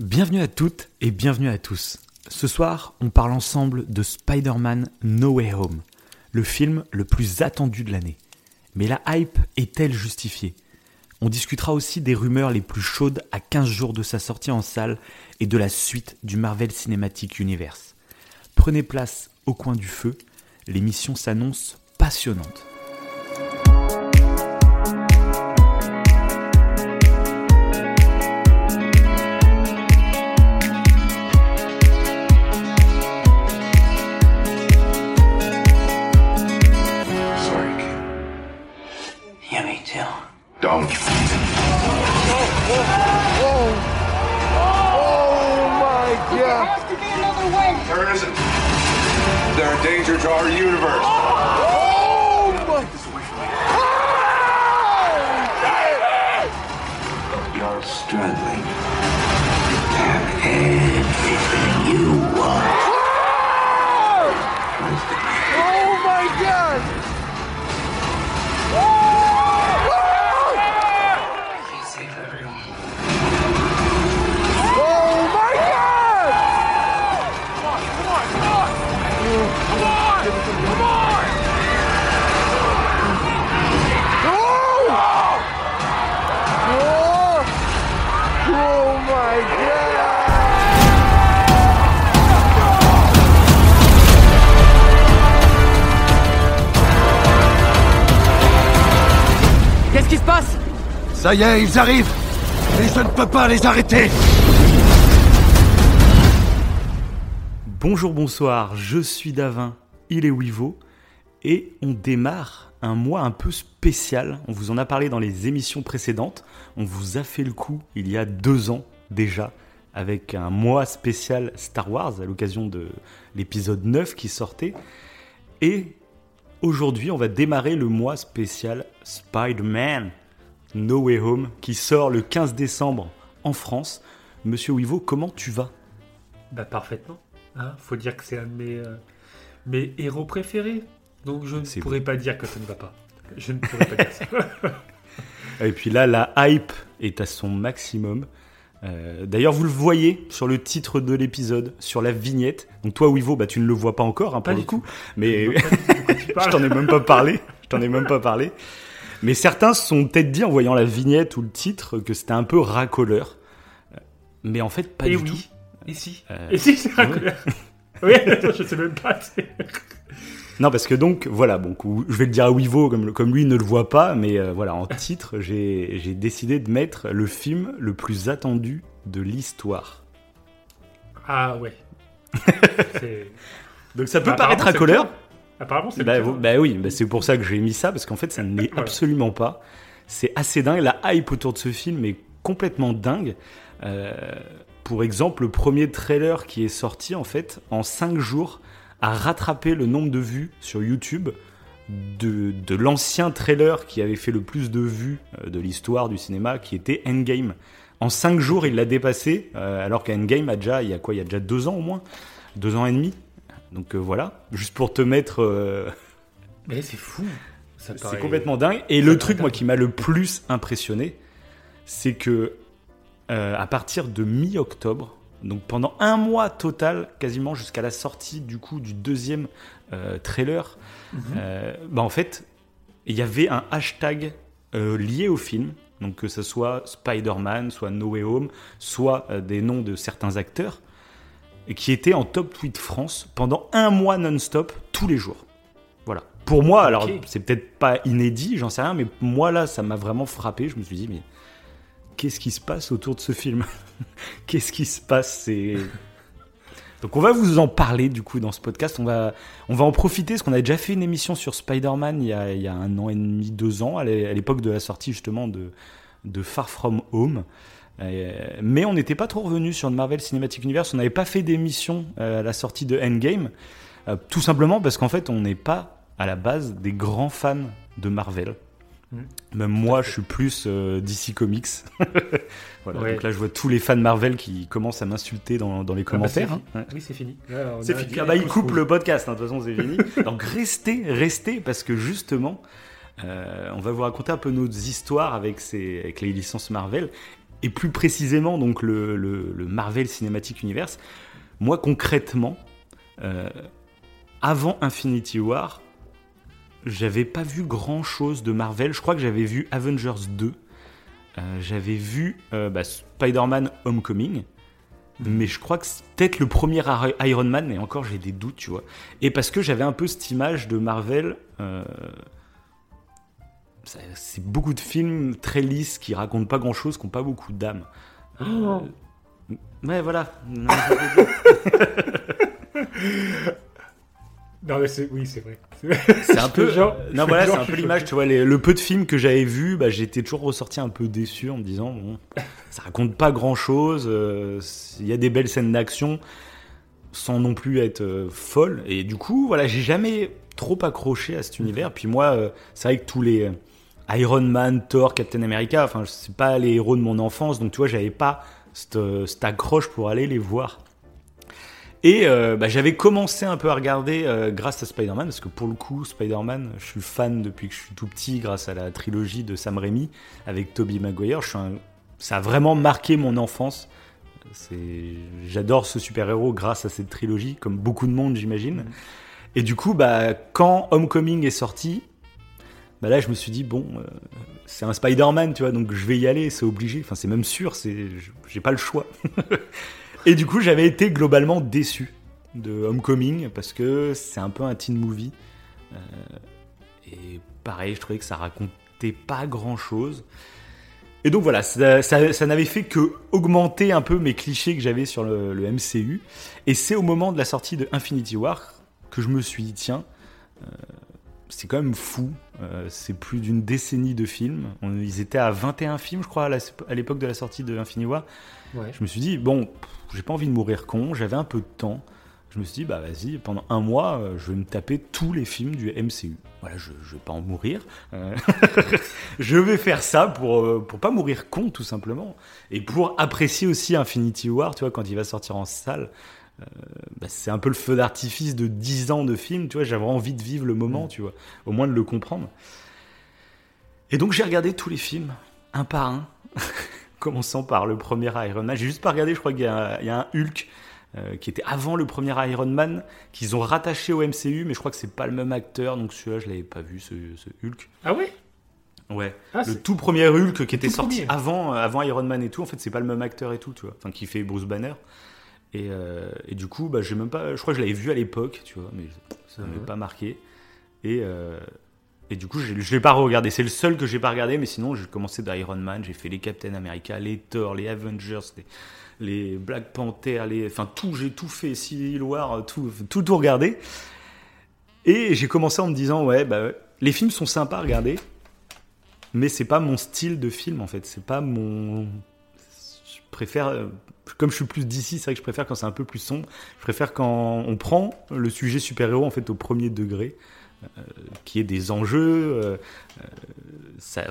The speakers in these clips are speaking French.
Bienvenue à toutes et bienvenue à tous. Ce soir, on parle ensemble de Spider-Man No Way Home, le film le plus attendu de l'année. Mais la hype est-elle justifiée? On discutera aussi des rumeurs les plus chaudes à 15 jours de sa sortie en salle et de la suite du Marvel Cinematic Universe. Prenez place au coin du feu, l'émission s'annonce passionnante. Our universe. Se passe Ça y est, ils arrivent Mais je ne peux pas les arrêter Bonjour, bonsoir, je suis Davin, il est Wivo, et on démarre un mois un peu spécial. On vous en a parlé dans les émissions précédentes. On vous a fait le coup il y a deux ans déjà, avec un mois spécial Star Wars à l'occasion de l'épisode 9 qui sortait. Et aujourd'hui, on va démarrer le mois spécial Spider-Man No Way Home qui sort le 15 décembre en France. Monsieur Wivo, comment tu vas? Bah parfaitement. Hein Faut dire que c'est un de mes, euh, mes héros préférés. Donc je ne pourrais pas dire que ça ne va pas. Je ne pourrais pas dire ça. Et puis là, la hype est à son maximum. Euh, D'ailleurs, vous le voyez sur le titre de l'épisode, sur la vignette. Donc toi, Wivo, bah, tu ne le vois pas encore, hein, Pas pour le coup. tout. Mais Je t'en ai même pas parlé. Je t'en ai même pas parlé. Mais certains se sont peut-être dit en voyant la vignette ou le titre que c'était un peu racoleur. Mais en fait, pas Et du oui. tout. Et si Euh, Et si c'est couleur Oui, attends, je sais même pas. Non, parce que donc, voilà, bon, je vais le dire à Wivo, comme, comme lui ne le voit pas, mais euh, voilà, en titre, j'ai décidé de mettre le film le plus attendu de l'histoire. Ah ouais. Donc ça peut Bah, paraître racoleur. le cas. Apparemment, c'est Bah, bah oui, bah c'est pour ça que j'ai mis ça, parce qu'en fait, ça ne l'est Voilà. absolument pas. C'est assez dingue. La hype autour de ce film est complètement dingue. Euh, pour exemple, le premier trailer qui est sorti, en fait, en 5 jours, a rattrapé le nombre de vues sur YouTube de, de l'ancien trailer qui avait fait le plus de vues euh, de l'histoire du cinéma, qui était Endgame. En 5 jours, il l'a dépassé, euh, alors qu'Endgame a déjà, il y a quoi, il y a déjà 2 ans au moins? Deux ans et demi? Donc euh, voilà, juste pour te mettre euh, Mais c'est fou. Ça c'est complètement dingue. Et le truc, moi, qui m'a le plus impressionné, c'est que euh, à partir de mi-octobre, donc pendant un mois total, quasiment jusqu'à la sortie du coup du deuxième euh, trailer, Mhm. euh, bah en fait, il y avait un hashtag lié au film. Donc que ce soit Spider-Man, soit No Way Home, soit des noms de certains acteurs, et qui était en top tweet France pendant un mois non-stop, tous les jours. Voilà. Pour moi, alors c'est peut-être pas inédit, j'en sais rien, mais moi là, ça m'a vraiment frappé. Je me suis dit, mais qu'est-ce qui se passe autour de ce film? Qu'est-ce qui se passe? C'est donc on va vous en parler du coup dans ce podcast. On va, on va en profiter parce qu'on a déjà fait une émission sur Spider-Man il y a, il y a un an et demi, deux ans, à l'é- à l'époque de la sortie justement de, de Far From Home. Euh, mais on n'était pas trop revenu sur le Marvel Cinematic Universe. On n'avait pas fait d'émission euh, à la sortie de Endgame. Euh, tout simplement parce qu'en fait, on n'est pas à la base des grands fans de Marvel. Mhm. Même moi, je suis plus euh, DC Comics. voilà, Ouais. Donc là, je vois tous les fans Marvel qui commencent à m'insulter dans, dans les Ah bah, commentaires. fi- hein. Oui, c'est fini. C'est a fini. Ah bah, les il pouces coupe rouges. le podcast, hein, de toute façon, c'est fini. Donc restez, restez, parce que justement, euh, on va vous raconter un peu nos histoires avec, ces, avec les licences Marvel. Et plus précisément donc le, le- le Marvel Cinematic Universe, moi concrètement, euh, avant Infinity War, j'avais pas vu grand chose de Marvel. Je crois que j'avais vu Avengers 2. Euh, j'avais vu euh, bah, Spider-Man Homecoming. Mais je crois que c'est peut-être le premier Iron Man, mais encore j'ai des doutes, tu vois. Et parce que j'avais un peu cette image de Marvel. Euh, c'est beaucoup de films très lisses qui racontent pas grand chose, qui n'ont pas beaucoup d'âme. Euh, ouais, voilà. Non, mais c'est, oui, c'est vrai. C'est un peu genre- Non, voilà, c'est un peu l'image, tu vois. les- le peu de films que j'avais vus, bah, j'étais toujours ressorti un peu déçu en me disant, bon, ça raconte pas grand chose. Il y a des belles scènes d'action sans non plus être euh, folle. Et du coup, voilà, j'ai jamais trop accroché à cet univers. Puis moi, euh, c'est vrai que tous les euh, Iron Man, Thor, Captain America, enfin, c'est pas les héros de mon enfance. Donc, tu vois, j'avais pas cette, cette accroche pour aller les voir. Et euh, bah, j'avais commencé un peu à regarder euh, grâce à Spider-Man, parce que pour le coup, Spider-Man, je suis fan depuis que je suis tout petit, grâce à la trilogie de Sam Raimi avec Tobey Maguire. Je suis un- Ça a vraiment marqué mon enfance. J'adore ce super-héros grâce à cette trilogie, comme beaucoup de monde, j'imagine. Et du coup, bah, quand Homecoming est sorti, bah là, je me suis dit, bon, euh, c'est un Spider-Man, tu vois, donc je vais y aller, c'est obligé. Enfin, c'est même sûr, c'est... j'ai pas le choix. Et du coup, j'avais été globalement déçu de Homecoming parce que c'est un peu un teen movie. Euh, et pareil, je trouvais que ça racontait pas grand chose. Et donc voilà, ça, ça- n'avait fait que augmenter un peu mes clichés que j'avais sur le, le MCU. Et c'est au moment de la sortie de Infinity War que je me suis dit, tiens, euh, c'est quand même fou. Euh, c'est plus d'une décennie de films. On- ils étaient à 21 films, je crois, à l'époque de la sortie de Infinity War. Ouais. Je me suis dit, bon, j'ai pas envie de mourir con, j'avais un peu de temps. Je me suis dit, bah vas-y, pendant un mois, euh, je vais me taper tous les films du MCU. Voilà, je, je vais pas en mourir. Euh, je vais faire ça pour, pour pas mourir con, tout simplement. Et pour apprécier aussi Infinity War, tu vois, quand il va sortir en salle. Euh, bah, c'est un peu le feu d'artifice de 10 ans de film, tu vois, j'avais envie de vivre le moment, tu vois, au moins de le comprendre. Et donc j'ai regardé tous les films, un par un, commençant par le premier Iron Man. J'ai juste pas regardé, je crois qu'il y, a il y a un Hulk euh, qui était avant le premier Iron Man, qu'ils ont rattaché au MCU, mais je crois que c'est pas le même acteur, donc celui-là je l'avais pas vu, ce, ce Hulk. Ah ouais? Ouais, Ah, le tout premier Hulk qui était sorti premier. avant, avant Iron Man et tout, en fait c'est pas le même acteur et tout, tu vois, enfin qui fait Bruce Banner. Et, euh, et du coup, bah, j'ai même pas, je crois que je l'avais vu à l'époque, tu vois, mais ça m'avait Mhm. pas marqué. Et, euh, et du coup, je l'ai pas regardé. C'est le seul que j'ai pas regardé, mais sinon, j'ai commencé d'Iron Man, j'ai fait les Captain America, les Thor, les Avengers, les, les Black Panther, les, enfin tout, j'ai tout fait, Civil War, tout, tout, tout regardé. Et j'ai commencé en me disant, ouais, bah, les films sont sympas à regarder, mais c'est pas mon style de film en fait. C'est pas mon. Je préfère. Comme je suis plus d'ici, c'est vrai que je préfère quand c'est un peu plus sombre. Je préfère quand on prend le sujet super-héros en fait au premier degré, euh, qui est des enjeux. euh, euh,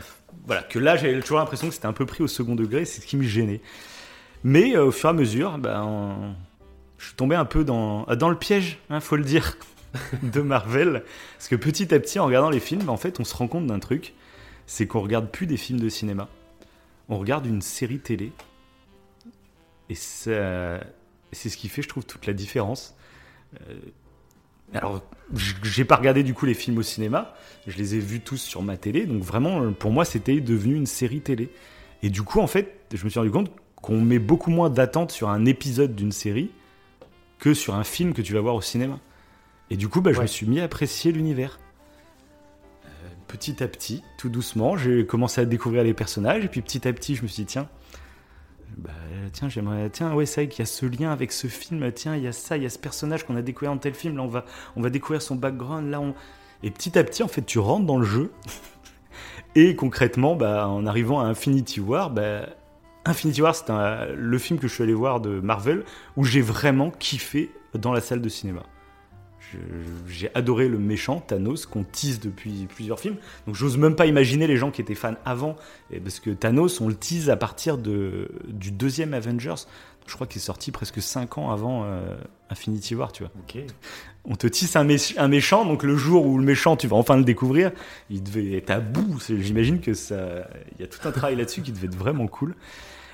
voilà, que là j'avais toujours l'impression que c'était un peu pris au second degré, c'est ce qui me gênait. Mais euh, au fur et à mesure, ben, je suis tombé un peu dans, dans le piège, hein, faut le dire, de Marvel. Parce que petit à petit, en regardant les films, en fait, on se rend compte d'un truc c'est qu'on regarde plus des films de cinéma. On regarde une série télé. Et c'est ce qui fait, je trouve, toute la différence. Euh, alors, j'ai pas regardé du coup les films au cinéma. Je les ai vus tous sur ma télé. Donc vraiment, pour moi, c'était devenu une série télé. Et du coup, en fait, je me suis rendu compte qu'on met beaucoup moins d'attente sur un épisode d'une série que sur un film que tu vas voir au cinéma. Et du coup, bah, je Ouais. me suis mis à apprécier l'univers petit à petit, tout doucement, j'ai commencé à découvrir les personnages, et puis petit à petit, je me suis dit, tiens, bah, tiens, j'aimerais, tiens, ouais, c'est vrai qu'il y a ce lien avec ce film, tiens, il y a ça, il y a ce personnage qu'on a découvert dans tel film, là, on va, on va découvrir son background, là, on... Et petit à petit, en fait, tu rentres dans le jeu, et concrètement, bah, en arrivant à Infinity War, bah, Infinity War, c'est le film que je suis allé voir de Marvel, où j'ai vraiment kiffé dans la salle de cinéma. J'ai adoré le méchant Thanos qu'on tease depuis plusieurs films. Donc j'ose même pas imaginer les gens qui étaient fans avant, parce que Thanos on le tease à partir de, du deuxième Avengers. Je crois qu'il est sorti presque 5 ans avant euh, Infinity War, tu vois. On te tisse un, mé- un méchant, donc le jour où le méchant, tu vas enfin le découvrir, il devait être à bout. J'imagine que ça, il y a tout un travail là-dessus qui devait être vraiment cool.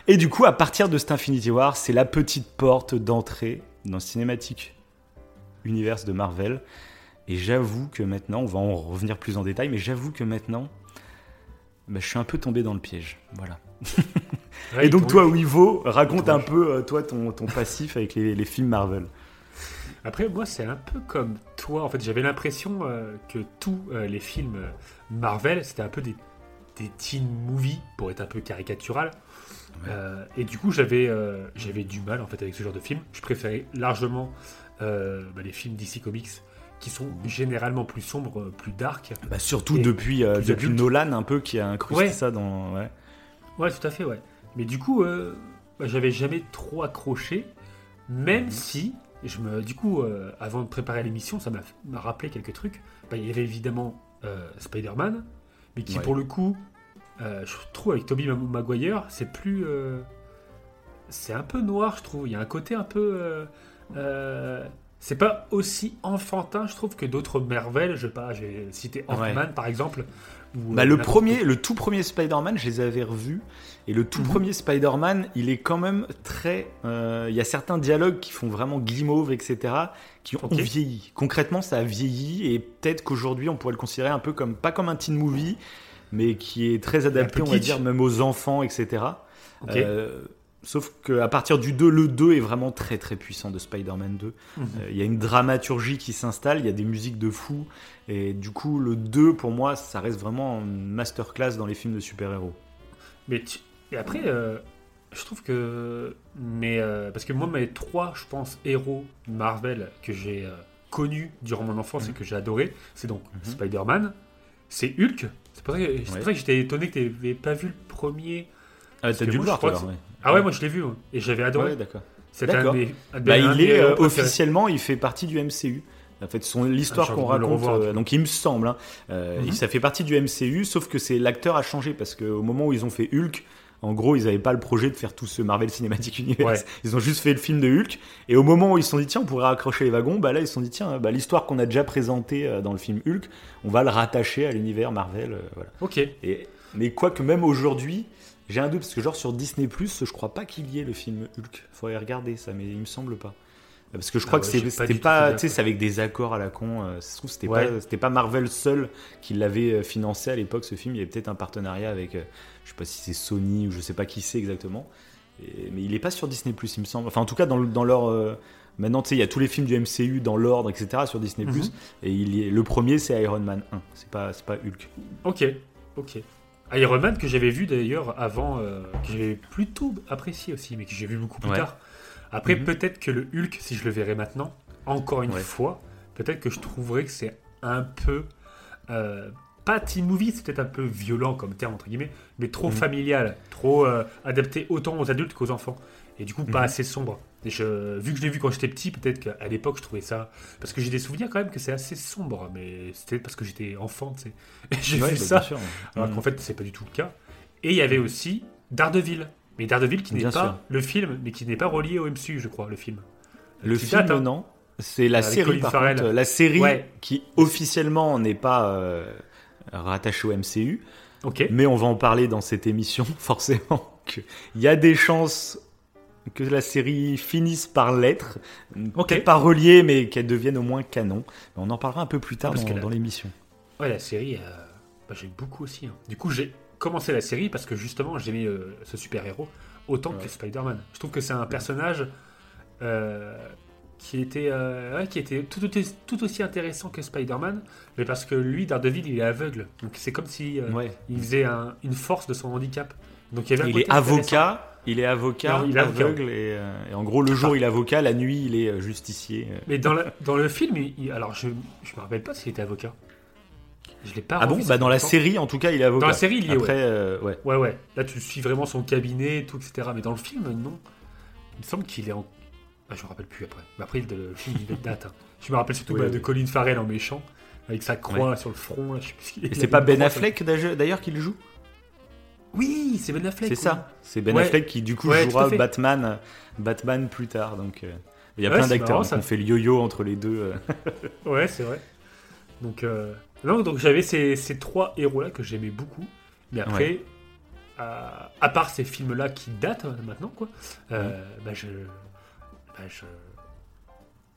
Et du coup, à partir de cet Infinity War, c'est la petite porte d'entrée dans le cinématique univers de Marvel. Et j'avoue que maintenant, on va en revenir plus en détail, mais j'avoue que maintenant, bah, je suis un peu tombé dans le piège. Voilà. Ouais, Et donc toi, Wivo, raconte un peu euh, toi ton, ton passif avec les, les films Marvel. Après, moi, c'est un peu comme toi. En fait, j'avais l'impression euh, que tous euh, les films Marvel, c'était un peu des, des teen movies, pour être un peu caricatural. Euh, et du coup, j'avais du mal en fait avec ce genre de film. Je préférais largement bah, les films DC Comics qui sont généralement plus sombres, euh, plus dark. Bah, surtout depuis, euh, depuis. Nolan un peu qui a incrusté Ouais. ça dans... Ouais. Ouais, tout à fait, ouais. Mais du coup, euh, bah, j'avais jamais trop accroché, même si, je me, du coup, euh, avant de préparer l'émission, ça m'a rappelé quelques trucs. Bah, il y avait évidemment euh, Spider-Man, mais qui Ouais. pour le coup, euh, je trouve avec Tobey Ma- Maguire, c'est plus, euh, c'est un peu noir, je trouve. Il y a un côté un peu, euh, euh, c'est pas aussi enfantin, je trouve, que d'autres Marvel. Je sais pas, j'ai cité Ant-Man par exemple. ou, Bah, euh, le premier, le tout premier Spider-Man, je les avais revus. Et le tout Mhm. premier Spider-Man, il est quand même très. euh, Il y a certains dialogues qui font vraiment guimauve, etc., qui ont vieilli. Concrètement, ça a vieilli. Et peut-être qu'aujourd'hui, on pourrait le considérer un peu comme. Pas comme un teen movie, mais qui est très adapté, on va dire, même aux enfants, etc. Ok. Euh, sauf qu'à partir du 2, le 2 est vraiment très très puissant de Spider-Man 2. Mhm. Euh, Il y a une dramaturgie qui s'installe, il y a des musiques de fou. Et du coup, le 2, pour moi, ça reste vraiment une masterclass dans les films de super-héros. Mais tu- et après, euh, je trouve que. Mais, euh, parce que moi, mes trois, je pense, héros Marvel que j'ai connus durant mon enfance et que j'ai adoré, c'est donc Mhm. Spider-Man, c'est Hulk. C'est pour ça que, Ouais. que j'étais étonné que tu n'avais pas vu le premier. Ah, t'as dû le voir, toi, Ah ouais, moi je l'ai vu et j'avais adoré. Ouais, d'accord. C'était un D'accord. de mes- un de Bah, il est euh, préférés. officiellement, il fait partie du MCU. En fait, son l'histoire Ah, qu'on raconte, euh, donc il me semble, hein, euh, Mhm. ça fait partie du MCU, sauf que c'est l'acteur a changé parce qu'au moment où ils ont fait Hulk, en gros, ils n'avaient pas le projet de faire tout ce Marvel Cinematic Universe. Ouais. Ils ont juste fait le film de Hulk. Et au moment où ils se sont dit tiens, on pourrait raccrocher les wagons, bah là ils se sont dit tiens, bah, l'histoire qu'on a déjà présentée euh, dans le film Hulk, on va le rattacher à l'univers Marvel. euh, voilà. Ok. Et, mais quoique même aujourd'hui, j'ai un doute parce que genre sur Disney je crois pas qu'il y ait le film Hulk. Faudrait regarder ça, mais il me semble pas. Parce que je crois Ah que ouais, c'était pas, tu sais, c'est avec des accords à la con. euh, Ça se trouve, c'était Ouais. pas, c'était pas Marvel seul qui l'avait euh, financé à l'époque. Ce film, il y avait peut-être un partenariat avec, euh, je sais pas si c'est Sony ou je sais pas qui c'est exactement. Et- mais il est pas sur Disney il me semble. Enfin, en tout cas, dans, dans leur euh, Maintenant, tu sais, il y a tous les films du MCU dans l'ordre, etc. sur Disney+. Mhm. Et il y est- le premier, c'est Iron Man 1. C'est pas, c'est pas Hulk. Ok, ok. Iron Man que j'avais vu d'ailleurs avant, euh, que j'avais plutôt apprécié aussi, mais que j'ai vu beaucoup plus Ouais. tard. Après, Mhm. peut-être que le Hulk, si je le verrais maintenant, encore une Ouais. fois, peut-être que je trouverais que c'est un peu. euh, pas teen movie, c'est peut-être un peu violent comme terme, entre guillemets, mais trop Mhm. familial, trop euh, adapté autant aux adultes qu'aux enfants. Et du coup, pas Mhm. assez sombre. Et je, vu que je l'ai vu quand j'étais petit, peut-être qu'à l'époque, je trouvais ça. Parce que j'ai des souvenirs quand même que c'est assez sombre, mais c'était parce que j'étais enfant, tu sais. Et j'ai Ouais, vu bah, ça. sûr. Alors qu'en fait, c'est pas du tout le cas. Et il y avait aussi Daredevil. Mais Daredevil qui n'est pas sûr. le film, mais qui n'est pas relié au MCU, je crois, le film. Le Qui film, date, hein. non. C'est la série, par contre. La série Ouais. qui, officiellement, n'est pas euh, rattachée au MCU. Ok. Mais on va en parler dans cette émission, forcément. Il y a des chances que la série finisse par l'être. Ok. Peut-être pas reliée, mais qu'elle devienne au moins canon. On en parlera un peu plus tard Parce dans, l'émission. Ouais, la série, euh, bah, j'aime beaucoup aussi. hein. Du coup, j'ai commencé la série parce que justement, j'aimais euh, ce super-héros autant Ouais. que Spider-Man. Je trouve que c'est un personnage euh, qui était, euh, ouais, qui était tout, aussi- tout aussi intéressant que Spider-Man, mais parce que lui, Daredevil, il est aveugle. Donc c'est comme si euh, Ouais. il faisait un- une force de son handicap. Donc il y avait un Il côté est avocat. Il est avocat, Non, il est avocat. aveugle, et, euh, et en gros, le jour il est avocat, la nuit il est euh, justicier. euh. Mais dans, la- dans le film, il- il- alors je je me rappelle pas s'il était avocat. Je l'ai pas Ah bon? Bah dans la série, en tout cas, il est avocat. Dans la série, il est, Après, ouais. euh, ouais. Ouais, ouais. Là, tu suis vraiment son cabinet, et tout, etc. Mais dans le film, non. Il me semble qu'il est en. Ah, je me rappelle plus après. Mais après, le film, il date. hein. Je me rappelle surtout Oui, bah, oui. de Colin Farrell en méchant, avec sa croix sur le front. Là, je sais plus ce Et c'est pas Ben Affleck d'ailleurs qui le joue? Oui, c'est Ben Affleck. C'est ça. C'est Ben Ouais. Affleck qui du coup Ouais, jouera. Batman, Batman plus tard. Donc euh, il y a Ouais, plein d'acteurs hein, qui ont fait le yo-yo entre les deux. euh. Ouais, c'est vrai. Donc, euh, non, donc j'avais ces, ces trois héros-là que j'aimais beaucoup. Mais après, à, à part ces films-là qui datent euh, maintenant, quoi, bah, je, bah, je-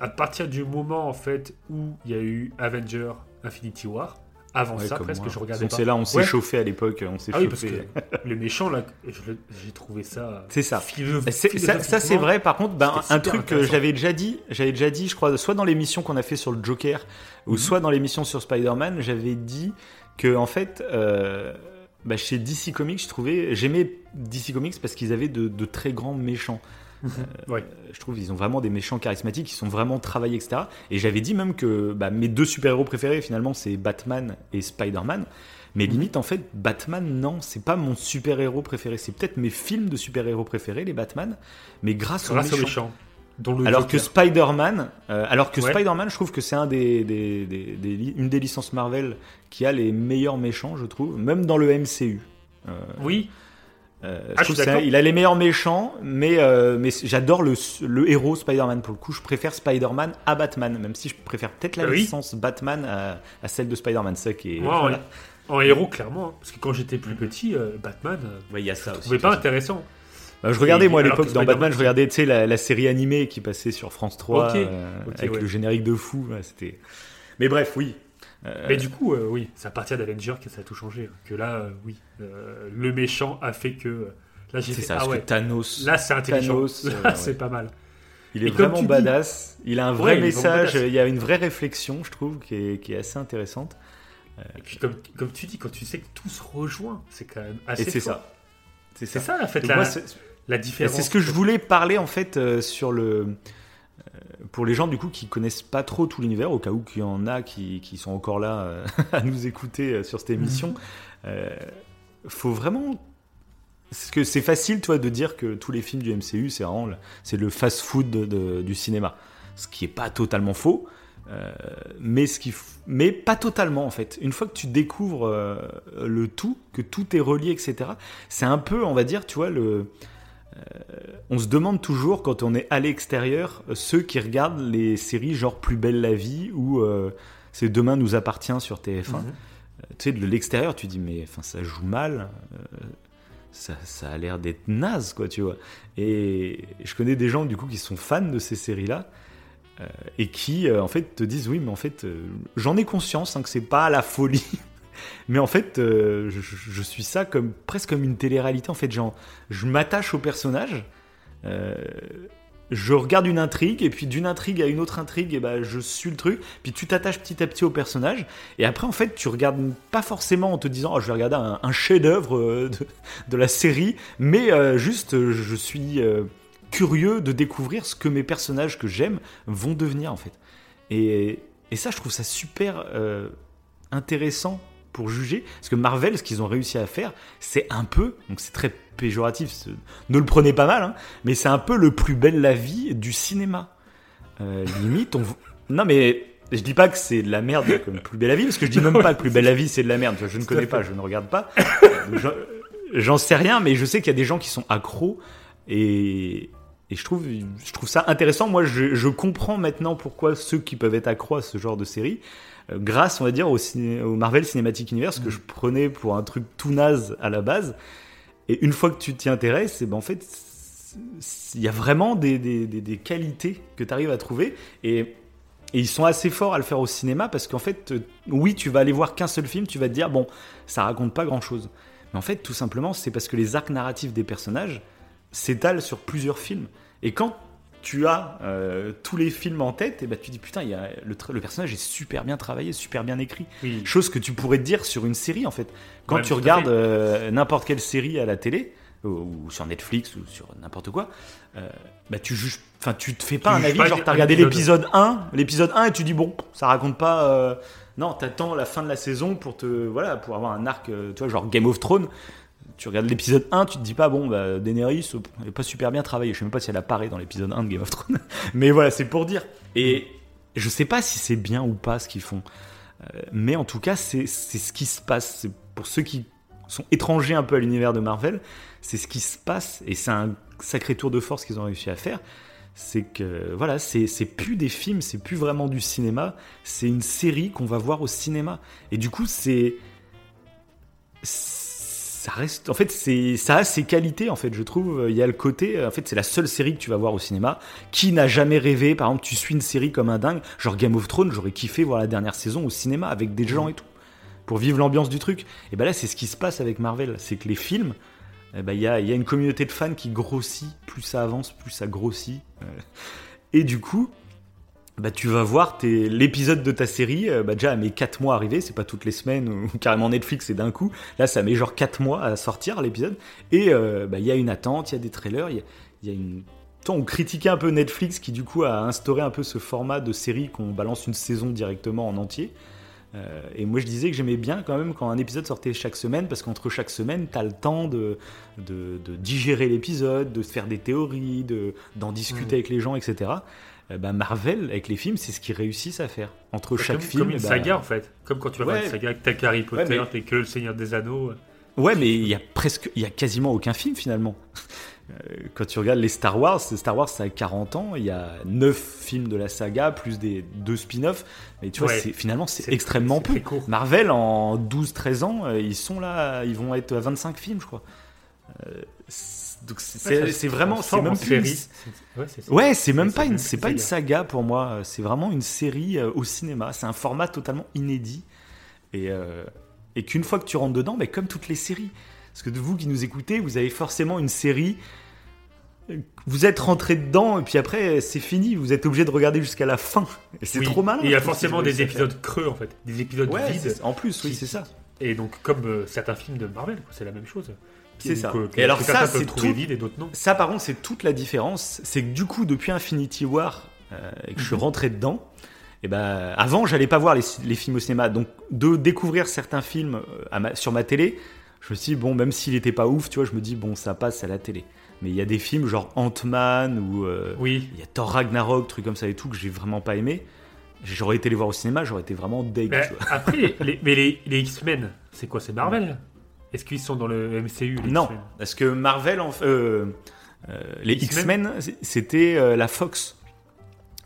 à partir du moment en fait où il y a eu Avenger Infinity War, avant Ouais, ça presque moi. je regardais Donc pas. c'est là, on s'est Ouais. chauffé à l'époque, on s'est Ah oui, parce chauffé. que le méchant là, j'ai trouvé ça. C'est ça. ça, ça, c'est vrai. Par contre, ben, un truc que j'avais déjà dit, j'avais déjà dit, je crois, soit dans l'émission qu'on a fait sur le Joker, ou Mhm. soit dans l'émission sur Spider-Man, j'avais dit que en fait, euh, bah, chez DC Comics, je trouvais, j'aimais DC Comics parce qu'ils avaient de, de très grands méchants. Ouais. Euh, Je trouve qu'ils ont vraiment des méchants charismatiques, qui sont vraiment travaillés, etc. Et j'avais dit même que bah, mes deux super-héros préférés, finalement, c'est Batman et Spider-Man. Mais Mhm. limite, en fait, Batman, non, c'est pas mon super-héros préféré. C'est peut-être mes films de super-héros préférés, les Batman, mais grâce, Grâce aux au méchants. méchant. Dont le Alors que. Spider-Man, euh, alors que Ouais. Spider-Man, je trouve que c'est un des, des- des- des li- une des licences Marvel qui a les meilleurs méchants, je trouve, même dans le MCU. Euh, Oui, euh, Ah, je il a les meilleurs méchants, mais, euh, mais j'adore le, le héros Spider-Man. Pour le coup, je préfère Spider-Man à Batman, même si je préfère peut-être la Ah oui. licence Batman à, à celle de Spider-Man. Ça qui est. moi en- voilà. en, héros clairement. hein. Parce que quand j'étais plus petit, euh, Batman, Ouais, il y a ça je aussi. trouvais pas intéressant. Bah, je regardais Et- moi à l'époque que dans Batman, je regardais tu sais la, la série animée qui passait sur France 3 Ok, euh, ok, avec ouais. le générique de fou. ouais, C'était. Mais bref, oui. Euh, Mais du coup, euh, oui, c'est à partir d'Avenger que ça a tout changé. Que là, euh, oui, le méchant a fait que. Là, j'ai c'est fait. ça, ah parce ouais, que Thanos. là, c'est intelligent. Thanos, Là, ouais. c'est pas mal. Il est vraiment dis- badass. Il a un vrai Ouais, message. Il y a une vraie réflexion, je trouve, qui est, qui est assez intéressante. Et puis, comme, comme tu dis, quand tu sais que tout se rejoint, c'est quand même assez. Et c'est ça. C'est ça. ça, en fait, la, moi, différence. C'est ce que je voulais parler en fait euh, sur le. Euh, Pour les gens du coup qui connaissent pas trop tout l'univers, au cas où qu'il y en a qui, qui sont encore là euh, à nous écouter euh, sur cette émission, euh, faut vraiment. Parce que c'est facile, toi, de dire que tous les films du MCU, c'est vraiment le- c'est le fast-food de- de- du cinéma. Ce qui est pas totalement faux, euh, mais, ce qui, f- mais pas totalement en fait. Une fois que tu découvres le tout, que tout est relié, etc., c'est un peu, on va dire, tu vois, le, on se demande toujours quand on est à l'extérieur, euh, ceux qui regardent les séries genre Plus belle la vie ou euh, C'est demain nous appartient sur TF1. Mhm. Euh, Tu sais, de l'extérieur, tu dis mais enfin ça joue mal, euh, ça, ça a l'air d'être naze quoi, tu vois. Et je connais des gens du coup qui sont fans de ces séries-là. euh, et qui euh, en fait te disent oui mais en fait euh, j'en ai conscience hein, que c'est pas la folie mais en fait euh, je, suis ça comme presque comme une télé-réalité en fait. Genre je m'attache au personnage euh, je regarde une intrigue et puis d'une intrigue à une autre intrigue et ben je suis le truc. Puis tu t'attaches petit à petit au personnage et après en fait tu regardes pas forcément en te disant oh, je vais regarder un, chef-d'œuvre euh, de, la série mais juste je suis curieux de découvrir ce que mes personnages que j'aime vont devenir en fait. Et, et ça je trouve ça super intéressant pour juger. Parce que Marvel ce qu'ils ont réussi à faire c'est un peu donc c'est très péjoratif ne le prenez pas mal hein, mais c'est un peu le plus belle la vie du cinéma. Euh, limite on non mais je dis pas que c'est de la merde comme plus belle la vie parce que je dis même pas que plus belle la vie c'est de la merde. Je ne connais pas je ne regarde pas. Donc, j'en- sais rien mais je sais qu'il y a des gens qui sont accros et et je trouve, je trouve ça intéressant. Moi, je, je comprends maintenant pourquoi ceux qui peuvent être accros à ce genre de série, euh, grâce, on va dire, au, ciné- au Marvel Cinematic Universe, que je prenais pour un truc tout naze à la base. Et une fois que tu t'y intéresses, et ben en fait, il y a vraiment des, des, des- des qualités que tu arrives à trouver. Et, et ils sont assez forts à le faire au cinéma parce qu'en fait, euh, oui, tu vas aller voir qu'un seul film, tu vas te dire, bon, ça raconte pas grand chose. Mais en fait, tout simplement, c'est parce que les arcs narratifs des personnages s'étalent sur plusieurs films. Et quand tu as euh, tous les films en tête, et ben tu dis putain, y a, le, le personnage est super bien travaillé, super bien écrit. Oui. Chose que tu pourrais te dire sur une série en fait. Quand Ouais, tu regardes euh, n'importe quelle série à la télé, ou, ou sur Netflix, ou sur n'importe quoi, euh, bah tu juges, enfin tu te fais pas Tu un avis, pas genre t'as regardé épisode. l'épisode 1, l'épisode 1 et tu dis bon, ça raconte pas. non, t'attends la fin de la saison pour te, voilà, pour avoir un arc, tu vois, genre Game of Thrones. Tu regardes l'épisode 1, tu te dis pas, bon, bah, Daenerys, elle est pas super bien travaillée. Je sais même pas si elle apparaît dans l'épisode 1 de Game of Thrones. Mais voilà, c'est pour dire. Et je sais pas si c'est bien ou pas ce qu'ils font. Euh, mais en tout cas, c'est ce qui se passe. Pour ceux qui sont étrangers un peu à l'univers de Marvel, c'est ce qui se passe. Et c'est un sacré tour de force qu'ils ont réussi à faire. C'est que, voilà, c'est plus des films, c'est plus vraiment du cinéma. C'est une série qu'on va voir au cinéma. Et du coup, c'est. Ça reste. En fait, c'est ça a ses qualités. En fait, je trouve. Il y a le côté. En fait, c'est la seule série que tu vas voir au cinéma. Qui n'a jamais rêvé Par exemple, tu suis une série comme un dingue, genre Game of Thrones. J'aurais kiffé voir la dernière saison au cinéma avec des gens et tout, pour vivre l'ambiance du truc. Et ben là, c'est ce qui se passe avec Marvel. C'est que les films. eh ben, Il y, a, il y a une communauté de fans qui grossit, plus ça avance, plus ça grossit. Euh, Et du coup, bah, tu vas voir tes- l'épisode de ta série, euh, bah, déjà, elle met 4 mois à arriver, c'est pas toutes les semaines, ou carrément Netflix, c'est d'un coup. Là, ça met genre 4 mois à sortir l'épisode. Et euh, bah, il y a une attente, il y a des trailers, il y a, il y a une. Toi, on critiquait un peu Netflix qui, du coup, a instauré un peu ce format de série qu'on balance une saison directement en entier. Euh, et moi, je disais que j'aimais bien quand même quand un épisode sortait chaque semaine, parce qu'entre chaque semaine, t'as le temps de, de, de digérer l'épisode, de faire des théories, de, d'en discuter avec les gens, etc. Bah, Marvel, avec les films, c'est ce qu'ils réussissent à faire. Entre chaque comme, film. comme une bah, saga en fait. Comme quand tu vas voir Ouais. une saga tel qu'Harry Potter, Ouais, mais- tel que Le Seigneur des Anneaux. Ouais, mais il y a presque, il y a quasiment aucun film finalement. Euh, Quand tu regardes les Star Wars, Star Wars ça a 40 ans, il y a 9 films de la saga plus des deux spin-offs, mais tu vois, Ouais. finalement c'est extrêmement peu. court. Marvel en 12-13 ans, euh, ils sont là, ils vont être à 25 films, je crois. Euh, donc c'est, vraiment, c'est même série. Ouais, c'est même pas une, c'est pas une saga. pour moi. euh, C'est vraiment une série euh, au cinéma. C'est un format totalement inédit et euh, et qu'une fois que tu rentres dedans, mais comme toutes les séries, parce que de vous qui nous écoutez, vous avez forcément une série. Vous êtes rentré dedans et puis après c'est fini. Vous êtes obligé de regarder jusqu'à la fin. Et c'est Oui. trop. Et il y a forcément des épisodes creux en fait. Des épisodes. Ouais, vides. en plus, oui, c'est ça. Et donc, comme certains films de Marvel, c'est la même chose. C'est ça. Que- que- Et alors ça, c'est tout- vides et d'autres non. Ça, par contre, c'est toute la différence. C'est que du coup, depuis Infinity War, euh, et que je suis Mhm. rentré dedans, et ben, avant, j'allais pas voir les, les films au cinéma. Donc, de découvrir certains films euh, à ma- sur ma télé, je me suis dit, bon, même s'il était pas ouf, tu vois, je me dis, bon, ça passe à la télé. Mais il y a des films genre Ant-Man ou euh, Oui. il y a Thor Ragnarok, trucs comme ça et tout, que j'ai vraiment pas aimé. J'aurais été les voir au cinéma, j'aurais été vraiment deg. Après, les, mais les, les X-Men, c'est quoi C'est Marvel? Est-ce qu'ils sont dans le MCU les Non, parce que Marvel, en- euh, euh, les X-Men c'était euh, la Fox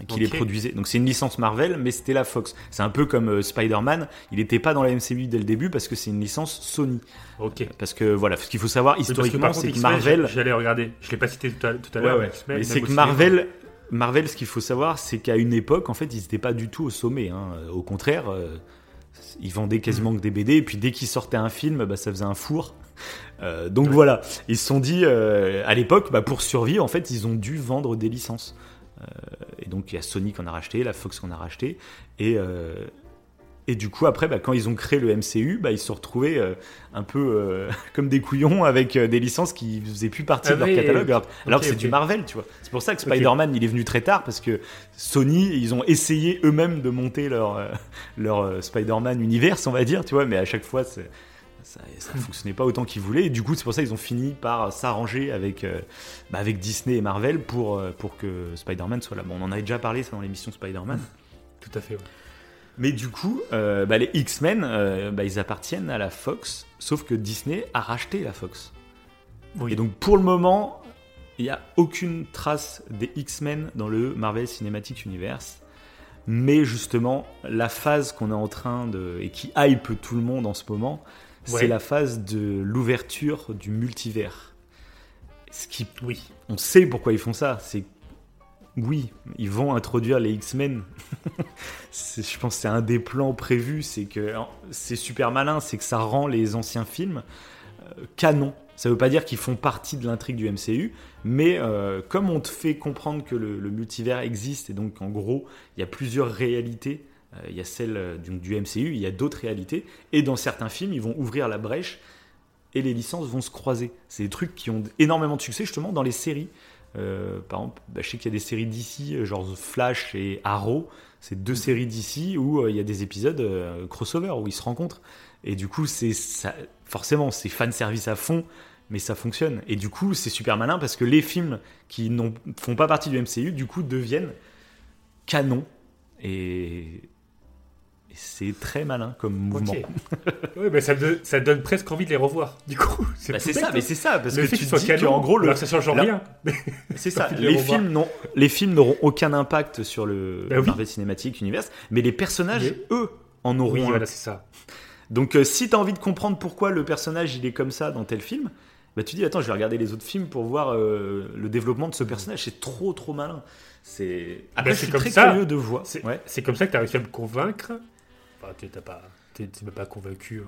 qui les produisait. Donc c'est une licence Marvel, mais c'était la Fox. C'est un peu comme euh, Spider-Man, il n'était pas dans la MCU dès le début parce que c'est une licence Sony. Ok. Parce que voilà, ce qu'il faut savoir historiquement, c'est que Marvel. J'allais regarder. Je l'ai pas cité tout à, tout à Ouais, l'heure. ouais. Mais c'est que. Marvel, Marvel, ce qu'il faut savoir, c'est qu'à une époque, en fait, ils n'étaient pas du tout au sommet. hein. Au contraire, euh, ils vendaient quasiment que des BD, et puis dès qu'ils sortaient un film, bah, ça faisait un four. Euh, donc voilà, ils se sont dit, euh, à l'époque, bah, pour survivre, en fait, ils ont dû vendre des licences. Euh, et donc il y a Sony qu'on a racheté, la Fox qu'on a racheté, et, euh, et du coup après, bah, quand ils ont créé le MCU, bah, ils se sont retrouvés euh, un peu euh, comme des couillons avec euh, des licences qui faisaient plus partie Ah de leur oui, catalogue, alors, alors que c'est du. Marvel, tu vois. C'est pour ça que. Spider-Man, il est venu très tard parce que Sony, ils ont essayé eux-mêmes de monter leur leur Spider-Man univers, on va dire, tu vois, mais à chaque fois, ça, ça fonctionnait pas autant qu'ils voulaient. Et du coup, c'est pour ça qu'ils ont fini par s'arranger avec bah, avec Disney et Marvel pour pour que Spider-Man soit là. Bon, on en avait déjà parlé ça dans l'émission Spider-Man. Tout à fait. ouais. Mais du coup, euh, bah, les X-Men, euh, bah, ils appartiennent à la Fox, sauf que Disney a racheté la Fox. Oui. Et donc pour le moment, il n'y a aucune trace des X-Men dans le Marvel Cinematic Universe. Mais justement, la phase qu'on est en train de. et qui hype tout le monde en ce moment, Ouais. c'est la phase de l'ouverture du multivers. Ce qui Oui. on sait pourquoi ils font ça. C'est oui, ils vont introduire les X-Men. Je pense que c'est un des plans prévus. C'est que c'est super malin. C'est que ça rend les anciens films euh, canon. Ça veut pas dire qu'ils font partie de l'intrigue du MCU, mais euh, comme on te fait comprendre que le, multivers existe et donc en gros il y a plusieurs réalités. euh, Il y a celle du MCU, il y a d'autres réalités, et dans certains films, ils vont ouvrir la brèche et les licences vont se croiser. C'est des trucs qui ont énormément de succès justement dans les séries. Euh, par exemple, bah, je sais qu'il y a des séries d'ici, euh, genre Flash et Arrow. C'est deux séries d'ici où euh, il y a des épisodes euh, crossover où ils se rencontrent. Et du coup, c'est forcément, c'est fan service à fond, mais ça fonctionne. Et du coup, c'est super malin parce que les films qui ne font pas partie du MCU, du coup, deviennent canon. Et c'est très malin comme mouvement. Ouais, mais ça, donne presque envie de les revoir. Du coup, Bah, c'est ça, hein. mais c'est ça, parce le que fait tu dis canon, qu'en gros, le, ça change rien. C'est ça. les films, n'ont- les films n'auront aucun impact sur le Bah oui. Marvel Cinematic Universe, mais les personnages, Mais- eux, en auront Oui, un. voilà, c'est ça. Donc euh, si t'as envie de comprendre pourquoi le personnage il est comme ça dans tel film, bah tu dis attends je vais regarder les autres films pour voir euh, le développement de ce personnage. C'est trop trop malin. C'est après Bah, je c'est suis comme très ça. curieux de voir. C'est Ouais. c'est comme ça que tu as réussi à me convaincre. Enfin, tu t'es même pas convaincu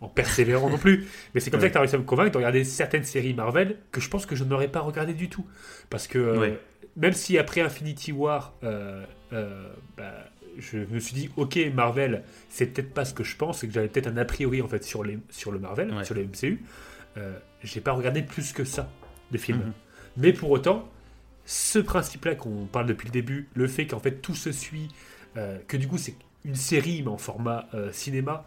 en, en persévérant non plus. Mais c'est comme ça que tu as réussi à me convaincre de regarder certaines séries Marvel que je pense que je n'aurais pas regardé du tout. Parce que euh, Ouais. même si après Infinity War, euh, euh, bah, je me suis dit, ok, Marvel, c'est peut-être pas ce que je pense, et que j'avais peut-être un a priori en fait sur, les, sur le Marvel, Ouais. sur les MCU. J'ai pas regardé plus que ça de films. Mhm. Mais pour autant, ce principe-là qu'on parle depuis le début, le fait qu'en fait tout se suit, euh, que du coup c'est une série mais en format euh, cinéma,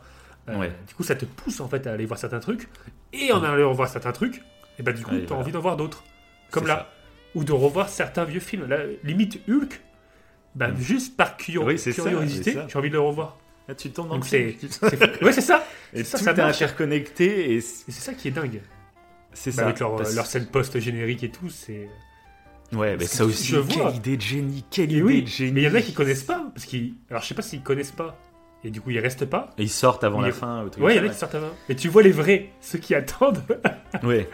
euh, Ouais. du coup ça te pousse en fait à aller voir certains trucs, et en allant voir certains trucs, et bah du coup t'as voilà. envie d'en voir d'autres, comme là, ça. ou de revoir certains vieux films. Là, limite Hulk, bah, juste par Mm. Oui, curiosité, j'ai envie de le revoir. Là, tu tombes dans Donc le c'est, ouais c'est ça, Et ça, tout ça est interconnecté Et c'est ça qui est dingue. c'est Bah, ça. avec leur, Parce- leur scène post-générique et tout, c'est. Ouais, mais ça aussi, je vois. quelle idée de génie, quelle Et idée oui, de génie. mais il y en a qui connaissent pas, parce qu'ils. Alors je sais pas s'ils connaissent pas, et du coup ils restent pas. Et ils sortent avant la fin. truc Ouais, il y en a qui sortent avant. Et tu vois les vrais, ceux qui attendent. Ouais.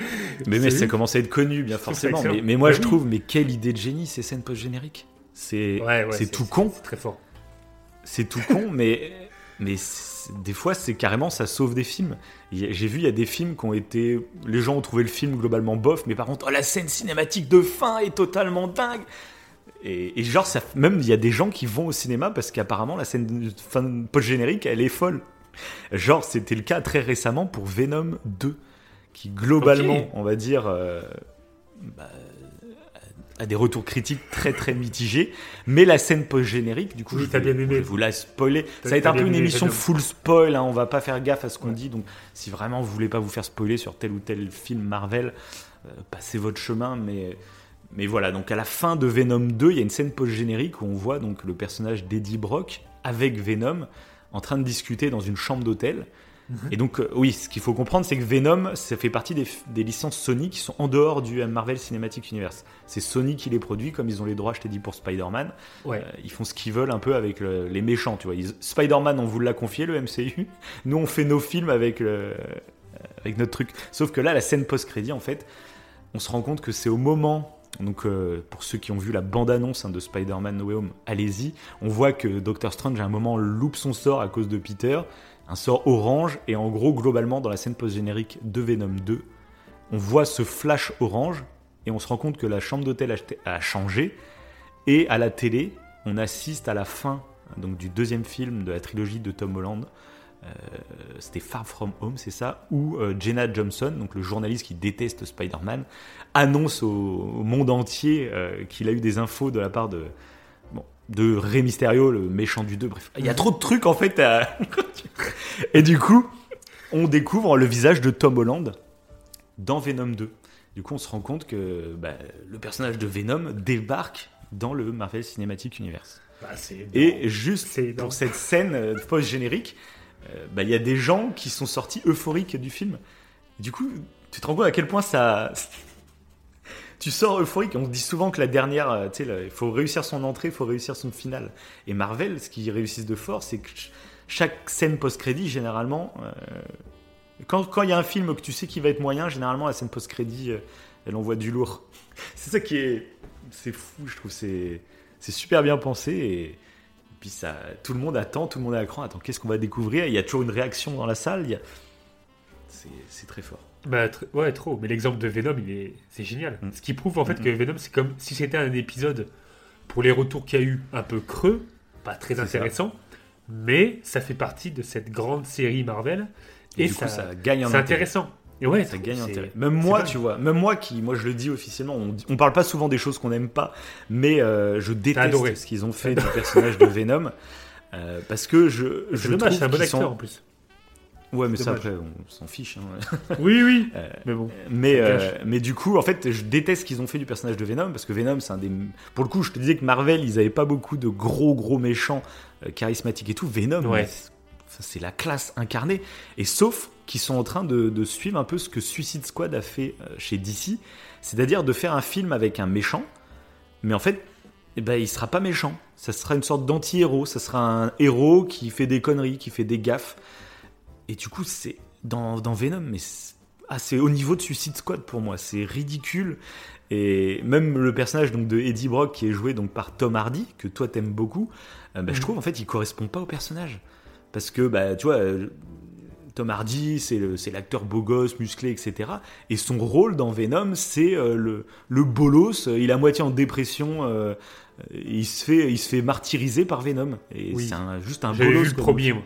Mais, mais ça commence à être connu, bien Je forcément. Mais, moi, Bah je oui. trouve, mais quelle idée de génie, ces scènes post-génériques. C'est Ouais, tout con. C'est très fort. C'est tout con, mais, mais des fois, c'est carrément, ça sauve des films. J'ai vu, il y a des films qui ont été. Les gens ont trouvé le film globalement bof, mais par contre, oh, la scène cinématique de fin est totalement dingue. Et, et genre, ça, même il y a des gens qui vont au cinéma parce qu'apparemment, la scène de fin post-générique, elle est folle. Genre, c'était le cas très récemment pour Venom 2, qui globalement, on va dire. euh, bah, a des retours critiques très très mitigés, mais la scène post-générique, du coup, Oui, je vais, bien aimé. je vais vous la spoiler. Ça va être un peu une émission full spoil, hein, on va pas faire gaffe à ce qu'on dit, donc si vraiment vous voulez pas vous faire spoiler sur tel ou tel film Marvel, euh, passez votre chemin, mais, mais voilà, donc à la fin de Venom 2, il y a une scène post-générique où on voit donc le personnage d'Eddie Brock avec Venom en train de discuter dans une chambre d'hôtel. Mhm. Et donc, euh, oui, ce qu'il faut comprendre, c'est que Venom, ça fait partie des, des licences Sony qui sont en dehors du Marvel Cinematic Universe. C'est Sony qui les produit, comme ils ont les droits, je t'ai dit, pour Spider-Man. Ouais. Euh, ils font ce qu'ils veulent un peu avec le- les méchants, tu vois. Spider-Man, on vous l'a confié, le MCU. Nous, on fait nos films avec, le- euh, avec notre truc. Sauf que là, la scène post-crédit, en fait, on se rend compte que c'est au moment. Donc, euh, pour ceux qui ont vu la bande-annonce hein, de Spider-Man No Way Home, allez-y. On voit que Doctor Strange, à un moment, loupe son sort à cause de Peter. Un sort orange. Et en gros, globalement, dans la scène post-générique de Venom 2, on voit ce flash orange. Et on se rend compte que la chambre d'hôtel a- changé. Et à la télé, on assiste à la fin donc, du deuxième film de la trilogie de Tom Holland. Euh, C'était Far From Home, c'est ça, où euh, Jenna Johnson, donc le journaliste qui déteste Spider-Man, annonce au, monde entier euh, qu'il a eu des infos de la part de, de Rey Mysterio, le méchant du 2. Bref, il y a trop de trucs en fait. à- Et du coup, on découvre le visage de Tom Holland dans Venom 2. Du coup, on se rend compte que bah, le personnage de Venom débarque dans le Marvel Cinematic Universe. Bah, Et juste pour cette scène euh, post-générique, euh, bah, il y a des gens qui sont sortis euphoriques du film. Du coup, tu te rends compte à quel point ça. Tu sors euphorique. On dit souvent que la dernière, euh, tu sais, il faut réussir son entrée, il faut réussir son final. Et Marvel, ce qu'ils réussissent de fort, c'est que ch- chaque scène post-crédit, généralement, euh, quand quand il y a un film que tu sais qu'il va être moyen, généralement la scène post-crédit, euh, elle envoie du lourd. C'est ça qui est, c'est fou, je trouve. C'est, super bien pensé et puis ça, tout le monde attend, tout le monde est à l'écran. Attends, qu'est-ce qu'on va découvrir? Il y a toujours une réaction dans la salle. a- c'est très fort. Bah, tr- ouais, trop. Mais l'exemple de Venom, il est, c'est génial. Mm. Ce qui prouve en fait Mm, que Venom, c'est comme si c'était un épisode pour les retours qu'il y a eu un peu creux, pas très intéressant, mais ça fait partie de cette grande série Marvel Et, et, du ça, coup, ça gagne en c'est intéressant. Et ouais, Ça gagne intérêt. Même moi, tu vois, même moi qui, moi je le dis officiellement, on, on parle pas souvent des choses qu'on n'aime pas, mais euh, je déteste ce qu'ils ont fait du personnage de Venom. euh, parce que je, je dommage, trouve c'est un bon acteur sont- en plus. Ouais, mais ça après, on s'en fiche. hein. Oui, oui. Euh, mais bon. Mais, euh, mais du coup, en fait, je déteste ce qu'ils ont fait du personnage de Venom parce que Venom, c'est un des. Pour le coup, je te disais que Marvel, ils avaient pas beaucoup de gros, gros méchants euh, charismatiques et tout. Venom, Ouais. c'est- la classe incarnée. Et sauf qu'ils sont en train de, de suivre un peu ce que Suicide Squad a fait chez DC, c'est-à-dire de faire un film avec un méchant, mais en fait, eh ben, il sera pas méchant. Ça sera une sorte d'anti-héros. Ça sera un héros qui fait des conneries, qui fait des gaffes. Et du coup, c'est dans, dans Venom, mais c'est c'est au niveau de Suicide Squad pour moi. C'est ridicule. Et même le personnage donc, de Eddie Brock, qui est joué donc, par Tom Hardy, que toi t'aimes beaucoup, euh, bah, je Mhm. trouve en fait il correspond pas au personnage. Parce que, bah, tu vois, euh, Tom Hardy, c'est l'acteur beau gosse, musclé, etc. Et son rôle dans Venom, c'est euh, le, le bolos. Il est à moitié en dépression. euh, il, se fait, il se fait martyriser par Venom. Et Oui. c'est juste un J'avais bolos. vu le premier, moi.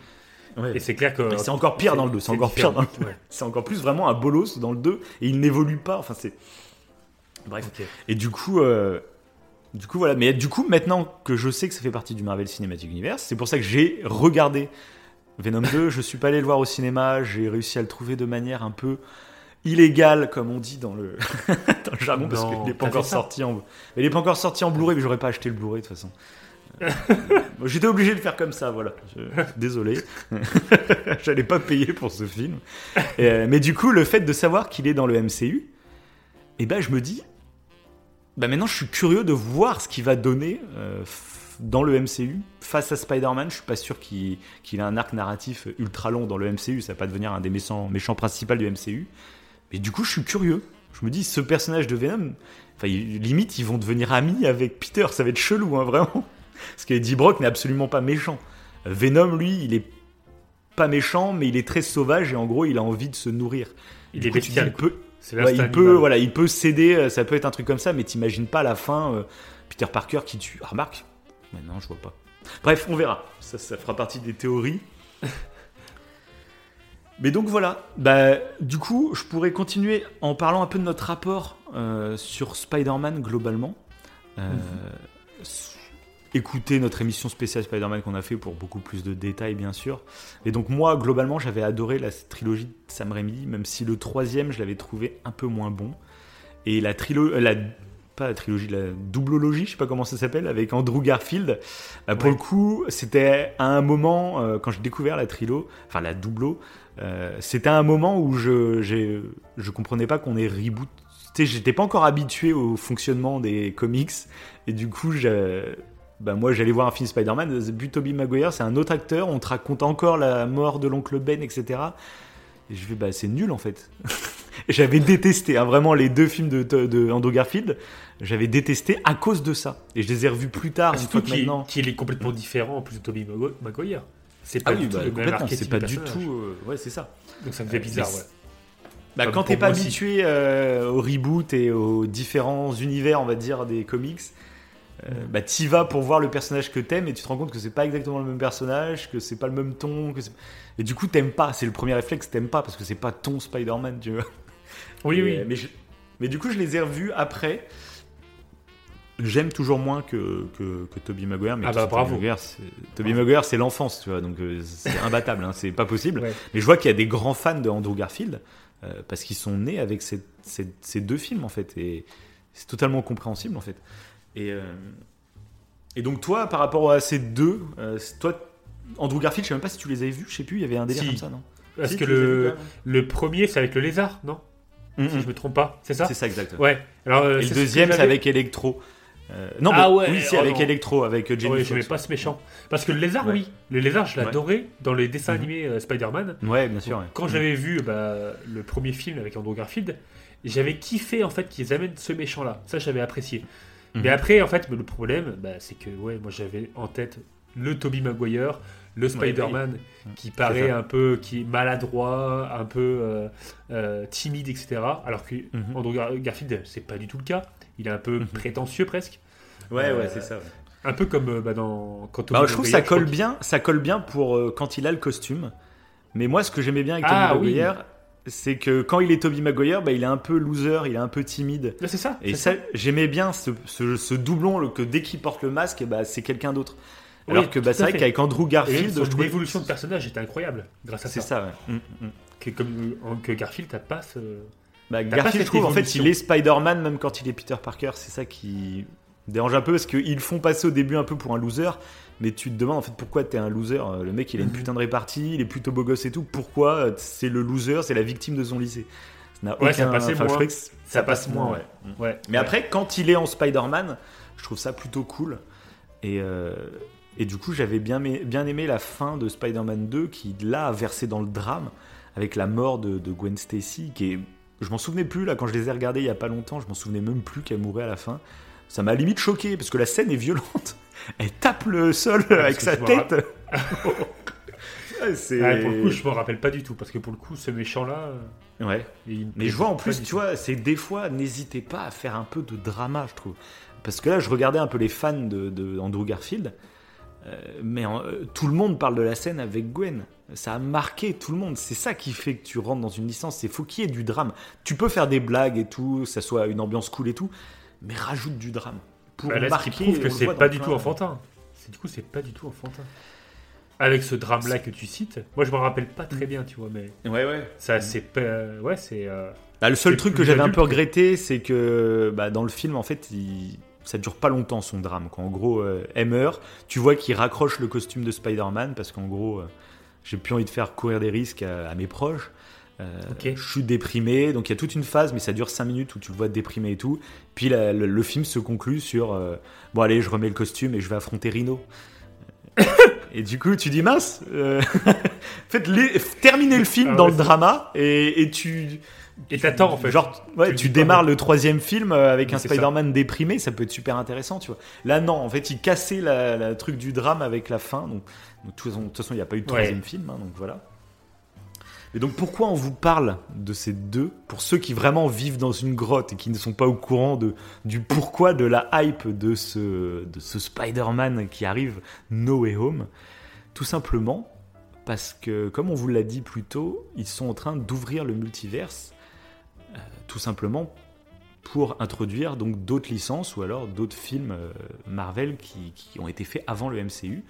Ouais. Et c'est clair que. C'est encore pire dans le deux, c'est encore pire dans le. Ouais. C'est encore plus vraiment un bolos dans le 2 et il n'évolue pas. Enfin, c'est. Bref. Ok. Et du coup, euh, du coup, voilà. Mais du coup, maintenant que je sais que ça fait partie du Marvel Cinematic Universe, c'est pour ça que j'ai regardé Venom 2. je suis pas allé le voir au cinéma. J'ai réussi à le trouver de manière un peu illégale, comme on dit dans le, dans le jargon, parce qu'il n'est pas encore sorti en. Il est pas encore sorti en Blu-ray, mais j'aurais pas acheté le Blu-ray de toute façon. J'étais obligé de faire comme ça, voilà. Je- Désolé. J'allais pas payer pour ce film. Euh, mais du coup, le fait de savoir qu'il est dans le MCU, et ben je me dis, bah maintenant je suis curieux de voir ce qu'il va donner euh, dans le MCU face à Spider-Man. Je suis pas sûr qu'il qu'il ait un arc narratif ultra long dans le MCU. Ça va pas devenir un des méchants, méchants principaux du MCU. Mais du coup, je suis curieux. Je me dis, ce personnage de Venom, limite, ils vont devenir amis avec Peter. Ça va être chelou, hein, vraiment. Parce que Eddie Brock n'est absolument pas méchant. Venom, lui, il est pas méchant, mais il est très sauvage et en gros, il a envie de se nourrir. Il Du est coup, dis, il peut, Ouais, il voilà, il peut céder, euh, ça peut être un truc comme ça, mais t'imagines pas à la fin euh, Peter Parker qui tue. Ah, remarque Mais non, je vois pas. Bref, on verra. Ça, ça fera partie des théories. mais donc voilà. Bah, du coup, je pourrais continuer en parlant un peu de notre rapport euh, sur Spider-Man globalement. Euh, s- Écoutez notre émission spéciale Spider-Man qu'on a fait pour beaucoup plus de détails, bien sûr. Et donc moi, globalement, j'avais adoré la trilogie de Sam Raimi, même si le troisième, je l'avais trouvé un peu moins bon. Et la trilogie, la pas la trilogie, la doublologie, je sais pas comment ça s'appelle, avec Andrew Garfield. bah, pour Ouais. le coup, c'était à un moment euh, quand j'ai découvert la trilo, enfin la doublo, euh, c'était un moment où je je comprenais pas qu'on ait reboot. J'étais pas encore habitué au fonctionnement des comics et du coup, j'ai- bah moi j'allais voir un film Spider-Man, but Tobey Maguire, c'est un autre acteur, on te raconte encore la mort de l'oncle Ben, etc. Et je vais, bah c'est nul en fait. J'avais détesté, hein, vraiment les deux films de, de Andrew Garfield, j'avais détesté à cause de ça. Et je les ai revus plus tard, Ah, une fois qu'il maintenant. qu'il est complètement différent en plus de Toby Magu- Maguire. C'est pas Ah oui, du tout bah, le même c'est pas de du tout. euh, ouais, c'est ça. Donc ça me fait bizarre, ouais. Bah, quand t'es pas habitué euh, au reboot et aux différents univers, on va dire, des comics, euh, bah t'y vas pour voir le personnage que t'aimes et tu te rends compte que c'est pas exactement le même personnage, que c'est pas le même ton, que et du coup t'aimes pas. C'est le premier réflexe, t'aimes pas parce que c'est pas ton Spider-Man, tu vois. Oui, Et, oui. euh, Mais, je- mais du coup, je les ai revus après. J'aime toujours moins que, que, que Tobey Maguire. Mais Ah bah, bravo. Maguire, c'est- Tobey Maguire, c'est l'enfance, tu vois. Donc euh, c'est imbattable, hein, c'est pas possible. Ouais. Mais je vois qu'il y a des grands fans de Andrew Garfield euh, parce qu'ils sont nés avec ces, ces- ces deux films, en fait. Et c'est totalement compréhensible, en fait. Et, euh, et donc, toi, par rapport à ces deux, euh, toi, Andrew Garfield, je sais même pas si tu les avais vus, je sais plus, il y avait un délire Si. comme ça, non Parce Si, que le, le premier, c'est avec le lézard, non. Si je me trompe pas, c'est ça C'est ça, exact. Ouais. Alors, euh, Et le deuxième, c'est avec Electro. Euh, non, Ah mais- ouais, oui, c'est oh avec non. Electro, avec Jenny Ouais, Fox. j'aimais pas ce méchant. Parce que le lézard, Ouais. oui. Le lézard, je l'adorais dans les dessins Mhm. animés euh, Spider-Man. Ouais, bien sûr. Quand j'avais vu bah, le premier film avec Andrew Garfield, j'avais kiffé en fait qu'ils amènent ce méchant-là. Ça, j'avais apprécié. Mhm. Mais après, en fait, le problème, bah, c'est que ouais, moi j'avais en tête le Tobey Maguire, le Spider-Man qui paraît un peu qui est maladroit, un peu euh, euh, timide, etc. Alors que Mhm. Andrew Gar- Garfield, c'est pas du tout le cas. Il est un peu Mhm. prétentieux presque. Ouais, Euh, ouais, c'est ça. ouais. Un peu comme euh, bah, dans quand Bah, je trouve que Maguire, ça colle bien, ça colle bien pour euh, quand il a le costume. Mais moi, ce que j'aimais bien avec Ah, Tobey oui. C'est que quand il est Tobey Maguire, bah, il est un peu loser, il est un peu timide. c'est ça. Et ça, j'aimais bien ce, ce- ce doublon que dès qu'il porte le masque, bah, c'est quelqu'un d'autre. Oui, Alors que bah, c'est vrai qu'avec Andrew Garfield, je trouvais évolution de personnage était incroyable grâce à C'est ça. ça, ouais. Mm, mm. Que, comme, euh, que Garfield, t'as pas ce... Bah, Garfield, je trouve, en fait, il est Spider-Man même quand il est Peter Parker. C'est ça qui dérange un peu parce qu'ils font passer au début un peu pour un loser. Mais tu te demandes en fait pourquoi t'es un loser? Le mec, il a une Mhm. putain de répartie, il est plutôt beau gosse et tout. Pourquoi euh, c'est le loser, c'est la victime de son lycée? Ça n'a Ouais, ça aucun- passait enfin, moins. c- Ça passe moins, ouais. Ouais. Mais après, quand il est en Spider-Man, je trouve ça plutôt cool. Et, euh, Et du coup, j'avais bien, aimé- bien aimé la fin de Spider-Man 2 qui, là, a versé dans le drame avec la mort de, de Gwen Stacy. Qui est... Je m'en souvenais plus, là, quand je les ai regardés il y a pas longtemps, je m'en souvenais même plus qu'elle mourait à la fin. Ça m'a limite choqué parce que la scène est violente. Elle tape le sol avec sa tête. Ouais, c'est... Ah, pour le coup, je me rappelle pas du tout, parce que pour le coup, ce méchant-là. euh, Ouais. il Mais je vois en plus, tu vois, c'est des fois, n'hésitez pas à faire un peu de drama, je trouve. Parce que là, je regardais un peu les fans de, de Andrew Garfield, euh, mais en- euh, tout le monde parle de la scène avec Gwen. Ça a marqué tout le monde. C'est ça qui fait que tu rentres dans une licence. C'est faut qu'il y ait du drame. Tu peux faire des blagues et tout, ça soit une ambiance cool et tout, mais rajoute du drame pour Bah, là, ce qui prouve que c'est pas du tout enfantin. C'est du coup, c'est pas du tout enfantin. Avec ce drame-là que tu cites, moi je me rappelle pas très bien, tu vois, mais Ouais, ouais. ça c'est pas. Ouais, c'est. euh, Bah, le seul truc que j'avais un peu regretté, c'est que bah, dans le film, en fait, il... ça dure pas longtemps son drame. Quoi. En gros, euh, elle meurt. Tu vois qu'il raccroche le costume de Spider-Man parce qu'en gros, euh, j'ai plus envie de faire courir des risques à, à mes proches. Euh, Ok. Je suis déprimé, donc il y a toute une phase, mais ça dure 5 minutes où tu le vois déprimé et tout. Puis la- le, le film se conclut sur euh, bon, allez, je remets le costume et je vais affronter Rhino. et du coup, tu dis mince, euh, faites les... terminez le film Ah dans ouais, le drama et, et tu. Et t'attends en fait. Genre, ouais, Tu démarres le troisième film avec un. Spider-Man déprimé, ça peut être super intéressant, tu vois. Là, non, en fait, il cassait la, la truc du drame avec la fin. Donc, de toute façon- il n'y a pas eu de Ouais. troisième film, hein, donc voilà. Mais donc, pourquoi on vous parle de ces deux Pour ceux qui vraiment vivent dans une grotte et qui ne sont pas au courant du pourquoi de la hype de ce, de ce Spider-Man qui arrive No Way Home, tout simplement parce que, comme on vous l'a dit plus tôt, ils sont en train d'ouvrir le multiverse euh, tout simplement pour introduire donc d'autres licences ou alors d'autres films euh, Marvel qui ont été faits avant le MCU.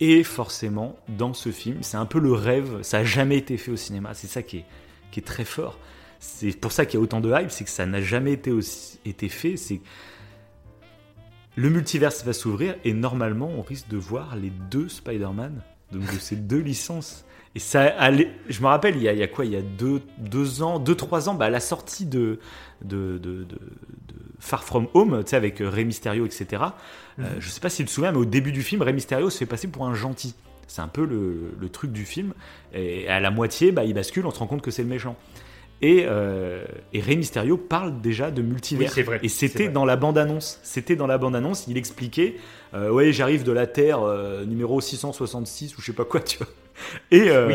Et forcément, dans ce film, c'est un peu le rêve, ça n'a jamais été fait au cinéma, c'est ça qui est, très fort. C'est pour ça qu'il y a autant de hype, c'est que ça n'a jamais été, fait. C'est le multiverse va s'ouvrir et normalement, on risque de voir les deux Spider-Man, donc de ces deux licences. Et ça allait, je me rappelle, il y a, quoi? Il y a deux, deux ans, deux, trois ans, bah, la sortie de, de- de Far From Home, tu sais, avec euh, Rey Mysterio, etc. Euh, je sais pas si tu te souviens, mais au début du film, Rey Mysterio se fait passer pour un gentil. C'est un peu le, le truc du film. Et à la moitié, bah, il bascule, on se rend compte que c'est le méchant. Et, euh, et Rey Mysterio parle déjà de multivers. Oui, c'est vrai, Et c'était dans la bande-annonce. C'était dans la bande-annonce. Il expliquait euh, Ouais, j'arrive de la Terre euh, numéro 666 ou je sais pas quoi, tu vois. Et, euh, Oui.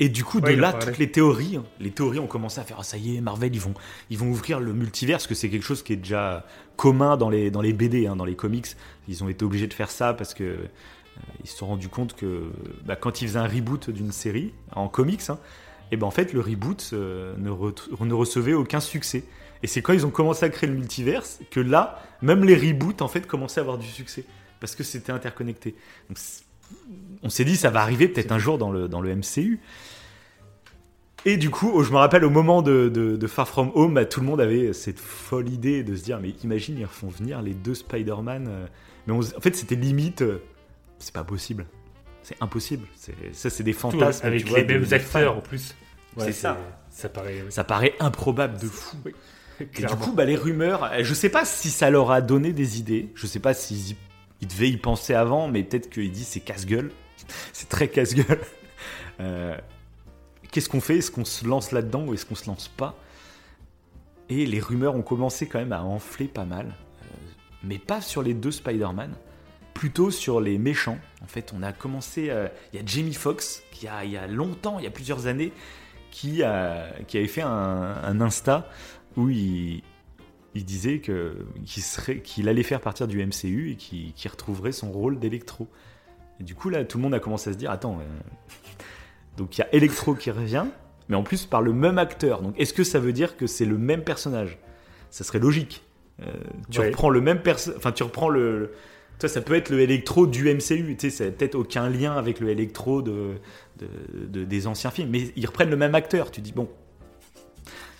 Et du coup, de Ouais, en là, toutes les théories, hein, les théories ont commencé à faire Ah, ça y est, Marvel, ils vont, ils vont ouvrir le multivers, parce que c'est quelque chose qui est déjà commun dans les, dans les BD, hein, dans les comics. Ils ont été obligés de faire ça parce que euh, ils se sont rendus compte que bah, quand ils faisaient un reboot d'une série en comics, hein, et ben en fait le reboot euh, ne, re- ne recevait aucun succès. Et c'est quand ils ont commencé à créer le multiverse que là, même les reboots en fait commençaient à avoir du succès parce que c'était interconnecté. Donc, on s'est dit ça va arriver peut-être un jour dans le, dans le MCU. Et du coup, oh, je me rappelle au moment de, de- de Far From Home, bah, tout le monde avait cette folle idée de se dire mais imagine ils font venir les deux Spider-Man. euh, mais on en fait c'était limite, euh, c'est pas possible, c'est impossible. Ça c'est des Tout, fantasmes. avec tu les mêmes acteurs en plus. C'est ça. Ça paraît. Ça paraît improbable de fou. Et du coup, bah, les rumeurs, euh, je sais pas si ça leur a donné des idées. Je sais pas s'ils ils devaient y penser avant, mais peut-être qu'ils disent c'est casse-gueule. C'est très casse-gueule. Euh, Qu'est-ce qu'on fait? Est-ce qu'on se lance là-dedans ou est-ce qu'on se lance pas? Et les rumeurs ont commencé quand même à enfler pas mal. Euh, mais pas sur les deux Spider-Man. Plutôt sur les méchants. En fait, on a commencé. euh, Il y a Jamie Foxx, qui a, il y a longtemps, il y a plusieurs années, qui, a, qui avait fait un, Insta où il, disait qu'il, allait faire partir du MCU et qu'il, retrouverait son rôle d'Electro. Et du coup, là, tout le monde a commencé à se dire attends, euh, donc il y a Electro qui revient, mais en plus par le même acteur. Donc est-ce que ça veut dire que c'est le même personnage? Ça serait logique. Euh, tu Ouais. reprends le même personnage, enfin tu reprends le. ça peut être le Electro du MCU, tu sais, ça n'a peut-être aucun lien avec le Electro de, de- de- des anciens films, mais ils reprennent le même acteur. Tu dis, bon,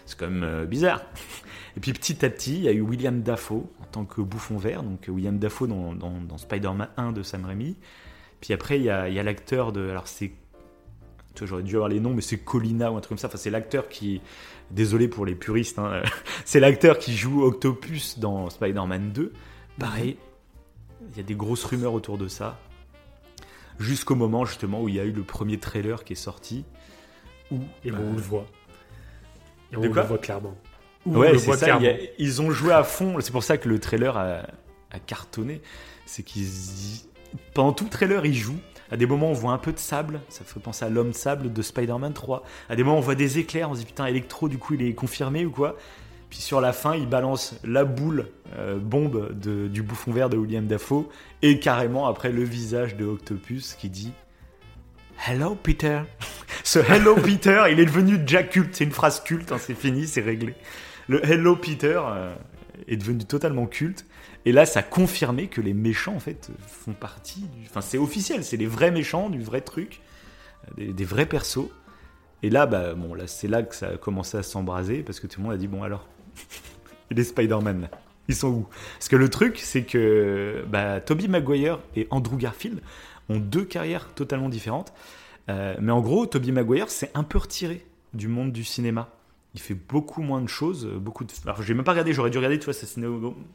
c'est quand même euh, bizarre. Et puis petit à petit, il y a eu William Dafoe en tant que bouffon vert, donc William Dafoe dans, dans- dans Spider-Man 1 de Sam Raimi. Puis après, il y a, il y a l'acteur de. Alors c'est. J'aurais dû avoir les noms, mais c'est Colina ou un truc comme ça. Enfin, c'est l'acteur qui. Désolé pour les puristes, hein, c'est l'acteur qui joue Octopus dans Spider-Man 2. Pareil, il y a des grosses rumeurs autour de ça. Jusqu'au moment justement où il y a eu le premier trailer qui est sorti. Où, Et on le voit. Et on le voit clairement. Où Ouais, c'est ça. a- ils ont joué à fond. C'est pour ça que le trailer a, a cartonné. C'est qu'ils. Pendant tout le trailer, ils jouent. À des moments, on voit un peu de sable. Ça fait penser à l'homme sable de Spider-Man 3. À des moments, on voit des éclairs. On se dit putain, Electro, du coup, il est confirmé ou quoi? Puis sur la fin, il balance la boule euh, bombe du bouffon vert de William Dafoe. Et carrément, après, le visage de Octopus qui dit Hello Peter. Ce Hello Peter, il est devenu Jack culte. C'est une phrase culte, hein, c'est fini, c'est réglé. Le Hello Peter euh, est devenu totalement culte. Et là, ça a confirmé que les méchants, en fait, font partie du. Enfin, c'est officiel, c'est les vrais méchants, du vrai truc, euh, des, vrais persos. Et là, bah, bon, là, c'est là que ça a commencé à s'embraser parce que tout le monde a dit bon alors, les Spider-Man, ils sont où? Parce que le truc, c'est que bah, Tobey Maguire et Andrew Garfield ont deux carrières totalement différentes. Euh, mais en gros, Tobey Maguire s'est un peu retiré du monde du cinéma. Il fait beaucoup moins de choses, euh, beaucoup de. Alors, j'ai même pas regardé. J'aurais dû regarder, tu vois, sa ciné-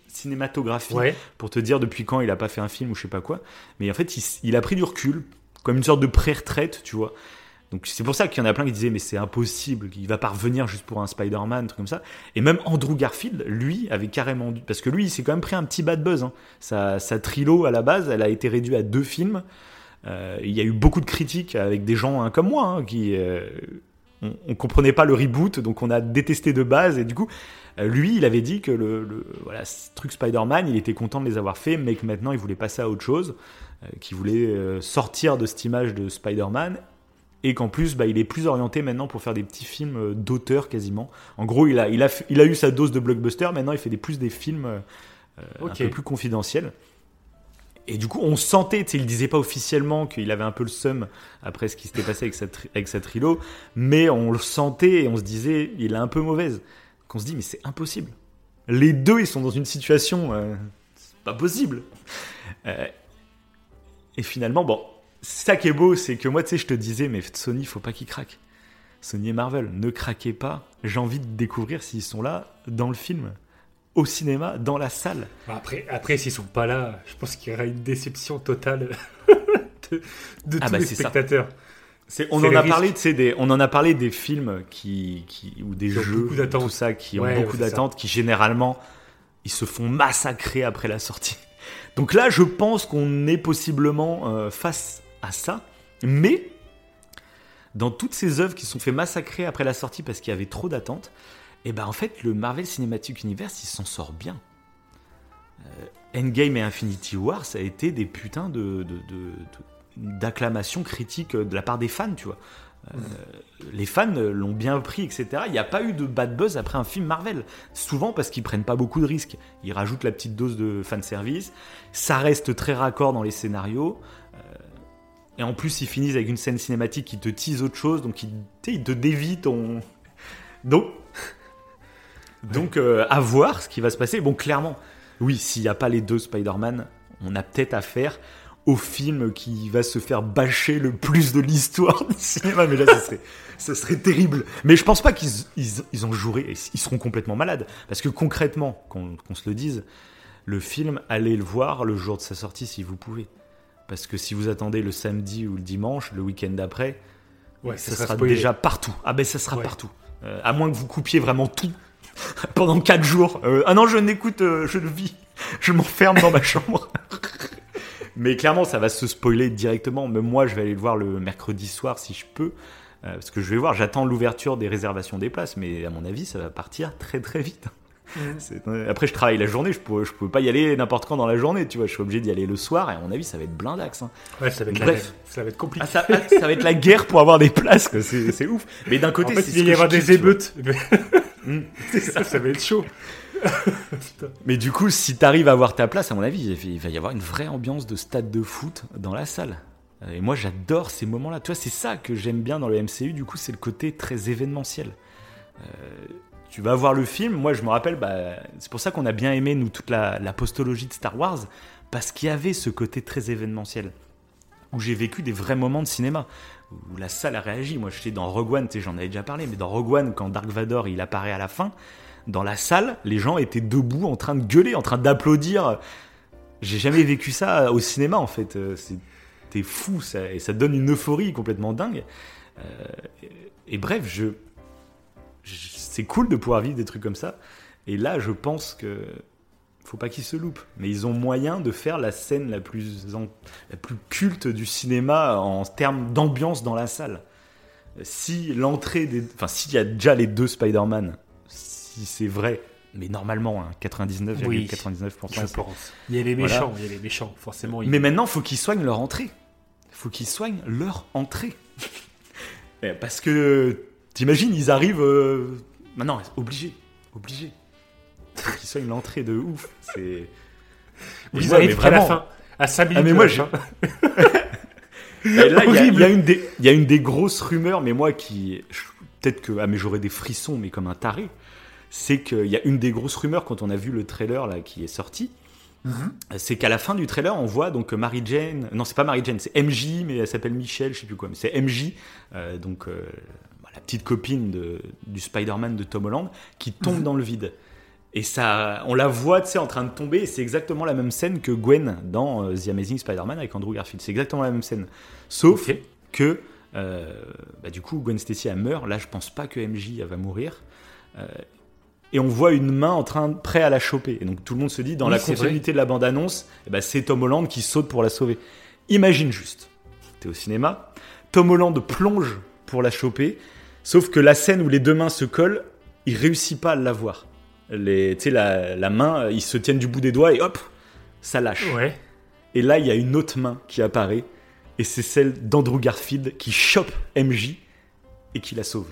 cinématographie Ouais. pour te dire depuis quand il a pas fait un film ou je sais pas quoi. Mais en fait, il, a pris du recul, comme une sorte de pré-retraite, tu vois. Donc c'est pour ça qu'il y en a plein qui disaient mais c'est impossible, qu'il va pas revenir juste pour un Spider-Man, truc comme ça. Et même Andrew Garfield, lui, avait carrément dû, parce que lui, il s'est quand même pris un petit bad buzz. hein. Sa, sa trilo à la base, elle a été réduite à deux films. Euh, il y a eu beaucoup de critiques avec des gens hein, comme moi hein, qui euh, on, on comprenait pas le reboot, donc on a détesté de base. Et du coup, euh, lui, il avait dit que le, le- voilà, ce truc Spider-Man, il était content de les avoir faits, mais que maintenant il voulait passer à autre chose, euh, qu'il voulait euh, sortir de cette image de Spider-Man. Et qu'en plus, bah, il est plus orienté maintenant pour faire des petits films d'auteur quasiment. En gros, il a, il, a, il a eu sa dose de blockbuster, maintenant il fait des, plus des films euh, un peu plus confidentiels. Et du coup, on sentait, tu sais, il disait pas officiellement qu'il avait un peu le seum après ce qui s'était passé avec sa, trilo, mais on le sentait et on se disait, il est un peu mauvaise. Qu'on se dit, mais c'est impossible. Les deux, ils sont dans une situation, euh, c'est pas possible. Euh, et finalement, bon, ça qui est beau, c'est que moi, tu sais, je te disais, mais Sony, faut pas qu'ils craquent. Sony et Marvel, ne craquez pas. J'ai envie de découvrir s'ils sont là dans le film, au cinéma, dans la salle. Bon, Après, après s'ils sont pas là, je pense qu'il y aura une déception totale de, de Ah tous bah, les spectateurs. C'est- on en a risques. parlé, tu sais, des, on en a parlé des films qui, qui ou des Qui jeux, beaucoup d'attentes. tout ça, qui Ouais, ont beaucoup d'attentes, qui généralement ils se font massacrer après la sortie. Donc là, je pense qu'on est possiblement euh, face à ça, mais dans toutes ces œuvres qui se sont fait massacrer après la sortie parce qu'il y avait trop d'attentes, et ben en fait le Marvel Cinematic Universe il s'en sort bien. Euh, Endgame et Infinity War, ça a été des putains de, d'acclamations critiques de la part des fans, tu vois. Euh, les fans l'ont bien pris, etc. Il n'y a pas eu de bad buzz après un film Marvel. Souvent parce qu'ils prennent pas beaucoup de risques. Ils rajoutent la petite dose de fanservice. Ça reste très raccord dans les scénarios. Euh, et en plus, ils finissent avec une scène cinématique qui te tease autre chose. Donc, ils, ils te dévient ton. Donc, donc euh, à voir ce qui va se passer. Bon, clairement, oui, s'il n'y a pas les deux Spider-Man, on a peut-être affaire au film qui va se faire bâcher le plus de l'histoire du cinéma. Mais là, ce serait, ce serait terrible. Mais je pense pas qu'ils ils, ils en joueraient. Ils seront complètement malades. Parce que concrètement, qu'on qu'on se le dise, le film, allez le voir le jour de sa sortie si vous pouvez. Parce que si vous attendez le samedi ou le dimanche, le week-end d'après, Ouais, ça, ça sera, déjà partout. Ah ben ça sera Ouais. partout. Euh, à moins que vous coupiez vraiment tout pendant 4 jours. Euh, ah non, je n'écoute, euh, je le vis. Je m'enferme dans ma chambre. Mais clairement, ça va se spoiler directement. Même moi, je vais aller le voir le mercredi soir si je peux. Euh, parce que je vais voir, j'attends l'ouverture des réservations des places. Mais à mon avis, ça va partir très très vite. Euh, Après, je travaille la journée. Je peux, je peux pas y aller n'importe quand dans la journée. Tu vois, je suis obligé d'y aller le soir. Et à mon avis, ça va être blindax. hein. Ouais, ça va être, Bref. ça va être compliqué. Ah, ça, ah, ça va être la guerre pour avoir des places. C'est ouf. Mais d'un en côté, fait, c'est il va y avoir des émeutes. Mm. ça, ça va être chaud. Mais du coup, si t'arrives à avoir ta place, à mon avis, il va- y avoir une vraie ambiance de stade de foot dans la salle. Et moi, j'adore ces moments-là. Tu vois, c'est ça que j'aime bien dans le MCU. Du coup, c'est le côté très événementiel. Euh, tu vas voir le film. Moi, je me rappelle, bah, c'est pour ça qu'on a bien aimé, nous, toute la, postologie de Star Wars, parce qu'il y avait ce côté très événementiel. Où j'ai vécu des vrais moments de cinéma. Où la salle a réagi. Moi, j'étais dans Rogue One, j'en avais déjà parlé, mais dans Rogue One, quand Dark Vador il apparaît à la fin, dans la salle, les gens étaient debout en train de gueuler, en train d'applaudir. j'ai jamais vécu ça au cinéma en fait. Euh, C'était fou ça, donne une euphorie complètement dingue. Euh, et, bref, je- c'est cool de pouvoir vivre des trucs comme ça. Et là, je pense que faut pas qu'ils se loupent. Mais ils ont moyen de faire la scène la plus, en- la plus culte du cinéma en termes d'ambiance dans la salle. Si l'entrée des. Enfin, s'il y a déjà les deux Spider-Man, si c'est vrai, mais normalement, hein, 99,99%. Oui, 99%, Je pense. Il y a les Voilà. méchants, il y a les méchants, forcément. mais maintenant, faut qu'ils soignent leur entrée. Faut qu'ils soignent leur entrée. Eh, Parce que, t'imagines, ils arrivent. euh, Maintenant, obligé. Obligé. Faut qu'ils soignent l'entrée de ouf. C'est. Ils Ouais, arrivent mais à la vraiment. fin, à 5 minutes Ah, mais moi, la j'ai- fin. Et là, il y y, une y a une des grosses rumeurs, mais moi qui. Peut-être que. Ah, mais j'aurais des frissons, mais comme un taré. C'est qu'il y a une des grosses rumeurs quand on a vu le trailer là qui est sorti. C'est qu'à la fin du trailer, on voit donc Mary Jane. Non, c'est pas Mary Jane, c'est MJ, mais elle s'appelle Michelle, je sais plus quoi. Mais c'est MJ, euh, donc euh, bah, la petite copine de, du Spider-Man de Tom Holland, qui tombe dans le vide. Et ça, on la voit, tu sais, en train de tomber. Et c'est exactement la même scène que Gwen dans euh, The Amazing Spider-Man avec Andrew Garfield. C'est exactement la même scène, sauf que euh, bah, du coup Gwen Stacy elle meurt. Là, je pense pas que MJ elle va mourir. Euh, et on voit une main en train de prêt à la choper. Et donc tout le monde se dit dans Oui, la continuité de la bande annonce, eh ben, c'est Tom Holland qui saute pour la sauver. Imagine juste, t'es au cinéma, Tom Holland plonge pour la choper, sauf que la scène où les deux mains se collent, il réussit pas à l'avoir. Les, tu sais, la, la main, ils se tiennent du bout des doigts et hop, ça lâche. Ouais. Et là, il y a une autre main qui apparaît, et c'est celle d'Andrew Garfield qui chope MJ et qui la sauve.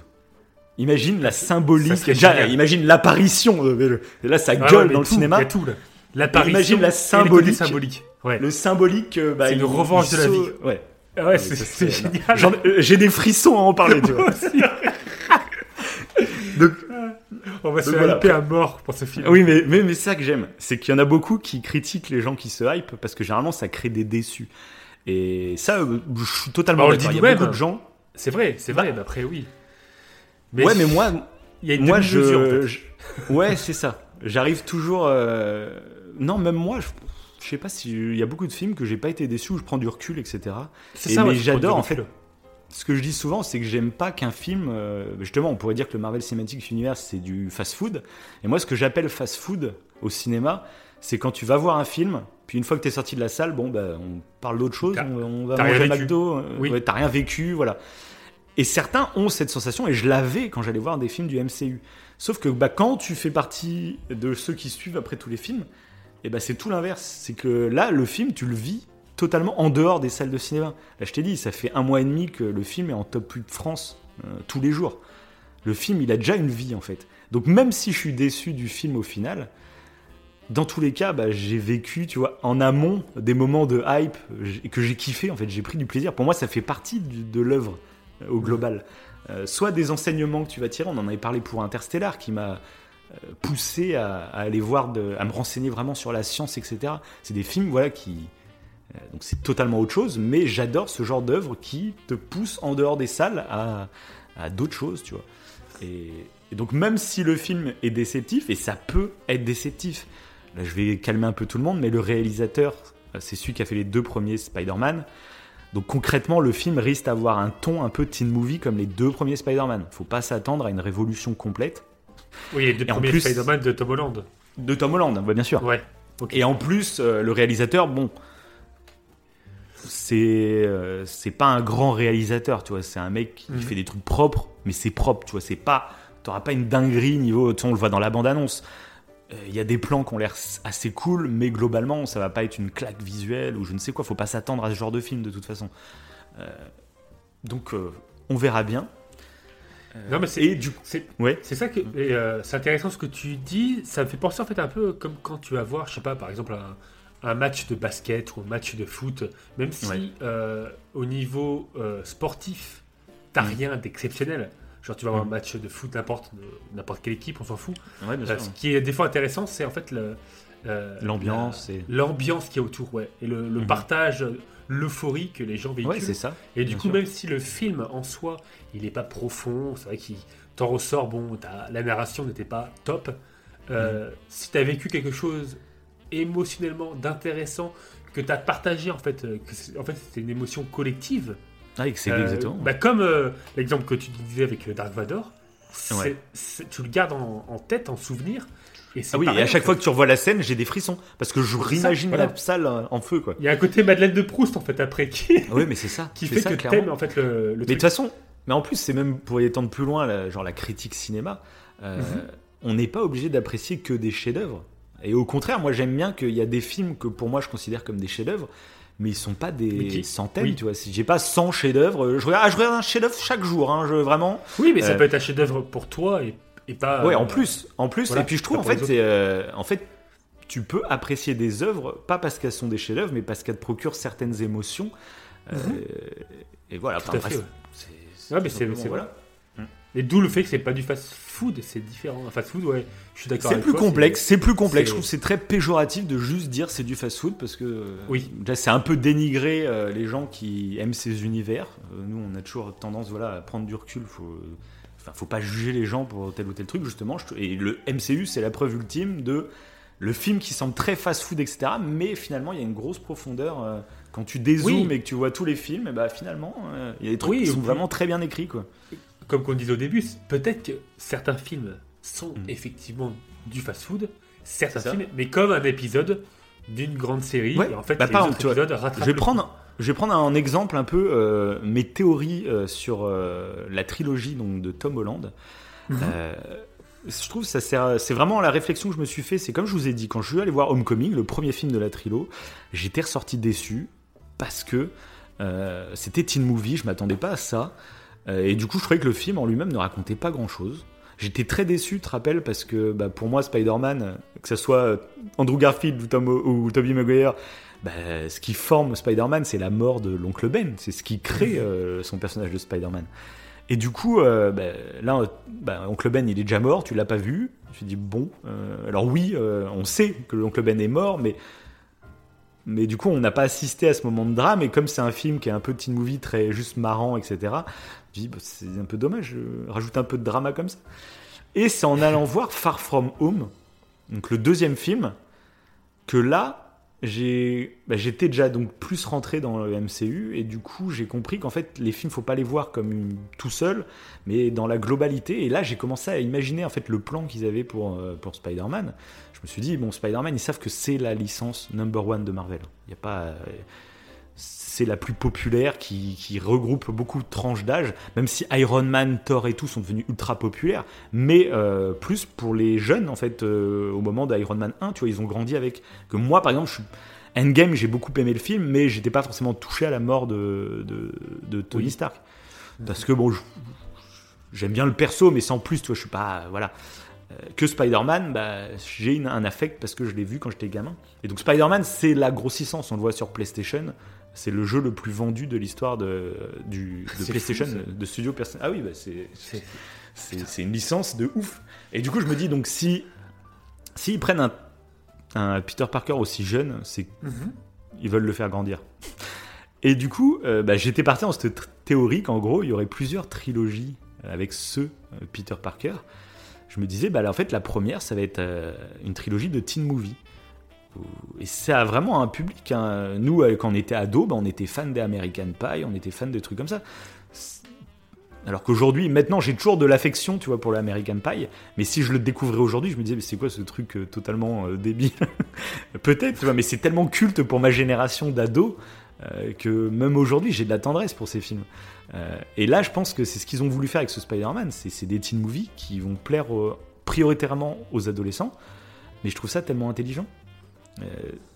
Imagine la symbolique, ça déjà, imagine l'apparition. euh, Là, ça Ah gueule ouais, dans le tout, cinéma. Y a tout là. L'apparition. Imagine la symbolique. Ouais. Le symbolique, euh, bah, C'est une revanche de la vie. Ouais. Ah ouais, Ah, c'est génial. Euh, J'ai des frissons à en parler, tu vois. Donc, On va se voilà. hyper à mort pour ce film. oui, mais, mais, mais c'est ça que j'aime. C'est qu'il y en a beaucoup qui critiquent les gens qui se hype parce que généralement ça crée des déçus. Et ça, euh, je suis totalement Bah, d'accord. Il y a nous-mêmes. beaucoup de gens. C'est vrai, c'est vrai, mais après oui. Mais ouais, mais moi, il y a une moi, en fait. je- ouais, c'est ça. J'arrive toujours. euh, Non, même moi, je, je sais pas si il y a beaucoup de films que j'ai pas été déçu où je prends du recul, etc. C'est et ça, mais ouais, j'adore, en fait. Ce que je dis souvent, c'est que j'aime pas qu'un film. euh, justement, on pourrait dire que le Marvel Cinematic Universe c'est du fast-food. Et moi, ce que j'appelle fast-food au cinéma, c'est quand tu vas voir un film, puis une fois que tu es sorti de la salle, bon, bah, on parle d'autre chose, on, on va manger. McDo, euh, Oui. ouais, t'as rien vécu, voilà. Et certains ont cette sensation, et je l'avais quand j'allais voir des films du MCU. Sauf que bah, quand tu fais partie de ceux qui suivent après tous les films, et bah, c'est tout l'inverse. C'est que là, le film, tu le vis totalement en dehors des salles de cinéma. Là, je t'ai dit, ça fait un mois et demi que le film est en top 8 de France euh, tous les jours. Le film, il a déjà une vie en fait. Donc même si je suis déçu du film au final, dans tous les cas, bah, j'ai vécu, tu vois, en amont des moments de hype que j'ai kiffé. En fait, j'ai pris du plaisir. Pour moi, ça fait partie du- de l'œuvre euh, au global. Euh, soit des enseignements que tu vas tirer. On en avait parlé pour Interstellar, qui m'a poussé à, aller voir, à me renseigner vraiment sur la science, etc. C'est des films, voilà, qui euh, donc c'est totalement autre chose, mais j'adore ce genre d'œuvre qui te pousse en dehors des salles à, à d'autres choses, tu vois. Et, et donc même si le film est déceptif, et ça peut être déceptif, là je vais calmer un peu tout le monde, mais le réalisateur, euh, c'est celui qui a fait les deux premiers Spider-Man. Donc concrètement, le film risque d'avoir un ton un peu teen movie comme les deux premiers Spider-Man. Faut pas s'attendre à une révolution complète Oui, les deux Et premiers plus- Spider-Man de Tom Holland. de Tom Holland, bah, bien sûr. Ouais. Et en plus, euh, le réalisateur, bon, c'est euh, c'est pas un grand réalisateur, tu vois. C'est un mec qui Mhm. fait des trucs propres, mais c'est propre, tu vois. C'est pas, t'auras pas une dinguerie niveau, on le voit dans la bande annonce. Il y a des plans qui ont l'air assez cool, mais globalement, ça va pas être une claque visuelle ou je ne sais quoi. Faut pas s'attendre à ce genre de film de toute façon. Euh, donc, euh, on verra bien. Non, mais c'est Et du c'est- ouais, c'est ça que euh, c'est intéressant ce que tu dis. Ça me fait penser en fait un peu comme quand tu vas voir, je sais pas, par exemple un, un match de basket ou un match de foot. Même si Ouais. euh, au niveau euh, sportif, t'as Mm. rien d'exceptionnel. Genre tu vas voir Mm. un match de foot n'importe n'importe quelle équipe, on s'en fout. ouais, bien Euh, sûr. ce qui est des fois intéressant, c'est en fait le euh, L'ambiance la- et- l'ambiance qui est autour, ouais, et le, le Mhm. partage, l'euphorie que les gens véhiculent. Ouais, c'est ça. Et du coup, sûr. même si le film en soi, il n'est pas profond, c'est vrai qu'il t'en ressort, bon, la narration n'était pas top. Mhm. euh, Si tu as vécu quelque chose émotionnellement d'intéressant que tu as partagé en fait, euh, que en fait c'était une émotion collective. Ah, Euh, exactement. bah, comme euh, l'exemple que tu disais avec Dark Vador, tu le gardes en, en tête, en souvenir. Et Ah oui, pareil, et à chaque fois que tu revois la scène, j'ai des frissons. Parce que je réimagine voilà. la salle euh, en feu, quoi. Il y a un côté Madeleine de Proust en fait après qui, Oui, mais c'est ça. qui fait ça, que t'aimes en fait le, le Mais de toute façon, mais en plus, c'est même pour y étendre plus loin, la- genre la critique cinéma, euh, Mhm. on n'est pas obligé d'apprécier que des chefs-d'œuvre. Et au contraire, moi j'aime bien qu'il y a des films que pour moi je considère comme des chefs-d'œuvre, mais ils sont pas des qui- centaines, oui. tu vois. Si j'ai pas 100 chefs-d'œuvre, je regarde, ah, je regarde un chef-d'œuvre chaque jour, hein, je, vraiment. Oui, mais ça Euh, peut être un chef-d'œuvre pour toi et, et pas. Ouais, euh, en plus, en plus. voilà, et puis je trouve en fait, euh, en fait, tu peux apprécier des œuvres pas parce qu'elles sont des chefs-d'œuvre, mais parce qu'elles te procurent certaines émotions. Euh, et voilà. Tout enfin, à fait, ouais. c'est- Ouais, mais c'est voilà. voilà. Et d'où le fait que c'est pas du fast-food, c'est différent. Un fast-food, ouais, je suis d'accord. C'est plus complexe, c'est plus complexe. Je trouve que c'est très péjoratif de juste dire c'est du fast-food parce que euh, Oui. déjà c'est un peu dénigrer euh, les gens qui aiment ces univers. Euh, nous, on a toujours tendance voilà à prendre du recul. Faut, euh, enfin, faut pas juger les gens pour tel ou tel truc justement. Et le MCU, c'est la preuve ultime de le film qui semble très fast-food, etc. Mais finalement, il y a une grosse profondeur. euh, quand tu dézoomes Oui. et que tu vois tous les films, et bah finalement, euh, il y a des trucs Oui, qui sont vraiment très bien écrits, quoi. Comme qu'on disait au début, peut-être que certains films sont Mm. effectivement du fast-food, certains films, mais comme un épisode d'une grande série. Ouais. Et en fait, Bah, les par exemple, vois, Je vais prendre, je vais prendre un exemple un peu euh, mes théories euh, sur euh, la trilogie donc de Tom Holland. Mhm. Je trouve que ça c'est vraiment la réflexion que je me suis fait. C'est comme je vous ai dit quand je suis allé voir Homecoming, le premier film de la trilo, j'étais ressorti déçu parce que c'était teen movie, je m'attendais pas à ça. Et du coup, je trouvais que le film en lui-même ne racontait pas grand-chose. J'étais très déçu, tu te rappelles, parce que bah, pour moi, Spider-Man, que ce soit Andrew Garfield ou, Tom, ou Tobey Maguire, bah, ce qui forme Spider-Man, c'est la mort de l'oncle Ben. C'est ce qui crée euh, son personnage de Spider-Man. Et du coup, euh, bah, là, bah, oncle Ben, il est déjà mort, tu l'as pas vu. Suis dit, bon, euh, alors oui, on sait que l'oncle Ben est mort, mais mais du coup, on n'a pas assisté à ce moment de drame. Et comme c'est un film qui est un peu teen movie, très juste marrant, etc., je dis, c'est un peu dommage, rajoute un peu de drama comme ça. Et c'est en allant voir Far From Home, donc le deuxième film, que là, bah, j'étais déjà donc plus rentré dans le MCU et du coup j'ai compris qu'en fait les films faut pas les voir comme tout seul, mais dans la globalité. Et là j'ai commencé à imaginer en fait le plan qu'ils avaient pour euh, pour Spider-Man. Je me suis dit bon Spider-Man ils savent que c'est la licence number one de Marvel. Il y a pas euh, c'est la plus populaire qui, qui regroupe beaucoup de tranches d'âge, même si Iron Man, Thor et tout sont devenus ultra populaires, mais euh, plus pour les jeunes en fait euh, au moment d'Iron Man 1, tu vois, ils ont grandi avec. Que moi par exemple, je suis... Endgame, j'ai beaucoup aimé le film, mais j'étais pas forcément touché à la mort de, de, de Tony Oui. Stark. Parce que bon, j'aime bien le perso, mais sans plus, tu vois, je suis pas. Voilà. Euh, Que Spider-Man, bah, j'ai un affect parce que je l'ai vu quand j'étais gamin. Et donc Spider-Man, c'est la grossissance, on le voit sur PlayStation. C'est le jeu le plus vendu de l'histoire de, du, de PlayStation, fou, de studio personne. Ah oui, bah, c'est C'est- une licence de ouf. Et du coup, je me dis, donc, si s'ils prennent un, un Peter Parker aussi jeune, c'est Mhm. ils veulent le faire grandir. Et du coup, euh, bah, j'étais parti dans cette théorie qu'en gros, il y aurait plusieurs trilogies avec ce euh, Peter Parker. Je me disais, bah, là, en fait, la première, ça va être euh, une trilogie de teen movie. Et ça a vraiment un public. hein. Nous, euh, quand on était ados, bah, on était fans des American Pie, on était fans de trucs comme ça. Alors qu'aujourd'hui, maintenant, j'ai toujours de l'affection, tu vois, pour l'American Pie. Mais si je le découvrais aujourd'hui, je me disais, mais c'est quoi ce truc euh, totalement euh, débile? Peut-être, tu vois, mais c'est tellement culte pour ma génération d'ados que même aujourd'hui, j'ai de la tendresse pour ces films. Et là, je pense que c'est ce qu'ils ont voulu faire avec ce Spider-Man. C'est des teen movies qui vont plaire prioritairement aux adolescents. Mais je trouve ça tellement intelligent. Euh,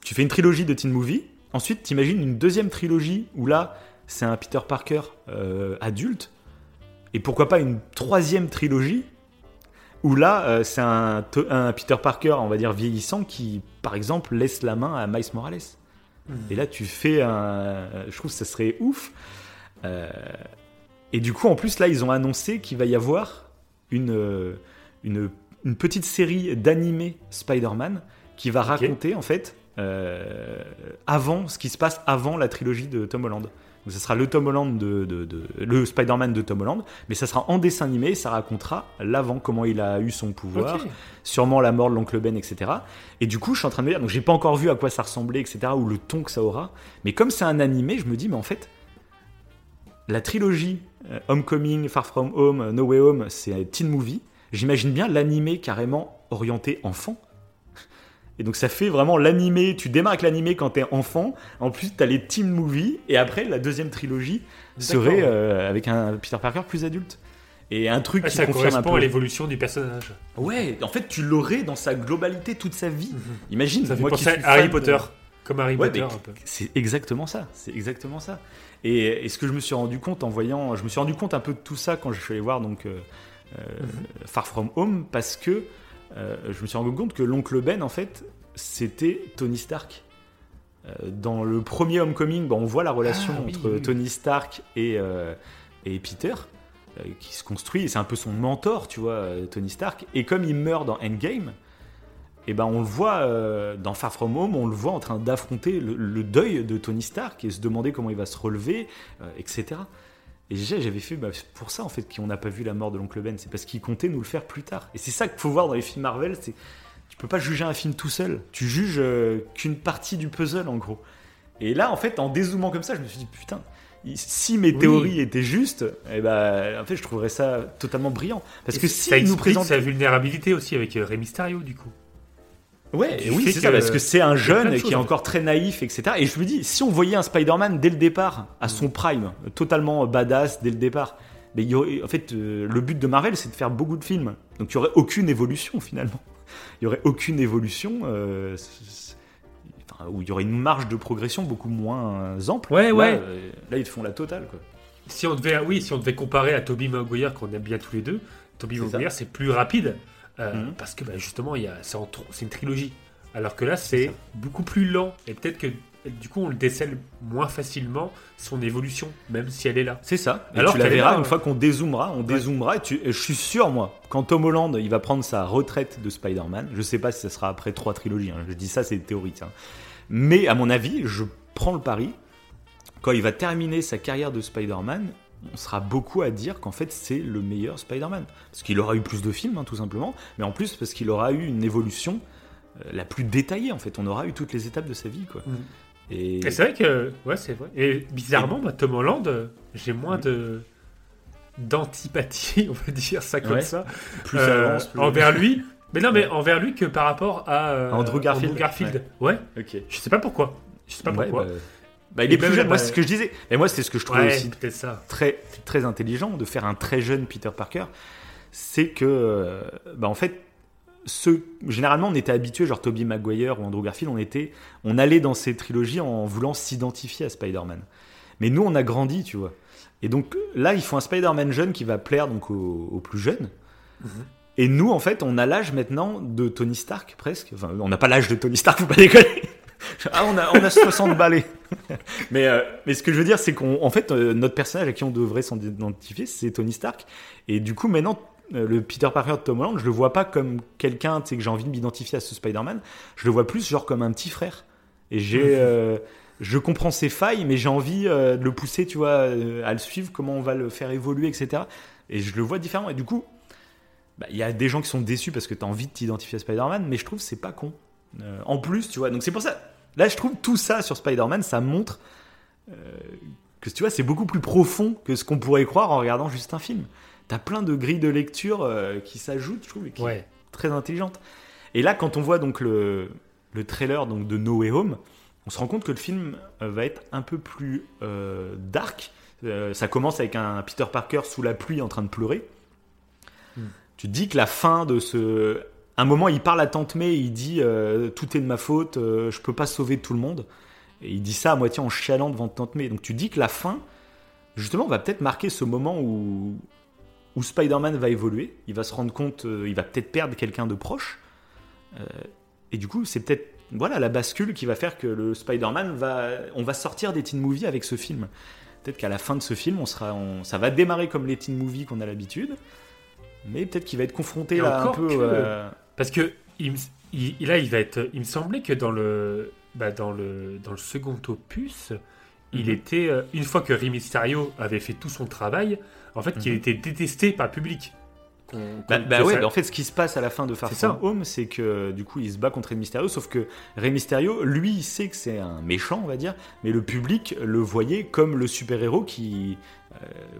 tu fais une trilogie de teen movie, ensuite t'imagines une deuxième trilogie où là, c'est un Peter Parker euh, adulte. Et pourquoi pas une troisième trilogie où là, euh, c'est un, Peter Parker, on va dire vieillissant, qui, par exemple, laisse la main à Miles Morales. Et là, tu fais un. Je trouve que ça serait ouf. Euh, Et du coup, en plus, là, ils ont annoncé qu'il va y avoir une, une, une petite série d'animés Spider-Man qui va raconter, en fait, euh, avant ce qui se passe avant la trilogie de Tom Holland. Donc ça sera le Tom Holland de, de- de- le Spider-Man de Tom Holland, mais ça sera en dessin animé. Ça racontera l'avant, comment il a eu son pouvoir, sûrement la mort de l'oncle Ben, etc. Et du coup, je suis en train de me dire, donc j'ai pas encore vu à quoi ça ressemblait, etc. ou le ton que ça aura. Mais comme c'est un animé, je me dis, mais en fait, la trilogie euh, Homecoming, Far From Home, No Way Home, c'est un teen movie. J'imagine bien l'animé carrément orienté enfant. Et donc ça fait vraiment l'animé, tu démarres avec l'animé quand t'es enfant, en plus t'as les teen movies, et après la deuxième trilogie serait euh, avec un Peter Parker plus adulte. Et un truc Ah, qui ça confirme un correspond peu. à l'évolution du personnage. Ouais, en fait tu l'aurais dans sa globalité toute sa vie. Imagine, Mhm. Ça fait moi qui suis Harry fan de- Potter. Comme Harry Ouais, Potter, mais un peu. c'est exactement ça. C'est exactement ça. Et, et ce que je me suis rendu compte en voyant, je me suis rendu compte un peu de tout ça quand je suis allé voir donc euh, euh, Far From Home parce que euh, je me suis rendu compte que l'oncle Ben en fait c'était Tony Stark. Euh, dans le premier Homecoming, bon, on voit la relation Ah, entre oui. Tony Stark et, euh, et Peter euh, qui se construit. et C'est un peu son mentor, tu vois, euh, Tony Stark. Et comme il meurt dans Endgame, et ben on le voit euh, dans Far From Home, on le voit en train d'affronter le, le deuil de Tony Stark et se demander comment il va se relever, euh, etc. Et j'ai- j'avais fait bah, c'est pour ça en fait qu'on n'a pas vu la mort de l'oncle Ben, c'est parce qu'il comptait nous le faire plus tard. Et c'est ça qu'il faut voir dans les films Marvel, c'est tu peux pas juger un film tout seul, tu juges euh, qu'une partie du puzzle en gros. Et là en fait en dézoomant comme ça, je me suis dit putain. Si mes Oui. théories étaient justes, eh ben, en fait, je trouverais ça totalement brillant. Parce Et que ça si nous explique présentent sa vulnérabilité aussi avec euh, Rey Mysterio, du coup. Ouais, oui, c'est ça, parce que c'est un jeune qui choses, est en encore très naïf, etc. Et je me dis, si on voyait un Spider-Man dès le départ, à son prime, totalement badass dès le départ, mais il y aurait, en fait, euh, le but de Marvel, c'est de faire beaucoup de films. Donc il n'y aurait aucune évolution finalement. Il n'y aurait aucune évolution, euh, enfin, où il y aurait une marge de progression beaucoup moins ample. Ouais, là, ouais. euh, là, ils te font la totale, quoi. Si on devait, oui, si on devait comparer à Tobey Maguire qu'on aime bien tous les deux, Tobey C'est Maguire c'est plus rapide euh, Mhm. parce que bah, justement c'est, une trilogie, alors que là c'est beaucoup plus lent et peut-être que du coup on le décèle moins facilement son évolution, même si elle est là. C'est ça. Et Alors tu la verras là, une ouais. fois qu'on dézoomera, on dézoomera. Et, tu- et je suis sûr, moi, quand Tom Holland il va prendre sa retraite de Spider-Man, je sais pas si ça sera après trois trilogies. hein, je dis ça, c'est théorique. hein. Mais à mon avis, je prends le pari. Quand il va terminer sa carrière de Spider-Man, on sera beaucoup à dire qu'en fait c'est le meilleur Spider-Man. Parce qu'il aura eu plus de films, hein, tout simplement. Mais en plus, parce qu'il aura eu une évolution euh, la plus détaillée, en fait. On aura eu toutes les étapes de sa vie, quoi. Mhm. Et, Et c'est vrai que, ouais, c'est vrai. Et bizarrement, Tom Holland, euh, j'ai moins de d'antipathie, on va dire ça comme Ouais. ça, plus euh, avance, plus... envers lui. Mais non, mais Ouais. envers lui que par rapport à euh, Andrew Garfield. Ouais. Ok. je sais pas pourquoi. Je sais pas Ouais, pourquoi. bah, bah, il est plus jeune, moi c'est ce que je disais. Et moi c'est ce que je trouvais ouais, aussi peut-être ça. très, très intelligent de faire un très jeune Peter Parker. C'est que, euh, bah, en fait, ce, généralement on était habitué, genre Tobey Maguire ou Andrew Garfield, on, était, on allait dans ces trilogies en voulant s'identifier à Spider-Man. Mais nous on a grandi, tu vois. Et donc là ils font un Spider-Man jeune qui va plaire donc aux, aux plus jeunes. Et nous, en fait, on a l'âge maintenant de Tony Stark, presque. Enfin, on n'a pas l'âge de Tony Stark, faut pas déconner. ah, on a, on a 60 balais. mais, euh, mais ce que je veux dire, c'est qu'en en fait, euh, notre personnage à qui on devrait s'identifier, c'est Tony Stark. Et du coup, maintenant, euh, le Peter Parker de Tom Holland, je le vois pas comme quelqu'un, que j'ai envie de m'identifier à ce Spider-Man. Je le vois plus, genre, comme un petit frère. Et j'ai. je comprends ses failles, mais j'ai envie de le pousser, tu vois, à le suivre, comment on va le faire évoluer, etc. Et je le vois différemment. Et du coup, bah, il y a des gens qui sont déçus parce que tu as envie de t'identifier à Spider-Man, mais je trouve que c'est pas con. Euh, en plus, tu vois, donc c'est pour ça. Là, je trouve tout ça sur Spider-Man, ça montre euh, que tu vois, c'est beaucoup plus profond que ce qu'on pourrait croire en regardant juste un film. T'as plein de grilles de lecture euh, qui s'ajoutent, je trouve, et qui Ouais. très intelligentes. Et là, quand on voit donc le, le trailer donc de No Way Home, on se rend compte que le film va être un peu plus dark. Ça commence avec un Peter Parker sous la pluie en train de pleurer. Tu te dis que la fin de ce. Un moment, il parle à Tante May, il dit euh, Tout est de ma faute, euh, je peux pas sauver tout le monde. Et il dit ça à moitié en chialant devant Tante May. Donc tu dis que la fin, justement, va peut-être marquer ce moment où, où Spider-Man va évoluer. Il va se rendre compte, euh, il va peut-être perdre quelqu'un de proche. Et du coup, c'est peut-être voilà la bascule qui va faire que le Spider-Man va. On va sortir des teen movies avec ce film. Peut-être qu'à la fin de ce film, on sera, on- ça va démarrer comme les teen movies qu'on a l'habitude. Mais peut-être qu'il va être confronté là un peu. que- Parce que il, me- il- là, il va être. Il me semblait que dans le, bah, dans le, dans le second opus, il Mhm. était euh, une fois que Rey Mysterio avait fait tout son travail, en fait, qu'il Mhm. était détesté par le public. Qu'on- Bah, qu'on- bah ouais, ça- mais en fait, ce qui se passe à la fin de Far C'est ça. From Home, c'est que du coup, il se bat contre Rey Mysterio, sauf que Rey Mysterio, lui, il sait que c'est un méchant, on va dire, mais le public le voyait comme le super-héros qui,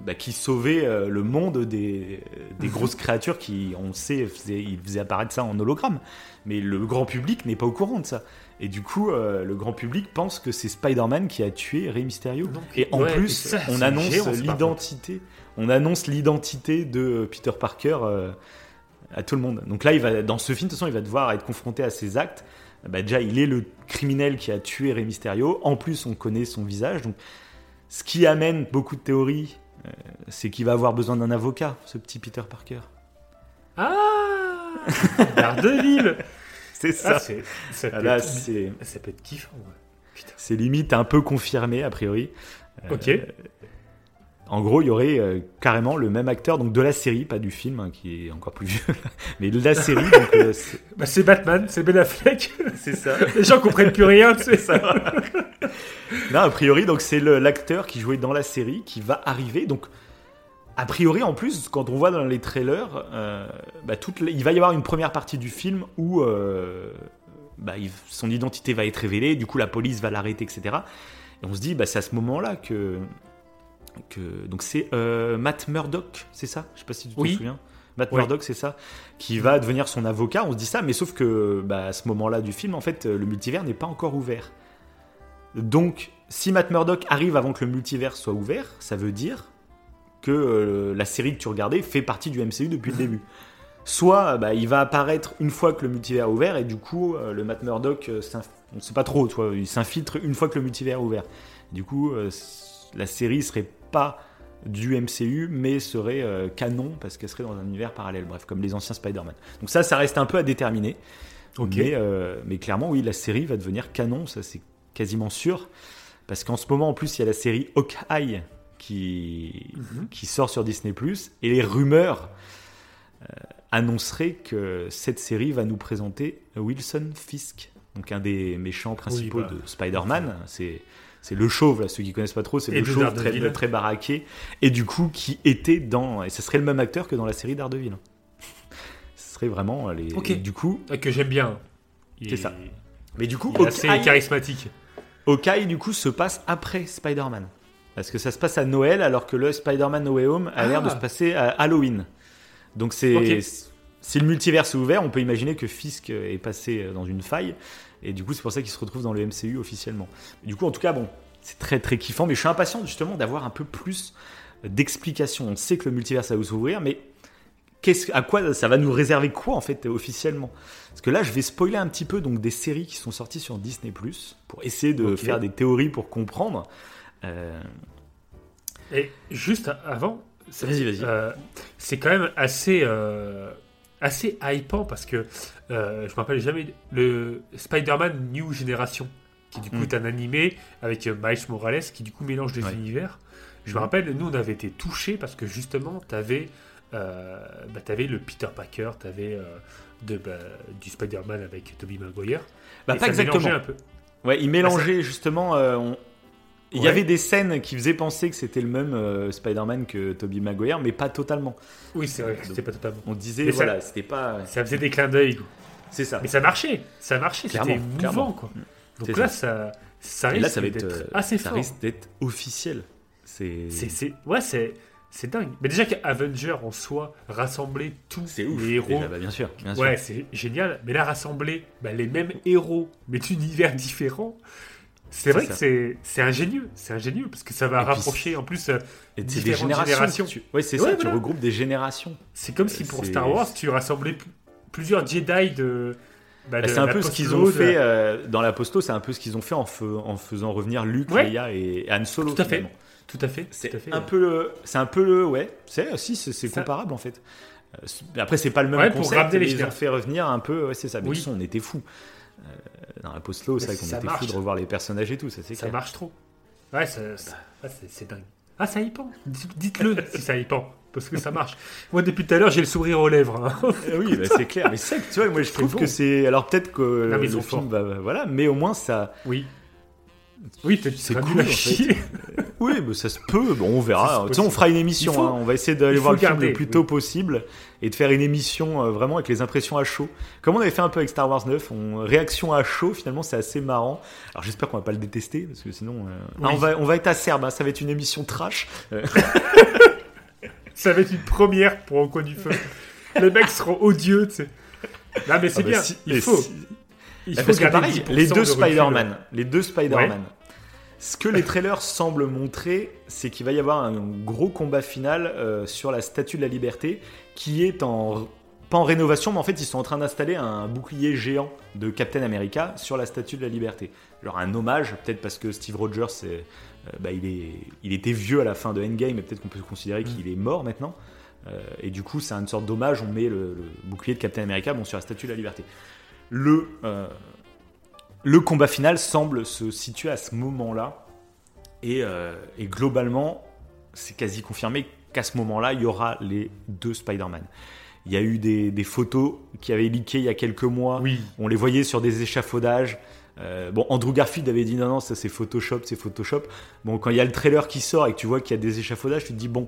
bah, qui sauvait euh, le monde des, des grosses créatures qui, on sait, faisait, il faisait apparaître ça en hologramme. Mais le grand public n'est pas au courant de ça. Et du coup, euh, le grand public pense que c'est Spider-Man qui a tué Rey Mysterio. Donc, et en ouais, plus, ça, on annonce géant, l'identité. On annonce l'identité de Peter Parker euh, à tout le monde. Donc là, il va, dans ce film, de toute façon, il va devoir être confronté à ses actes. Bah, déjà, il est le criminel qui a tué Rey Mysterio. En plus, on connaît son visage. Donc, ce qui amène beaucoup de théories, euh, c'est qu'il va avoir besoin d'un avocat, ce petit Peter Parker. Ah Daredevil C'est ça. Ah, c'est- ça, peut Ah, là, être, c'est ça peut être kiffant. ouais. C'est limite un peu confirmé, a priori. Euh, Ok. En gros, il y aurait euh, carrément le même acteur, donc de la série, pas du film, hein, qui est encore plus vieux, mais de la série. donc, euh, c'est- Bah, c'est Batman, c'est Ben Affleck. c'est ça. Les gens comprennent plus rien, tu sais. Non, a priori, donc c'est l'acteur qui jouait dans la série qui va arriver. Donc, a priori, en plus, quand on voit dans les trailers, euh, bah, toute la- il va y avoir une première partie du film où bah, son identité va être révélée. Du coup, la police va l'arrêter, etc. Et on se dit, bah, c'est à ce moment-là que, que donc c'est euh, Matt Murdock, c'est ça? Je sais pas si tu te Oui. souviens. Matt Oui. Murdock, c'est ça, qui va devenir son avocat. On se dit ça, mais sauf que bah, à ce moment-là du film, en fait, le multivers n'est pas encore ouvert. Donc, si Matt Murdock arrive avant que le multivers soit ouvert, ça veut dire que euh, la série que tu regardais fait partie du MCU depuis le début. Soit bah, il va apparaître une fois que le multivers est ouvert, et du coup, euh, le Matt Murdock, euh, on sait pas trop, tu vois, il s'infiltre une fois que le multivers est ouvert. Du coup, euh, la série serait pas du MCU, mais serait euh, canon parce qu'elle serait dans un univers parallèle, bref, comme les anciens Spider-Man. Donc ça, ça reste un peu à déterminer. Ok. Mais, euh, mais clairement, oui, la série va devenir canon, ça c'est quasiment sûr. Parce qu'en ce moment, en plus, il y a la série Hawkeye qui, Mhm. qui sort sur Disney ⁇ et les rumeurs euh, annonceraient que cette série va nous présenter Wilson Fisk, donc un des méchants principaux bah, de Spider-Man. C'est c'est le chauve, là, ceux qui connaissent pas trop, c'est le chauve très, baraqué, et du coup qui était dans... Et ce serait le même acteur que dans la série Daredevil. Ce serait vraiment les... Ok. et du coup, Ah, Que j'aime bien. C'est est- ça. mais du coup, Il est assez charismatique. Hawkeye, du coup, se passe après Spider-Man. Parce que ça se passe à Noël, alors que le Spider-Man No Way Home a Ah. l'air de se passer à Halloween. Donc c'est... Si le multivers est ouvert, on peut imaginer que Fisk est passé dans une faille. Et du coup, c'est pour ça qu'il se retrouve dans le MCU officiellement. Du coup, en tout cas, bon, c'est très très kiffant. Mais je suis impatient justement d'avoir un peu plus d'explications. On sait que le multivers ça va s'ouvrir, mais qu'est-ce, à quoi ça va nous réserver quoi en fait officiellement? Parce que là, je vais spoiler un petit peu donc des séries qui sont sorties sur Disney pour essayer de faire des théories pour comprendre. Euh, Et juste avant, c'est- Vas-y, vas-y. euh, c'est quand même assez, euh, assez hypant parce que euh, je me rappelle jamais le Spider-Man New Generation, qui du coup Mm. est un animé avec euh, Miles Morales qui du coup mélange des Ouais. univers. Je me Mhm. rappelle, nous on avait été touchés parce que justement, tu avais, bah, t'avais le Peter Parker, tu avais de, bah, du Spider-Man avec Tobey Maguire. bah, pas exactement. un peu. Ouais, il mélangeait justement. euh, on- Il y avait des scènes qui faisaient penser que c'était le même euh, Spider-Man que Tobey Maguire, mais pas totalement. Oui, c'est vrai, c'était pas totalement. On disait, Mais voilà, c'était pas. Ça faisait des clins d'œil. C'est ça. Mais ça marchait, ça marchait, c'était mouvant quoi. Donc C'est là, ça, ça risque là, ça va être, d'être euh, assez ça fort. risque d'être officiel. C'est. Ouais, c'est, c'est dingue. Mais déjà qu'Avenger en soi rassembler tous ouf. les héros, déjà, bah, bien sûr, bien sûr. ouais, c'est génial. Mais là, rassembler bah, les mêmes héros, mais d'univers différents, c'est vrai ça. que c'est, c'est ingénieux, c'est ingénieux parce que ça va Et rapprocher en plus. euh, Et des différentes générations. générations. tu- Ouais, c'est Ouais, ça. Tu voilà. regroupes des générations. C'est comme si pour Star Wars, tu rassemblais pl- plusieurs Jedi de. bah, Bah, c'est un peu ce qu'ils ont fait euh, dans la Posto. C'est un peu ce qu'ils ont fait en, faisant revenir Luke, Ouais. Leia et Han Solo. Tout à fait. Tout à fait. tout C'est un ouais. peu le, c'est un peu le, ouais, c'est si c'est Ça- comparable en fait. Euh, Après c'est pas le même Ouais, pour concept, ramener les ils ont fait revenir un peu, ouais, c'est ça. Mais Oui. toute façon, on était fous dans la post-lo, c'est Mais vrai qu'on était marche. fous de revoir les personnages et tout, ça c'est Ça clair. marche trop. Ouais, ah, c'est c'est dingue. Ah, ça hypant. Dites- Dites-le si ça hypant. Parce que ça marche. Moi, depuis tout à l'heure, j'ai le sourire aux lèvres. hein. Euh, oui, bah, c'est clair. Mais c'est tu vois, moi je C'est trouve bon. que c'est, alors peut-être que Non, mais le film va, voilà, mais au moins ça, Oui. Oui, C'est cool, en fait. chier. Oui, mais ça se peut. Bon, on verra. Tu sais, on fera une émission. Faut- hein. On va essayer d'aller voir le film le plus tôt possible et de faire une émission euh, vraiment avec les impressions à chaud. Comme on avait fait un peu avec Star Wars 9, on... réaction à chaud. Finalement, c'est assez marrant. Alors, j'espère qu'on va pas le détester parce que sinon, euh, Oui. ah, on va on va être acerbe. hein. Ça va être une émission trash. Ça va être une première pour En Coin du Feu. Les mecs seront odieux, tu sais. Non, mais c'est ah bah, bien. si- il faut. si- Parce que pareil, 10% les deux. Spider-Man, les deux Spider-Man. Ce que les trailers semblent montrer, c'est qu'il va y avoir un gros combat final euh, sur la Statue de la Liberté, qui est en pas en rénovation, mais en fait ils sont en train d'installer un bouclier géant de Captain America sur la Statue de la Liberté. Genre un hommage, peut-être parce que Steve Rogers, euh, bah, il, est, il était vieux à la fin de Endgame, et peut-être qu'on peut considérer qu'il est mort maintenant. Euh, et du coup, c'est une sorte d'hommage. On met le, le bouclier de Captain America bon, sur la Statue de la Liberté. Le, euh, le combat final semble se situer à ce moment-là. Et, euh, et globalement, c'est quasi confirmé qu'à ce moment-là, il y aura les deux Spider-Man. Il y a eu des, des photos qui avaient leaké il y a quelques mois. Oui. On les voyait sur des échafaudages. Euh, bon, Andrew Garfield avait dit non, non, ça c'est Photoshop, c'est Photoshop. Bon, quand il y a le trailer qui sort et que tu vois qu'il y a des échafaudages, tu te dis bon.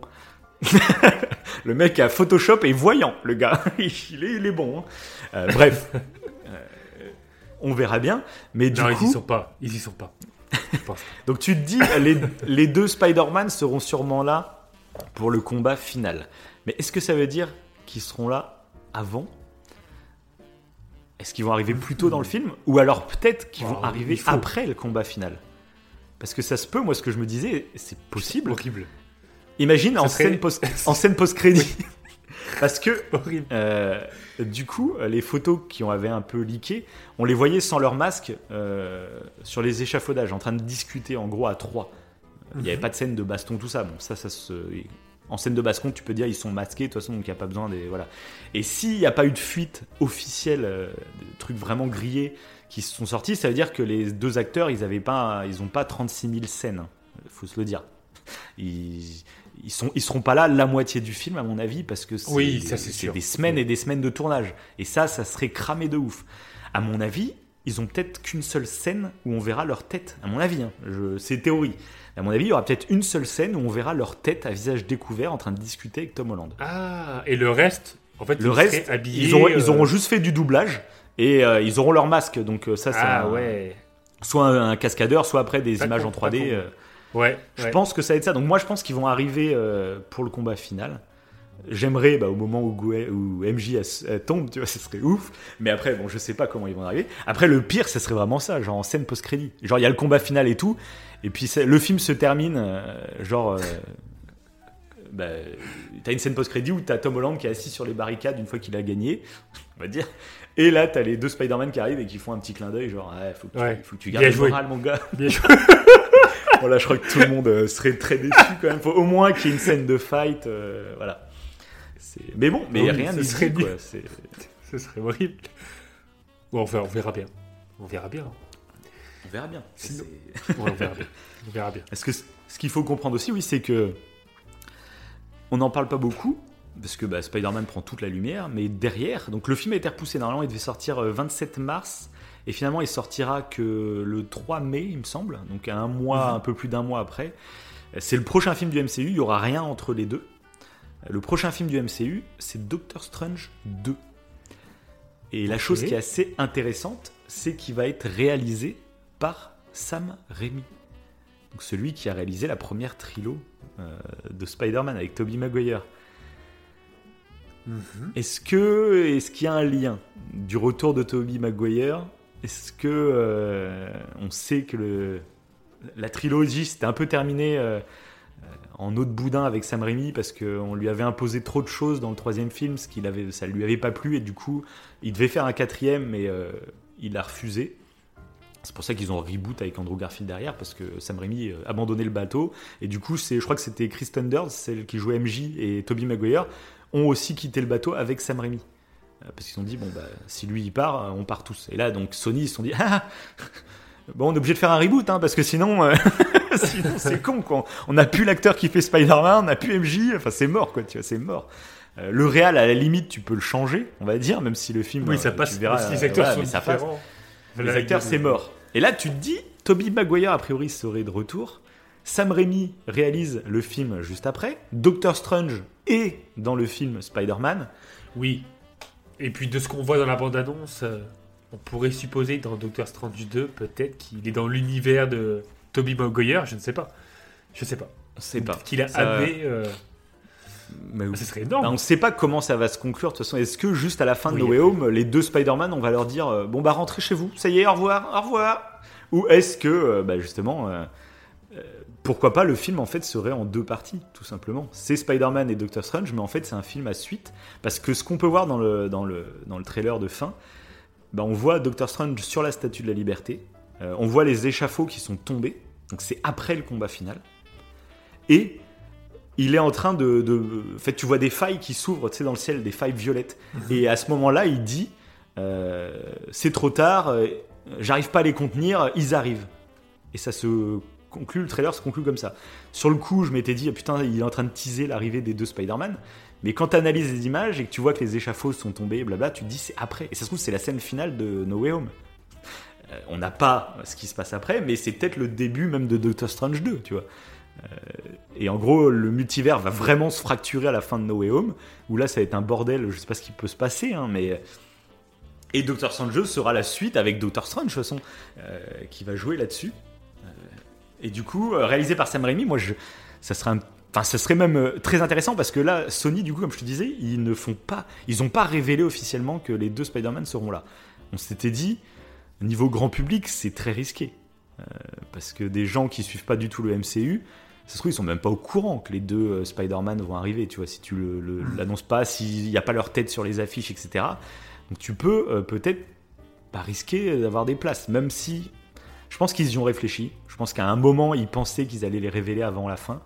le mec a Photoshop et voyant, le gars. il, est, il est bon. hein. Euh, bref. On verra bien. Mais du Non, ils coup. y sont pas. Ils y sont pas. Je pense. Donc tu te dis, les, les deux Spider-Man seront sûrement là pour le combat final. Mais est-ce que ça veut dire qu'ils seront là avant? Est-ce qu'ils vont arriver plus tôt dans le film? Ou alors peut-être qu'ils vont Oh, arriver après le combat final? Parce que ça se peut, moi ce que je me disais, c'est possible. Horrible. Imagine en serait- scène post- en scène post-crédit. Parce que Horrible. euh, du coup, les photos qui ont avaient un peu leaké, on les voyait sans leur masque euh, sur les échafaudages, en train de discuter en gros à trois. Il n'y avait pas de scène de baston, tout ça. Bon, ça, ça se. En scène de baston, tu peux dire ils sont masqués, de toute façon, donc il n'y a pas besoin des. Voilà. Et s'il n'y a pas eu de fuite officielle, euh, de trucs vraiment grillés qui se sont sortis, ça veut dire que les deux acteurs, ils n'ont pas, ils ont pas 36 000 scènes. faut se le dire. Ils, ils, sont, ils seront pas là la moitié du film, à mon avis, parce que c'est Oui, des semaines et des semaines de tournage. Et ça, ça serait cramé de ouf. À mon avis, ils ont peut-être qu'une seule scène où on verra leur tête. À mon avis, hein. Je- c'est théorie. À mon avis, il y aura peut-être une seule scène où on verra leur tête à visage découvert en train de discuter avec Tom Holland. Ah, et le reste, en fait, Le ils reste, habillés. ils, auront, ils euh, auront juste fait du doublage et euh, ils auront leur masque. Donc euh, ça, c'est Ah ouais. soit un, un cascadeur, soit après des Pas images en pas 3D. Euh, Ouais. je ouais. pense que ça va être ça. Donc moi, je pense qu'ils vont arriver euh, pour le combat final. J'aimerais, bah, au moment où, Gouet- où MJ elle- elle tombe, tu vois, ce serait ouf. Mais après, bon, je sais pas comment ils vont arriver. Après, le pire, ce serait vraiment ça, genre en scène post-crédit. Genre, il y a le combat final et tout. Et puis, le film se termine, euh, genre. euh, bah, t'as une scène post-crédit où t'as Tom Holland qui est assis sur les barricades une fois qu'il a gagné, on va dire. Et là, t'as les deux Spider-Man qui arrivent et qui font un petit clin d'œil, genre, faut que tu, Ouais. faut que tu Bien gardes le joué. moral, mon gars. Bien joué. Voilà, je crois que tout le monde euh, serait très déçu quand même. Faut au moins qu'il y ait une scène de fight. euh, voilà. Mais bon, mais Oui, rien n'est serait dit, quoi. Ce serait horrible. Bon, on verra, on verra bien. On verra bien. On verra bien. Sinon- Ouais, on verra bien. On verra bien. Parce que ce qu'il faut comprendre aussi, oui, c'est que on n'en parle pas beaucoup. Parce que bah, Spider-Man prend toute la lumière, mais derrière, donc le film a été repoussé. Normalement, il devait sortir euh, 27 mars, et finalement, il sortira que le 3 mai, il me semble, donc un mois, un peu plus d'un mois après. C'est le prochain film du MCU, il n'y aura rien entre les deux. Le prochain film du MCU, c'est Doctor Strange 2. Et la chose qui est assez intéressante, c'est qu'il va être réalisé par Sam Raimi. Donc celui qui a réalisé la première trilo euh, de Spider-Man avec Tobey Maguire. Est-ce que est-ce qu'il y a un lien du retour de Tobey Maguire Est-ce que euh, on sait que la trilogie c'était un peu terminé euh, en eau de boudin avec Sam Raimi parce qu'on lui avait imposé trop de choses dans le troisième film, ce qu'il avait, ça lui avait pas plu et du coup il devait faire un quatrième mais euh, il a refusé. C'est pour ça qu'ils ont reboot avec Andrew Garfield derrière parce que Sam Raimi euh, abandonnait le bateau et du coup je crois que c'était Kristen Dunst, celle qui jouait MJ et Tobey Maguire ont aussi quitté le bateau avec Sam Raimi. Euh, Parce qu'ils se sont dit, bon, bah, si lui il part, euh, on part tous. Et là, donc Sony, ils se sont dit, ah, bon, on est obligé de faire un reboot, hein, parce que sinon, euh, sinon c'est con, quoi. On n'a plus l'acteur qui fait Spider-Man, on n'a plus MJ, enfin, c'est mort, quoi, tu vois, c'est mort. Euh, le réal, à la limite, tu peux le changer, on va dire, même si le film. Oui, euh, ça tu passe. verras, si les acteurs voilà, sont mais ça passe. différents. Les acteurs, c'est mort. Et là, tu te dis, Toby Maguire, a priori, serait de retour. Sam Raimi réalise le film juste après. Doctor Strange est dans le film Spider-Man. Oui. Et puis de ce qu'on voit dans la bande-annonce, euh, on pourrait supposer dans Doctor Strange 2 peut-être qu'il est dans l'univers de Toby Maguire, je ne sais pas. Je sais pas. C'est pas. Qu'il a Ça- amené. euh, Mais oui. bah, ce serait Bah, énorme. on ne sait pas comment ça va se conclure. De toute façon, est-ce que juste à la fin de Oui, No Way. Home, les deux Spider-Man, on va leur dire euh, bon bah rentrez chez vous, ça y est, au revoir, au revoir. Ou est-ce que bah, justement, pourquoi pas le film en fait serait en deux parties, tout simplement. C'est Spider-Man et Doctor Strange, mais en fait c'est un film à suite parce que ce qu'on peut voir dans le dans le dans le trailer de fin, bah, on voit Doctor Strange sur la Statue de la Liberté. Euh, on voit les échafauds qui sont tombés, donc c'est après le combat final. Et il est en train de, de- En fait, tu vois des failles qui s'ouvrent, tu sais, dans le ciel, des failles violettes. Et à ce moment-là, il dit euh, C'est trop tard, euh, j'arrive pas à les contenir, ils arrivent. Et ça se conclut, le trailer se conclut comme ça. Sur le coup, je m'étais dit ah, Putain, il est en train de teaser l'arrivée des deux Spider-Man. Mais quand tu analyses les images et que tu vois que les échafauds sont tombés, blabla, tu te dis c'est après. Et ça se trouve, c'est la scène finale de No Way Home. Euh, on n'a pas ce qui se passe après, mais c'est peut-être le début même de Doctor Strange 2, tu vois. Euh, et en gros, le multivers va vraiment se fracturer à la fin de No Way Home, où là, ça va être un bordel, je sais pas ce qui peut se passer, hein, mais... Et Doctor Strange 2 sera la suite avec Doctor Strange, de toute façon, euh, qui va jouer là-dessus. Et du coup, euh, réalisé par Sam Raimi, moi, je, ça serait un- Enfin, ça serait même euh, très intéressant parce que là, Sony, du coup, comme je te disais, ils ne font pas, ils n'ont pas révélé officiellement que les deux Spider-Man seront là. On s'était dit, niveau grand public, c'est très risqué. Euh, parce que des gens qui suivent pas du tout le MCU, ça se trouve, ils sont même pas au courant que les deux Spider-Man vont arriver, tu vois, si tu le- le- l'annonces pas, s'il n'y a pas leur tête sur les affiches, etc. Donc tu peux euh, peut-être pas risquer d'avoir des places, même si je pense qu'ils y ont réfléchi. Je pense qu'à un moment, ils pensaient qu'ils allaient les révéler avant la fin.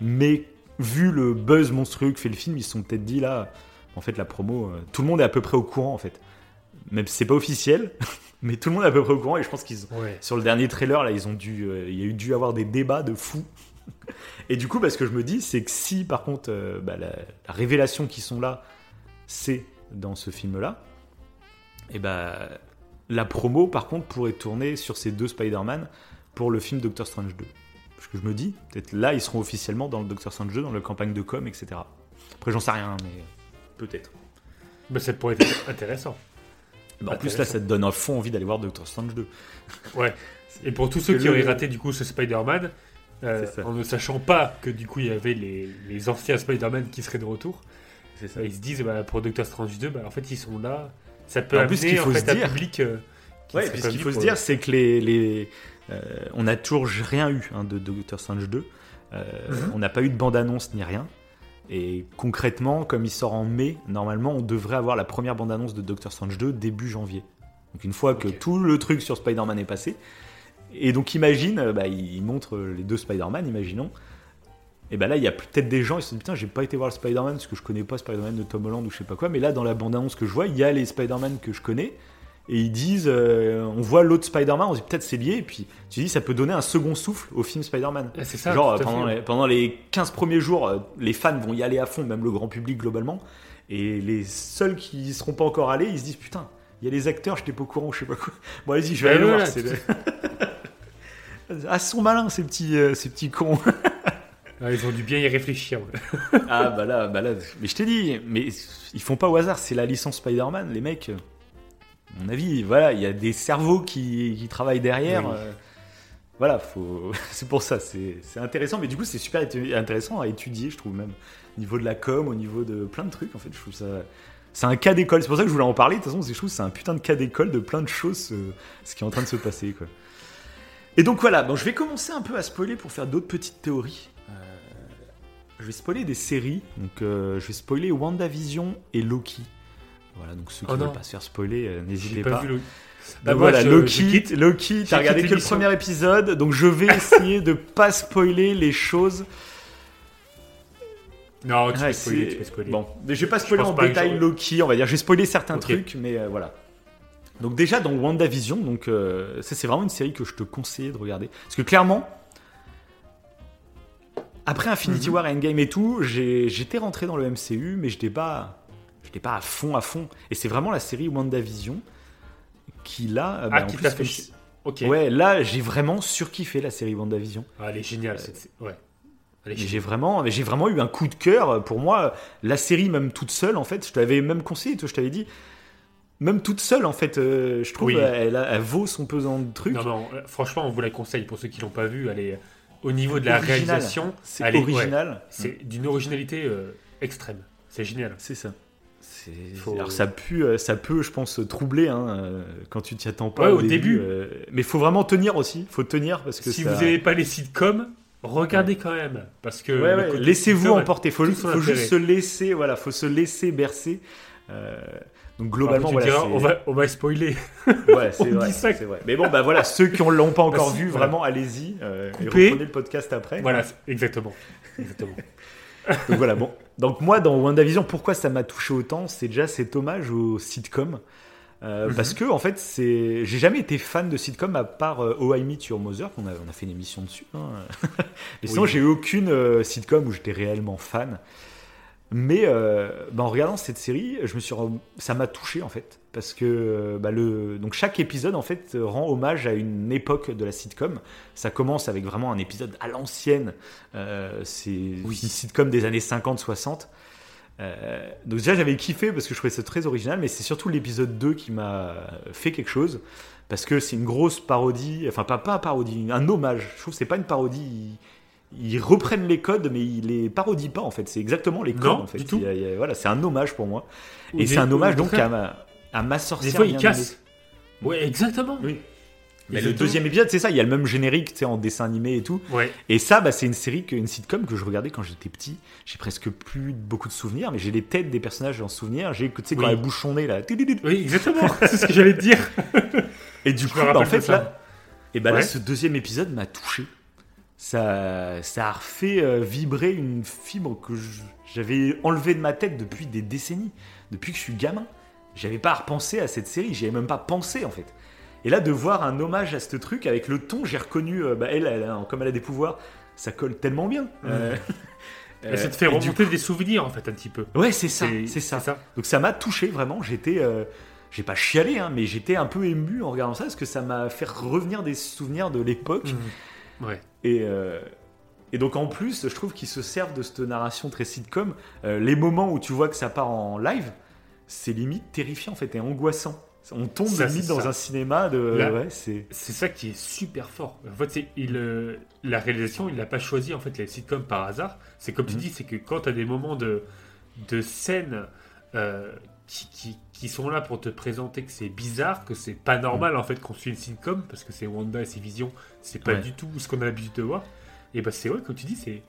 Mais vu le buzz monstrueux que fait le film, ils se sont peut-être dit là, en fait, la promo, euh, tout le monde est à peu près au courant, en fait. Même si c'est pas officiel, mais tout le monde est à peu près au courant. Et je pense qu'ils Ouais. sur le dernier trailer, là, ils ont dû, euh, il y a eu dû avoir des débats de fous. Et du coup, bah, ce que je me dis, c'est que si, par contre, euh, bah, la, la révélation qui sont là, c'est dans ce film-là, et bah, la promo, par contre, pourrait tourner sur ces deux Spider-Man pour le film Doctor Strange 2. Parce que je me dis, peut-être là, ils seront officiellement dans le Doctor Strange 2, dans la campagne de com, etc. Après, j'en sais rien, mais peut-être. Mais ça pourrait être intéressant. Bah, en plus, là, ça te donne un fond envie d'aller voir Doctor Strange 2. Ouais. Et pour tous ceux qui le- auraient raté du coup ce Spider-Man, euh, en ne sachant pas que du coup il y avait les, les anciens Spider-Man qui seraient de retour, ça. bah, ils se disent bah, pour Doctor Strange 2, bah, en fait ils sont là. Ça peut En plus, ce qu'il faut en fait, se un dire- public. euh, qui Ouais, serait puis pas ce qu'il faut se dire, c'est que les, les, euh, on n'a toujours rien eu hein, de Doctor Strange 2. Euh, Mhm. On n'a pas eu de bande-annonce ni rien. Et concrètement, comme il sort en mai, normalement, on devrait avoir la première bande-annonce de Doctor Strange 2 début janvier. Donc une fois que tout le truc sur Spider-Man est passé. Et donc imagine, euh, bah, il montre les deux Spider-Man, imaginons. Et bah là, il y a peut-être des gens, ils se disent putain, j'ai pas été voir le Spider-Man parce que je connais pas Spider-Man de Tom Holland ou je sais pas quoi. Mais là, dans la bande-annonce que je vois, il y a les Spider-Man que je connais. Et ils disent, euh, on voit l'autre Spider-Man, on se dit peut-être c'est lié. Et puis tu dis, ça peut donner un second souffle au film Spider-Man. C'est ça. Genre, pendant les, pendant les 15 premiers jours, euh, les fans vont y aller à fond, même le grand public globalement. Et les seuls qui y seront pas encore allés, ils se disent putain, il y a les acteurs, j'étais pas au courant, je sais pas quoi. Bon, vas-y, je vais aller voir. ah, sont malins, ces petits, euh, ces petits cons. Ah, ils ont dû bien y réfléchir. ouais. ah, bah là, bah là. Mais je t'ai dit, mais ils font pas au hasard, c'est la licence Spider-Man, les mecs. À mon avis, voilà, il y a des cerveaux qui, qui travaillent derrière. Oui. euh, voilà, faut... c'est pour ça, c'est intéressant, mais du coup, c'est super intéressant à étudier, je trouve même. Au niveau de la com, au niveau de plein de trucs, en fait, je trouve ça. C'est un cas d'école, c'est pour ça que je voulais en parler. De toute façon, c'est- je trouve que c'est un putain de cas d'école de plein de choses, euh, ce qui est en train de se passer, quoi. Et donc voilà, bon, je vais commencer un peu à spoiler pour faire d'autres petites théories. Je vais spoiler des séries, donc euh, je vais spoiler WandaVision et Loki. Voilà, donc ceux qui Oh ne non. veulent pas se faire spoiler, euh, J'ai n'hésitez pas, pas. vu le. Bah, voilà, je- Loki, je quitte. Loki, t'as regardé que le premier épisode, donc je vais essayer de pas spoiler les choses. Non, tu Ouais, peux spoiler, tu peux spoiler. Bon, mais je vais pas spoiler en pas détail Loki, on va dire. J'ai spoilé certains trucs, mais euh, voilà. Donc déjà dans WandaVision, donc euh, ça c'est vraiment une série que je te conseille de regarder, parce que clairement, après Infinity Mhm. War, Endgame et tout, j'étais rentré dans le MCU, mais pas, j'étais pas à fond, à fond. Et c'est vraiment la série WandaVision qui là, euh, Ah, bah, qui t'a fait comme chier. si- Ok. Ouais, là, j'ai vraiment surkiffé la série WandaVision. Ah, elle est géniale. cette sé- Ouais. J'ai vraiment, j'ai vraiment eu un coup de cœur. Pour moi, la série, même toute seule, en fait, je t'avais même conseillé, toi, je t'avais dit, même toute seule, en fait, euh, je trouve, Oui. elle, vaut son pesant de trucs. Non, non, euh, franchement, on vous la conseille pour ceux qui l'ont pas vue. Elle est au niveau de la Original. réalisation. C'est ouais, original. C'est d'une originalité euh, extrême. C'est génial. C'est ça. Faut- Alors ça pue, euh, ça peut, je pense, troubler hein, euh, quand tu t'y attends pas Ouais, au, au début. début. euh, mais faut vraiment tenir aussi. Faut tenir parce que Si ça- vous n'aimez pas les sitcoms, regardez quand même. Parce que Ouais, laissez-vous emporter. Faut, faut juste se laisser, voilà, faut se laisser bercer. Euh, donc globalement, tu voilà, diras, on, va, on va spoiler. Ouais, c'est vrai. Mais bon, bah voilà, ceux qui ne l'ont pas encore Bah, vu, voilà. vraiment, allez-y. euh, et reprenez le podcast après. voilà, exactement. exactement. Donc voilà, bon. Donc moi, dans WandaVision, pourquoi ça m'a touché autant C'est déjà cet hommage au sitcom. Euh, Mhm. Parce que, en fait, c'est... j'ai jamais été fan de sitcom à part euh, Oh I Meet Your Mother, qu'on a, on a fait une émission dessus. hein. Mais sinon, Oui. j'ai eu aucune euh, sitcom où j'étais réellement fan. Mais euh, bah, en regardant cette série, je me suis, ça m'a touché en fait, parce que euh, bah, le, donc chaque épisode en fait rend hommage à une époque de la sitcom. Ça commence avec vraiment un épisode à l'ancienne, euh, c'est une sitcom des années 50-60. Euh, donc déjà j'avais kiffé parce que je trouvais ça très original, mais c'est surtout l'épisode 2 qui m'a fait quelque chose parce que c'est une grosse parodie, enfin pas pas un parodie, un hommage. Je trouve que c'est pas une parodie. Ils, ils reprennent les codes, mais ils les parodient pas en fait. C'est exactement les codes Non, en fait. du tout. Il y a- il y a- voilà, c'est un hommage pour moi. Ou Et c'est un hommage donc à ma, à ma sorcière. Des fois, il bien casse. Ouais, exactement. Oui. Mais le deuxième épisode, c'est ça. Il y a le même générique, tu sais, en dessin animé et tout. Ouais. Et ça, bah, c'est une série, que, une sitcom que je regardais quand j'étais petit. J'ai presque plus beaucoup de souvenirs, mais j'ai les têtes des personnages en souvenir. J'ai, tu sais, quand Oui. elle bouche son nez là. Oui, exactement. c'est ce que j'allais te dire. Et du Je coup, bah, en fait, là, et bah, là, ce deuxième épisode m'a touché. Ça, ça a refait euh, vibrer une fibre que j'avais enlevée de ma tête depuis des décennies, depuis que je suis gamin. J'avais pas à repenser à cette série, j'y avais même pas pensé en fait. Et là, de voir un hommage à ce truc avec le ton, j'ai reconnu, euh, bah, elle, elle a- comme elle a des pouvoirs, ça colle tellement bien. Euh, Et ça te euh, fait remonter des souvenirs, en fait, un petit peu. Ouais, c'est ça, c'est ça. Donc ça m'a touché vraiment. J'étais, euh, j'ai pas chialé, hein, mais j'étais un peu ému en regardant ça parce que ça m'a fait revenir des souvenirs de l'époque. Mhm. Ouais. Et, euh, et donc en plus, je trouve qu'ils se servent de cette narration très sitcom. Euh, les moments où tu vois que ça part en live, c'est limite terrifiant en fait et angoissant. On tombe Ça, limite c'est dans ça. un cinéma de. Ouais, c'est. C'est ça qui est super fort. En fait, il, euh, la réalisation, il n'a pas choisi en fait les sitcoms par hasard. C'est comme tu Mhm. dis, c'est que quand tu as des moments de, de scène euh, qui, qui, qui sont là pour te présenter que c'est bizarre, que c'est pas normal en fait qu'on suit une sitcom, parce que c'est Wanda et ses visions, c'est pas Ouais. du tout ce qu'on a l'habitude de voir. Et bah c'est vrai, comme tu dis, c'est,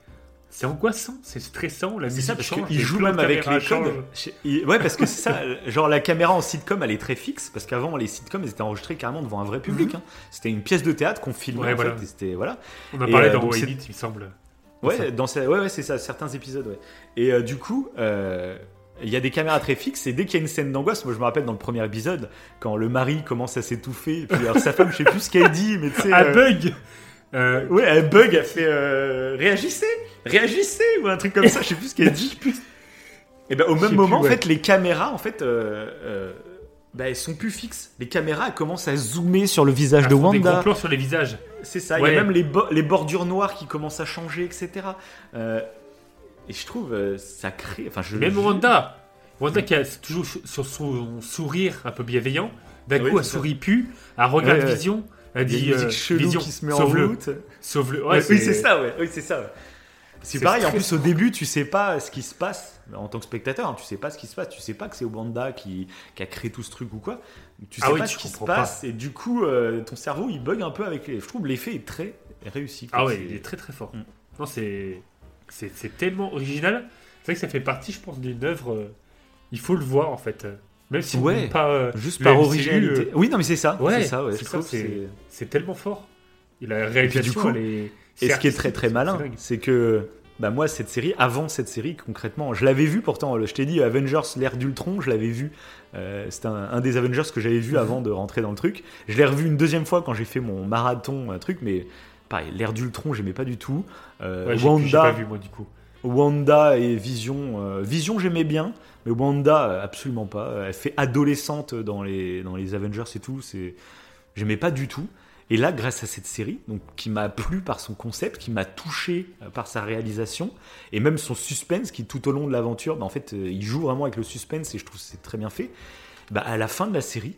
c'est angoissant, c'est stressant, la musique ça, parce change, joue même avec les codes. Il- Ouais, parce que c'est ça. Genre, la caméra en sitcom, elle est très fixe. Parce qu'avant, les sitcoms, elles étaient enregistrées carrément devant un vrai public. hein. C'était une pièce de théâtre qu'on filmait. Mhm. Ouais, en voilà. fait, et c'était. Voilà. On a parlé euh, dans donc il me semble. Ouais, dans ces- ouais, ouais, c'est ça, certains épisodes, ouais. Et euh, du coup, euh, il y a des caméras très fixes, et dès qu'il y a une scène d'angoisse, moi je me rappelle dans le premier épisode, quand le mari commence à s'étouffer, et puis alors sa femme, je sais plus ce qu'elle dit, mais tu sais. Ah, euh, bug Euh, Ouais, elle bug, elle fait euh, réagissez, réagissez, ou un truc comme ça, je sais plus ce qu'elle dit. Et ben au même moment, plus, en ouais. fait, les caméras, en fait, ben, elles sont plus fixes. Les caméras, elles commencent à zoomer sur le visage elles de font des gros Wanda. plans sur les visages. C'est ça, il y Ouais. a même les, bo- les bordures noires qui commencent à changer, etc. Euh, et je trouve, euh, ça crée. Enfin, je, Même je- Wanda, Wanda qui a toujours sur son sourire un peu bienveillant, d'un Oui, coup elle ça. sourit plus, elle regarde Ouais. Vision, elle Il y a dit euh, Vision, qui se met en sauve-le, route. Ouais, Ouais, oui, c'est ça, ouais. Oui, c'est ça. C'est pareil, en plus au début, tu sais pas ce qui se passe en tant que spectateur, hein, tu sais pas ce qui se passe, tu sais pas que c'est Wanda qui, qui a créé tout ce truc ou quoi. Tu sais Ah oui, pas ce qui se pas. passe et du coup, euh, ton cerveau il bug un peu avec les. Je trouve l'effet est très réussi. Ah ouais, il est très très fort. Mm. Non, c'est c'est c'est tellement original. C'est vrai que ça fait partie, je pense, d'une œuvre. euh, il faut le voir en fait. Même si Ouais, pas euh, Juste par originalité. Oui, non, mais c'est ça. Ouais, c'est ça, ouais. c'est tellement fort. Et la réalisation, coup, elle est. Et ce qui est très très malin, c'est que bah moi cette série, avant cette série concrètement, je l'avais vu pourtant, je t'ai dit Avengers l'ère d'Ultron, je l'avais vu, euh, c'était un, un des Avengers que j'avais Mhm. vu avant de rentrer dans le truc. Je l'ai revu une deuxième fois quand j'ai fait mon marathon, un truc, mais pareil, l'ère d'Ultron j'aimais pas du tout. Euh, Ouais, Wanda, pas vu moi du coup. Wanda et Vision, euh, Vision j'aimais bien, mais Wanda euh, absolument pas. Elle fait adolescente dans les, dans les Avengers et tout, c'est j'aimais pas du tout. Et là, grâce à cette série, donc qui m'a plu par son concept, qui m'a touché euh, par sa réalisation, et même son suspense, qui tout au long de l'aventure, bah, en fait, euh, il joue vraiment avec le suspense, et je trouve que c'est très bien fait. Bah, à la fin de la série,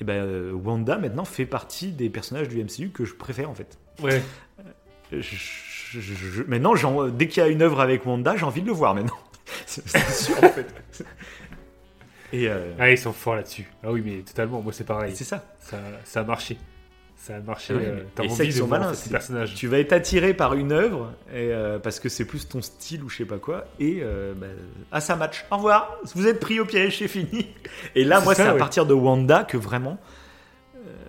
eh ben, euh, Wanda maintenant fait partie des personnages du MCU que je préfère en fait. Ouais. Je- je- je- maintenant, dès qu'il y a une œuvre avec Wanda, j'ai envie de le voir maintenant. C'est c'est sûr en fait. Et euh, Ah, ils sont forts là-dessus. Ah oui, mais totalement. Moi, c'est pareil. c'est ça. Ça, ça a marché. Ça a marché. Euh, et ça, ils sont malins, ces personnages. Tu vas être attiré par une œuvre et, euh, parce que c'est plus ton style ou je sais pas quoi. Et euh, bah, ah, ça match. Au revoir. Vous êtes pris au piège, c'est fini. Et là, moi, c'est à partir de Wanda que vraiment.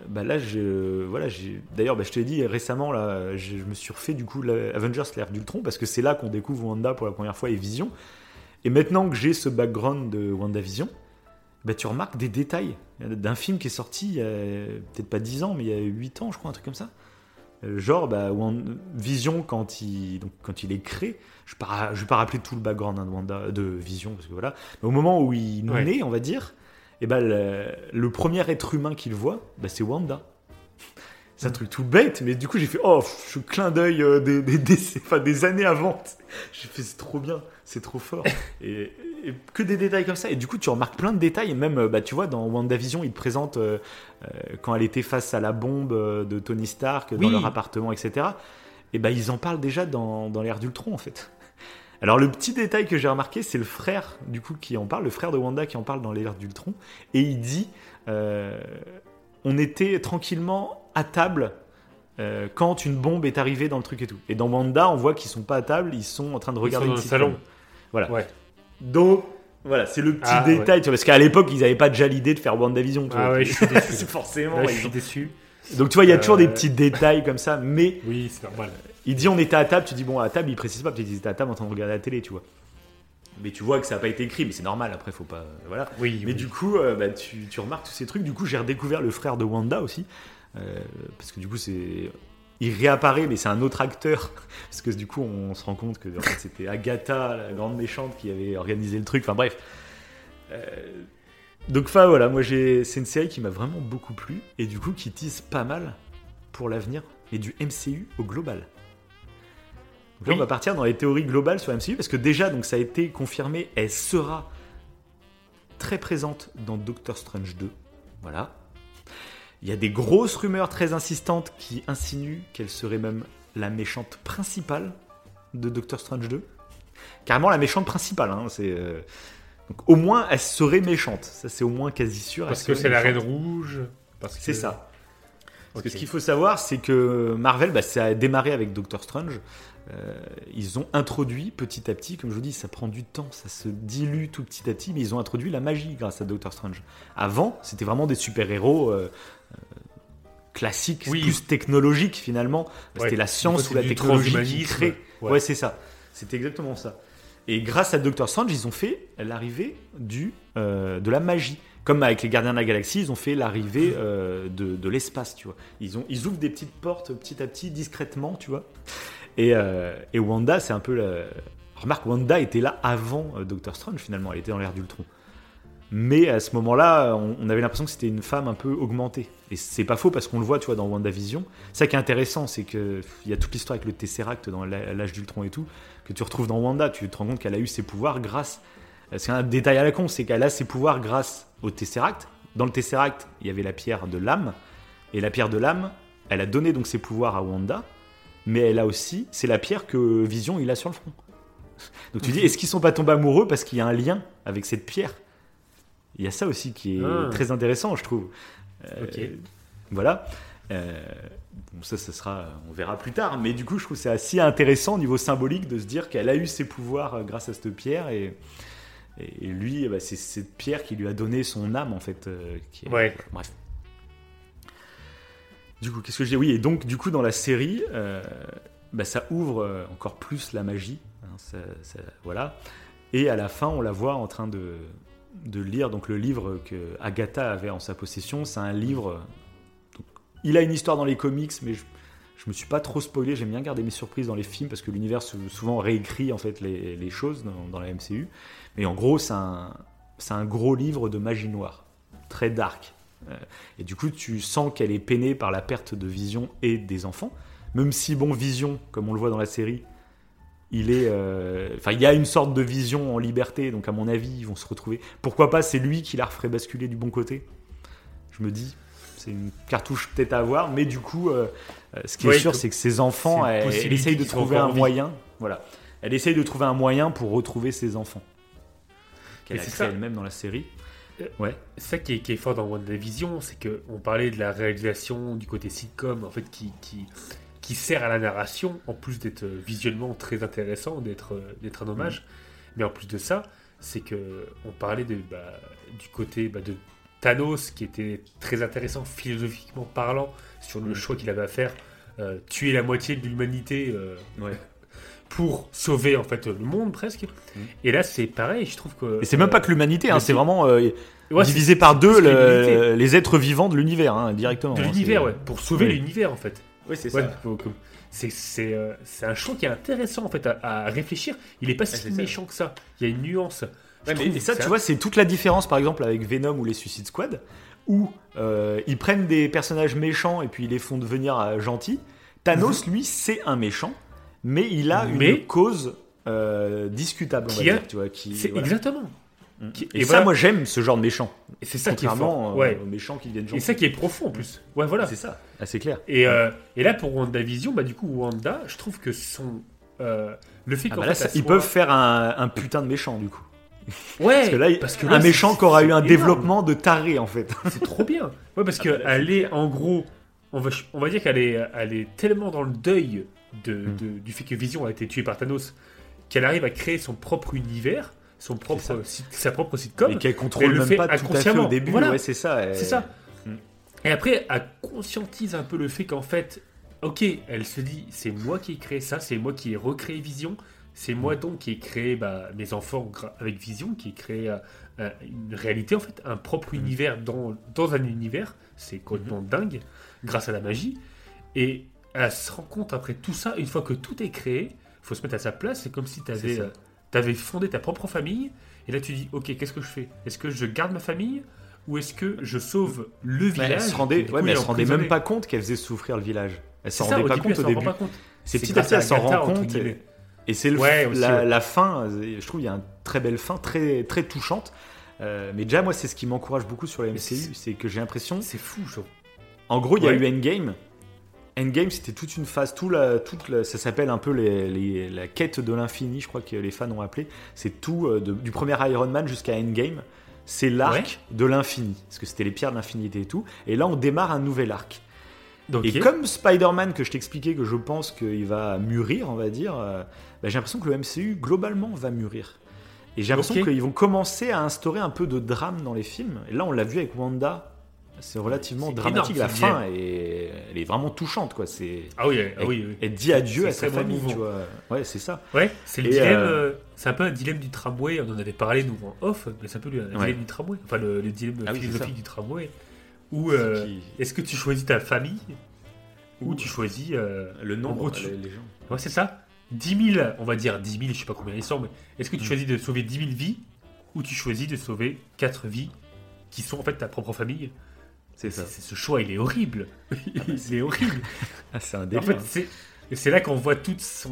Bah là, je, voilà, j'ai. D'ailleurs, bah, je te l'ai dit récemment, là, je, je me suis refait du coup la- Avengers l'ère d'Ultron parce que c'est là qu'on découvre Wanda pour la première fois et Vision. Et maintenant que j'ai ce background de WandaVision, bah, tu remarques des détails d'un film qui est sorti il y a peut-être pas 10 ans, mais il y a 8 ans, je crois, un truc comme ça. Euh, Genre, bah, Wan- Vision, quand il, donc, quand il est créé, je ne vais pas rappeler tout le background hein, de, Wanda, de Vision, parce que voilà. Mais au moment où il Ouais. naît, on va dire, et ben le, le premier être humain qu'il voit, bah, c'est Wanda. C'est un truc tout bête, mais du coup j'ai fait oh, je clin d'œil euh, des, des, des- enfin, des années avant. J'ai fait c'est trop bien, c'est trop fort. et, et que des détails comme ça. Et du coup tu remarques plein de détails. Et même, euh, bah, tu vois, dans WandaVision, il te présente euh, quand elle était face à la bombe de Tony Stark dans Oui. leur appartement, etc. Et ben ils en parlent déjà dans, dans l'ère d'Ultron en fait. Alors le petit détail que j'ai remarqué, c'est le frère du coup qui en parle, le frère de Wanda qui en parle dans l'ère d'Ultron, et il dit euh, on était tranquillement à table euh, quand une bombe est arrivée dans le truc et tout. Et dans Wanda, on voit qu'ils sont pas à table, ils sont en train de Ils regarder sont une dans le salon. Voilà. Ouais. Donc voilà, c'est le petit Ah, détail, tu vois, parce qu'à l'époque, ils n'avaient pas déjà l'idée de faire WandaVision. tu Ah ouais, je suis déçu. c'est forcément. Là, je ils suis déçu. Donc tu vois, il y a toujours des Euh, petits détails comme ça, mais Oui, c'est normal. Il dit on était à table, tu dis bon à table, il précise pas, peut-être qu'ils étaient à table en train de regarder la télé, tu vois. Mais tu vois que ça n'a pas été écrit, mais c'est normal, après faut pas. Voilà. Oui, Mais oui. du coup, euh, bah, tu, tu remarques tous ces trucs. Du coup, j'ai redécouvert le frère de Wanda aussi. euh, parce que du coup, c'est. Il réapparaît, mais c'est un autre acteur. Parce que du coup, on se rend compte que en fait, c'était Agatha, la grande méchante, qui avait organisé le truc. Enfin bref. Euh, donc, enfin voilà, moi, j'ai... c'est une série qui m'a vraiment beaucoup plu. Et du coup, qui tease pas mal pour l'avenir, mais du MCU au global. Donc là, Oui. on va partir dans les théories globales sur MCU, parce que déjà, donc ça a été confirmé, elle sera très présente dans Doctor Strange 2. Voilà. Il y a des grosses rumeurs très insistantes qui insinuent qu'elle serait même la méchante principale de Doctor Strange 2. Carrément la méchante principale. hein, c'est, euh, Donc au moins, elle serait méchante. Ça, c'est au moins quasi sûr. Parce que c'est la reine rouge. Parce que... C'est ça. Parce que ce qu'il faut savoir, c'est que Marvel, bah, ça a démarré avec Doctor Strange. Euh, ils ont introduit petit à petit, comme je vous dis, ça prend du temps, ça se dilue tout petit à petit, mais ils ont introduit la magie grâce à Doctor Strange. Avant, c'était vraiment des super-héros euh, euh, classiques, Oui. plus technologiques finalement. Ouais. C'était la science ou la technologie qui crée. Ouais. Ouais, c'est ça. C'était exactement ça. Et grâce à Doctor Strange, ils ont fait l'arrivée du euh, de la magie. Comme avec les Gardiens de la Galaxie, ils ont fait l'arrivée de, de l'espace, tu vois. Ils, ont, ils ouvrent des petites portes petit à petit, discrètement, tu vois. Et, euh, et Wanda, c'est un peu la... Remarque, Wanda était là avant euh, Doctor Strange, finalement. Elle était dans l'ère d'Ultron. Mais à ce moment-là, on, avait l'impression que c'était une femme un peu augmentée. Et c'est pas faux parce qu'on le voit, tu vois, dans WandaVision. Ça qui est intéressant, c'est qu'il y a toute l'histoire avec le Tesseract dans l'âge d'Ultron et tout, que tu retrouves dans Wanda. Tu te rends compte qu'elle a eu ses pouvoirs grâce. C'est un détail à la con, c'est qu'elle a ses pouvoirs grâce au Tesseract. Dans le Tesseract, il y avait la pierre de l'âme. Et la pierre de l'âme, elle a donné donc ses pouvoirs à Wanda. Mais elle a aussi, c'est la pierre que Vision il a sur le front. Donc tu dis, est-ce qu'ils sont pas tombés amoureux parce qu'il y a un lien avec cette pierre? Il y a ça aussi qui est Ah. très intéressant, je trouve. Euh. Voilà. Euh, bon, ça, ça sera, on verra plus tard. Mais du coup, je trouve que c'est assez intéressant au niveau symbolique de se dire qu'elle a eu ses pouvoirs euh, grâce à cette pierre et, et lui, eh ben, c'est cette pierre qui lui a donné son âme en fait. euh, qui est- Ouais. Bref. Du coup, qu'est-ce que je dis? Oui, et donc du coup dans la série, euh, bah, ça ouvre euh, encore plus la magie. hein, voilà. Et à la fin, on la voit en train de, lire donc le livre que Agatha avait en sa possession. C'est un livre. il a une histoire dans les comics, mais je, je me suis pas trop spoilé. J'aime bien garder mes surprises dans les films parce que l'univers sou- souvent réécrit en fait les, choses dans, la MCU. Mais en gros, c'est un gros livre de magie noire, très dark. Euh, et du coup, tu sens qu'elle est peinée par la perte de Vision et des enfants. Même si, bon, Vision, comme on le voit dans la série, il est. euh, Enfin, il y a une sorte de Vision en liberté, donc à mon avis, ils vont se retrouver. Pourquoi pas, c'est lui qui la referait basculer du bon côté Je me dis, c'est une cartouche peut-être à avoir, mais du coup, euh, ce qui est sûr, c'est que ses enfants, elle, essaye de trouver un moyen. Voilà. Elle essaye de trouver un moyen pour retrouver ses enfants. Qu'elle a créé ça. elle-même dans la série. Ouais. Ça qui est, qui est fort dans WandaVision, c'est que on parlait de la réalisation, du côté sitcom, en fait, qui, qui, qui sert à la narration, en plus d'être euh, visuellement très intéressant, d'être euh, d'être un hommage. Mais en plus de ça, c'est que on parlait de, bah, du côté bah, de Thanos, qui était très intéressant philosophiquement parlant, sur le choix qu'il avait à faire, euh, tuer la moitié de l'humanité euh, Ouais. pour sauver en fait le monde presque. Et là, c'est pareil, je trouve que. Et c'est même pas euh, que l'humanité, hein, c'est vraiment euh, ouais, divisé par deux le- les êtres vivants de l'univers, hein, directement. De hein, l'univers, ouais, pour sauver Oui. l'univers en fait. Oui, c'est Ouais, ça. c'est euh, un choix qui est intéressant en fait à, à réfléchir. Il est pas si méchant que ça. Il y a une nuance. Ouais, mais- et ça, tu vois, c'est toute la différence, par exemple, avec Venom ou les Suicide Squad, où euh, ils prennent des personnages méchants et puis ils les font devenir euh, gentils. Thanos, lui, c'est un méchant, mais il a. Mais- une cause euh, discutable, on va a- dire, tu vois, qui, C'est voilà. exactement. Mm. qui- Et, et ça, voilà. moi, j'aime ce genre de méchant. C'est ça qui est fort. euh, Ouais. aux méchants qui Et ça qui est profond en plus. Ouais, voilà. C'est ça. Ah, c'est clair. Et, euh, et là pour WandaVision, bah du coup Wanda, je trouve que son euh, le fait Ah bah là, ça- ils peuvent faire un, un putain de méchant, du coup. ouais Parce que là, il- parce que un méchant qui aura eu un énorme. développement de taré, en fait. C'est trop bien. Ouais, parce Ah que bah est en gros, on va, on va dire qu'elle est, elle est tellement dans le deuil de, Mm. de- du fait que Vision a été tué par Thanos qu'elle arrive à créer son propre univers, son propre, sa propre sitcom. Et qu'elle contrôle elle le même fait pas tout à fait au début. Voilà. Ouais, c'est ça. elle- C'est ça. Mm. Et après, elle conscientise un peu le fait qu'en fait, ok, elle se dit, c'est moi qui ai créé ça, c'est moi qui ai recréé Vision, c'est moi Mm. donc qui ai créé bah, mes enfants avec Vision, qui ai créé euh, euh, une réalité, en fait, un propre univers dans, dans un univers. C'est complètement dingue, grâce à la magie. Et elle se rend compte après tout ça, une fois que tout est créé, faut se mettre à sa place, c'est comme si tu avais, ça. fondé ta propre famille, et là tu dis, ok, qu'est-ce que je fais? Est-ce que je garde ma famille ou est-ce que je sauve le Mais village? elle se rendait, ouais, mais elle se rendait même pas compte qu'elle faisait souffrir le village. Elle s'en rendait pas début, compte au début. C'est petit à petit, elle s'en rend compte. Et, et c'est Ouais, la, ouais. la fin, je trouve il y a une très belle fin, très, très touchante. Euh, mais déjà, moi, c'est ce qui m'encourage beaucoup sur la MCU, c'est- que j'ai l'impression. C'est fou, je. En gros, il y a eu Endgame. Endgame, c'était toute une phase, tout la, toute la- ça s'appelle un peu les, les- la quête de l'infini, je crois que les fans ont appelé. C'est tout, euh, de- du premier Iron Man jusqu'à Endgame. C'est l'arc de l'infini, parce que c'était les pierres de l'infinité et tout. Et là, on démarre un nouvel arc. Et comme Spider-Man, que je t'expliquais, que je pense qu'il va mûrir, on va dire, euh, bah, j'ai l'impression que le MCU, globalement, va mûrir. Et j'ai l'impression qu'ils vont commencer à instaurer un peu de drame dans les films. Et là, on l'a vu avec Wanda. C'est relativement dramatique. énorme, la fin, et elle est vraiment touchante, quoi. C'est Ah oui, ah elle, oui, oui. elle dit adieu à sa famille, tu vois. Ouais, c'est ça. Ouais, c'est le Et, dilemme. euh, euh, C'est un peu un dilemme du tramway. On en avait parlé nous en off, mais c'est un peu le Ouais. dilemme du tramway. Enfin, le, le dilemme Ah philosophique du tramway. Où euh, qui- est-ce que tu choisis ta famille ou tu choisis euh, Le nombre, tu- les, gens. Ouais, c'est ça. 10 000, on va dire 10 000, je sais pas combien ils sont, mais est-ce que Mm. tu choisis de sauver 10 000 vies ou tu choisis de sauver 4 vies qui sont en fait ta propre famille? C'est ça. Ce choix, il est horrible. il est horrible. Ah, c'est un en délire. fait, c'est là qu'on voit toute son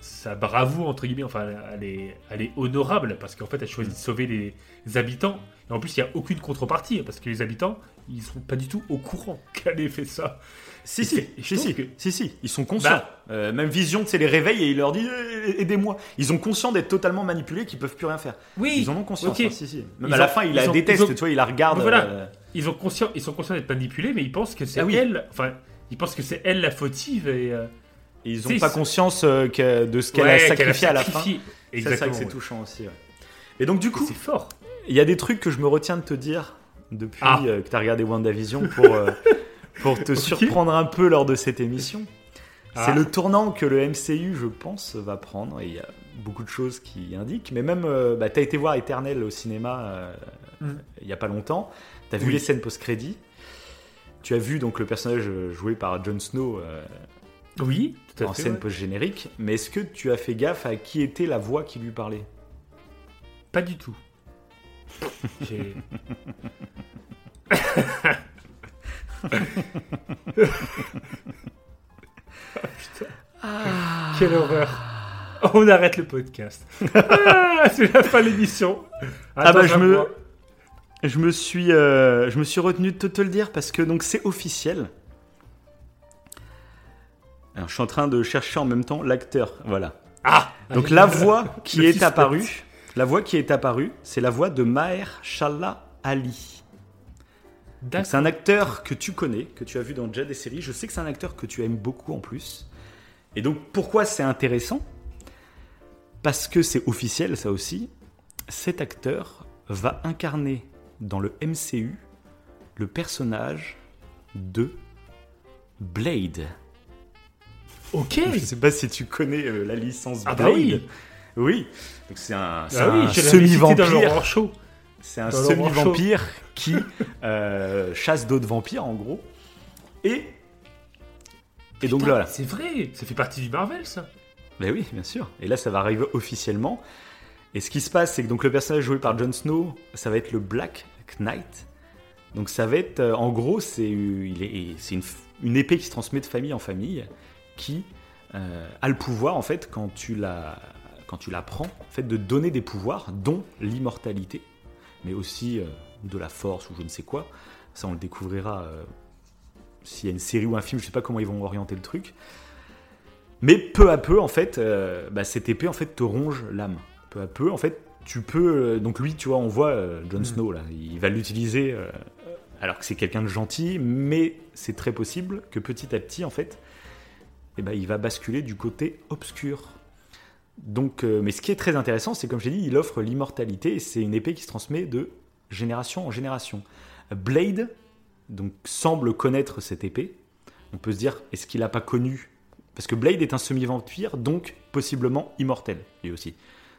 sa bravoure entre guillemets. Enfin, elle est, elle est honorable parce qu'en fait, elle choisit de sauver les habitants. Et en plus, il n'y a aucune contrepartie parce que les habitants, ils sont pas du tout au courant qu'elle ait fait ça. Si, si, si, si, que- si, si, ils sont conscients. Bah. Euh, même Vision, c'est les réveille et il leur dit eh, aidez-moi. Ils ont conscience d'être totalement manipulés, qu'ils peuvent plus rien faire. Oui, Ils en ont conscience. ok. hein, si, si. Même Ils à la fin, il ils la ont- déteste, ont- tu vois, il la regarde. Voilà. euh, Ils, ont conscient, ils sont conscients d'être manipulés, mais ils pensent que c'est Ah oui. elle. Enfin, ils pensent que c'est elle la fautive et. euh, et ils Si, ont pas conscience euh, que- de ce qu'elle ouais, a sacrifié à la fin. Ça, C'est Exactement. que c'est ouais. touchant aussi. ouais. Et donc, du coup, C'est fort. il y a des trucs que je me retiens de te dire depuis Ah. euh, que tu as regardé WandaVision pour, pour te surprendre un peu lors de cette émission. Ah. C'est le tournant que le MCU, je pense, va prendre. Et il y a beaucoup de choses qui indiquent. Mais même, bah, tu as été voir Eternel au cinéma Mm. il y a pas longtemps. Tu as vu Oui. les scènes post-crédit? Tu as vu donc le personnage euh, joué par Jon Snow euh, Oui, tout à en fait. scène ouais. post-générique. Mais est-ce que tu as fait gaffe à qui était la voix qui lui parlait? Pas du tout. J'ai- Quelle horreur. On arrête le podcast. Ah, c'est la fin de l'émission. Ah bah, je me. Je me suis, euh, je me suis retenu de te, te le dire parce que donc c'est officiel. Alors, je suis en train de chercher en même temps l'acteur. Voilà. Ah Donc la voix qui est apparue, la voix qui est apparue, c'est la voix de Maher Shallah Ali. C'est un acteur que tu connais, que tu as vu dans déjà des séries. Je sais que c'est un acteur que tu aimes beaucoup en plus. Et donc pourquoi c'est intéressant? Parce que c'est officiel ça aussi. Cet acteur va incarner dans le MCU le personnage de Blade. Ok. Je sais pas si tu connais euh, la licence Ah Blade. bah oui. Oui. Donc c'est un, c'est Ah semi-vampire. show. C'est un semi-vampire qui euh, chasse d'autres vampires, en gros. Et. Et donc voilà. C'est vrai, ça fait partie du Marvel, ça. Ben oui, bien sûr. Et là, ça va arriver officiellement. Et ce qui se passe, c'est que donc le personnage joué par Jon Snow, ça va être le Black Knight. Donc ça va être, euh, en gros, c'est euh, une, épée qui se transmet de famille en famille, qui euh, a le pouvoir, en fait, quand tu la, quand tu prends, en fait, de donner des pouvoirs, dont l'immortalité, mais aussi de la force ou je ne sais quoi. Ça, on le découvrira s'il y a une série ou un film, je sais pas comment ils vont orienter le truc. Mais peu à peu, en fait, bah, cette épée, en fait, te ronge l'âme. Peu à peu, en fait, tu peux. euh, donc lui, tu vois, on voit euh, Jon Snow là, il va l'utiliser euh, alors que c'est quelqu'un de gentil, mais c'est très possible que petit à petit, en fait, eh ben, il va basculer du côté obscur. Donc, euh, mais ce qui est très intéressant, c'est comme je l'ai dit, il offre l'immortalité et c'est une épée qui se transmet de génération en génération. Blade, donc, semble connaître cette épée. On peut se dire, est-ce qu'il n'a pas connu? Parce que Blade est un semi-vampire, donc possiblement immortel, lui aussi.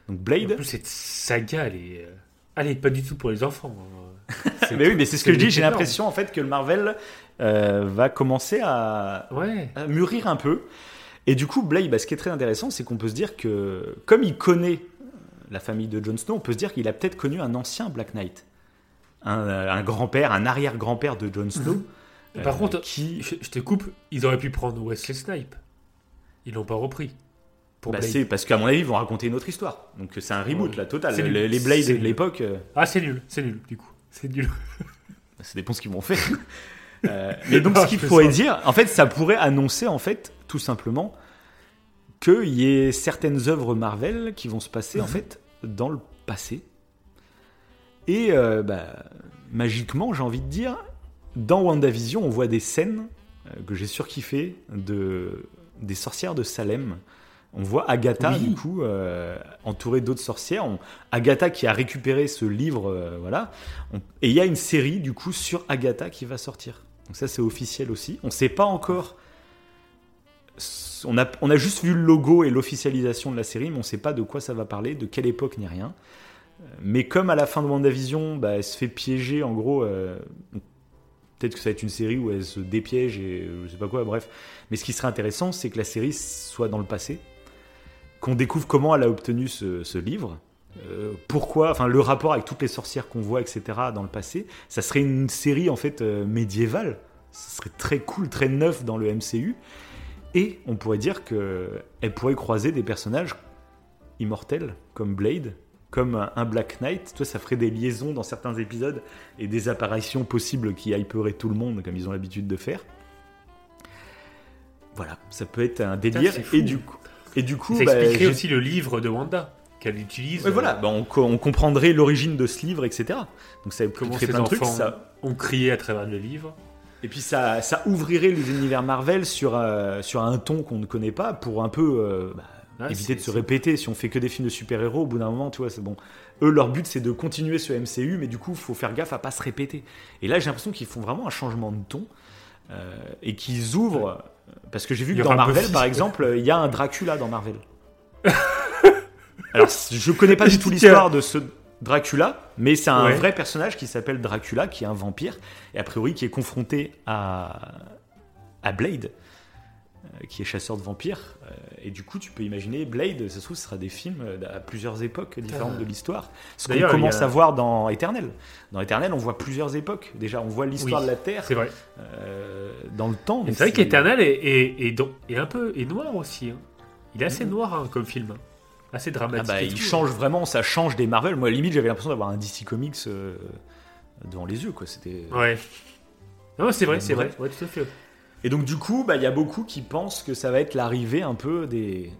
Donc En Blade, plus, cette saga, elle est, euh, elle est pas du tout pour les enfants. hein. mais oui, mais c'est ce que je dis. J'ai l'impression en fait que le Marvel euh, va commencer à, Ouais. à mûrir un peu. Et du coup, Blade, bah, ce qui est très intéressant, c'est qu'on peut se dire que, comme il connaît la famille de Jon Snow, on peut se dire qu'il a peut-être connu un ancien Black Knight, un, euh, un grand-père, un arrière-grand-père de Jon Snow. Par contre, qui, je, je te coupe, ils auraient pu prendre Wesley Snipe. Ils l'ont pas repris. Pour bah, Blade. parce qu'à mon avis, ils vont raconter une autre histoire. Donc c'est un reboot Ouais. là, total. Les, les Blade C'est de l'époque. euh, Ah, c'est nul, c'est nul, du coup. C'est nul. Ça dépend ce qu'ils vont faire. Euh, mais donc, ce qu'il pourrait dire, en fait, ça pourrait annoncer, en fait, tout simplement, qu'il y ait certaines œuvres Marvel qui vont se passer, Mhm. en fait, dans le passé. Et, euh, bah, magiquement, j'ai envie de dire, dans WandaVision, on voit des scènes euh, que j'ai surkiffé de des sorcières de Salem. On voit Agatha, Oui. du coup, euh, entourée d'autres sorcières. On- Agatha qui a récupéré ce livre, euh, voilà. On- Et il y a une série, du coup, sur Agatha qui va sortir. Donc ça, c'est officiel aussi. On ne sait pas encore... On a, on a juste vu le logo et l'officialisation de la série, mais on ne sait pas de quoi ça va parler, de quelle époque ni rien. Mais comme à la fin de WandaVision, bah, elle se fait piéger, en gros... euh, Peut-être que ça va être une série où elle se dépiège et je sais pas quoi, bref. Mais ce qui serait intéressant, c'est que la série soit dans le passé, qu'on découvre comment elle a obtenu ce, ce livre, euh, pourquoi, enfin le rapport avec toutes les sorcières qu'on voit, etc. dans le passé. Ça serait une série en fait euh, médiévale. Ce serait très cool, très neuf dans le MCU. Et on pourrait dire que elle pourrait croiser des personnages immortels comme Blade, comme un- Black Knight. Toi, ça ferait des liaisons dans certains épisodes et des apparitions possibles qui hyperaient tout le monde, comme ils ont l'habitude de faire. Voilà, ça peut être un délire. et du coup, et du coup, Ça bah, expliquerait j'ai- aussi le livre de Wanda qu'elle utilise. Ouais, voilà, euh, bah, on, co- on comprendrait l'origine de ce livre, etc. Donc ça comment ses plein de trucs. Ça, ont crié à travers le livre. et puis ça, ça ouvrirait l'univers Marvel sur, euh, sur un ton qu'on ne connaît pas pour un peu euh, bah, Ah, éviter de se répéter. Si on fait que des films de super-héros, au bout d'un moment, tu vois, c'est bon. Eux, leur but, c'est de continuer ce MCU, mais du coup, il faut faire gaffe à pas se répéter. Et là, j'ai l'impression qu'ils font vraiment un changement de ton euh, et qu'ils ouvrent. Parce que j'ai vu que dans Marvel, par exemple, il y a un Dracula dans Marvel. Alors, je connais pas du tout l'histoire de ce Dracula, mais c'est un Ouais. vrai personnage qui s'appelle Dracula, qui est un vampire, et a priori qui est confronté à, à Blade, euh, qui est chasseur de vampires. Et du coup, tu peux imaginer Blade, ça se trouve, ce sera des films euh, à plusieurs époques différentes Ah. de l'histoire. Ce qu'on commence a- à voir dans Éternel. Dans Éternel, on voit plusieurs époques. Déjà, on voit l'histoire Oui, de la Terre C'est vrai. euh, dans le temps. C'est vrai qu'Eternal est, est, est, un peu est noir aussi. hein. Il est assez noir hein, comme film. Assez Ah dramatique. bah, et il tout. change vraiment, ça change des Marvel. Moi, limite, j'avais l'impression d'avoir un DC Comics euh, devant les yeux, quoi. C'était. Ouais. Non, c'est vrai, c'est vrai. Bref. Ouais, tout à fait. Et donc, du coup, bah, il y a beaucoup qui pensent que ça va être l'arrivée un peu des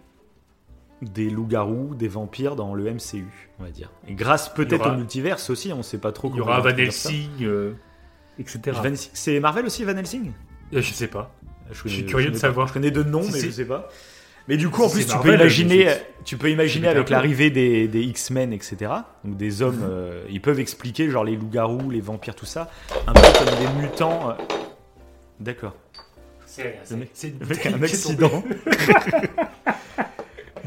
des loups-garous, des vampires dans le MCU, on va dire. Et grâce peut-être aura- au multiverse aussi, on sait pas trop. Il y aura on va Van. Helsing, euh, etc. C'est Marvel aussi, Van Helsing? Euh, Je sais pas. je, suis curieux de savoir. pas. Je connais deux noms, Si mais je sais pas. Mais du coup, en plus, tu Marvel, peux imaginer, je tu peux imaginer je avec l'arrivée des, des X-Men, etc. Donc des hommes, euh, ils peuvent expliquer genre les loups-garous, les vampires, tout ça, un peu comme des mutants. euh. D'accord. C'est mec- c'est une Le mec a un accident.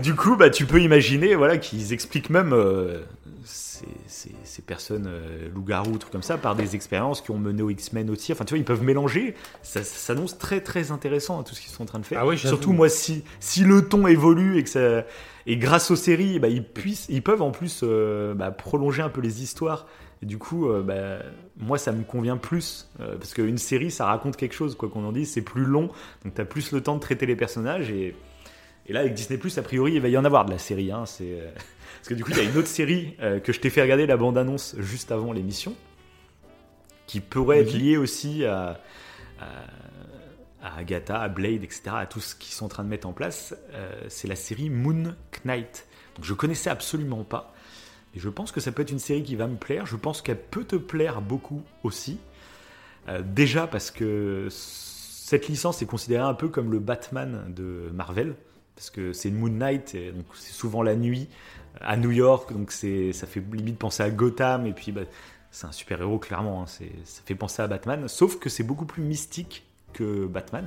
du coup, bah, tu peux imaginer voilà, qu'ils expliquent même euh, ces, ces- ces personnes euh, loups-garous, trucs comme ça, par des expériences qui ont mené aux X-Men aussi. Enfin, tu vois, ils peuvent mélanger. Ça, ça s'annonce très très intéressant à tout ce qu'ils sont en train de faire. Ah oui. Surtout, moi, si, si le ton évolue et que ça. Et grâce aux séries, bah, ils, puissent, ils peuvent en plus euh, bah, prolonger un peu les histoires. Et du coup, euh, bah, moi, ça me convient plus. euh, parce qu'une série, ça raconte quelque chose, quoi qu'on en dise. C'est plus long. Donc, tu as plus le temps de traiter les personnages. Et, et là, avec Disney, a priori, il va y en avoir de la série. Hein, c'est, euh, Parce que du coup, il y a une autre série euh, que je t'ai fait regarder la bande-annonce juste avant l'émission. Qui pourrait être liée aussi à, à, à Agatha, à Blade, etc. À tout ce qu'ils sont en train de mettre en place. C'est la série Moon Knight. Donc, je connaissais absolument pas. Et je pense que ça peut être une série qui va me plaire. Je pense qu'elle peut te plaire beaucoup aussi. Euh, déjà parce que cette licence est considérée un peu comme le Batman de Marvel. Parce que c'est Moon Knight, donc c'est souvent la nuit à New York, donc c'est, ça fait limite penser à Gotham, et puis bah, c'est un super-héros clairement, hein, ça fait penser à Batman, sauf que c'est beaucoup plus mystique que Batman.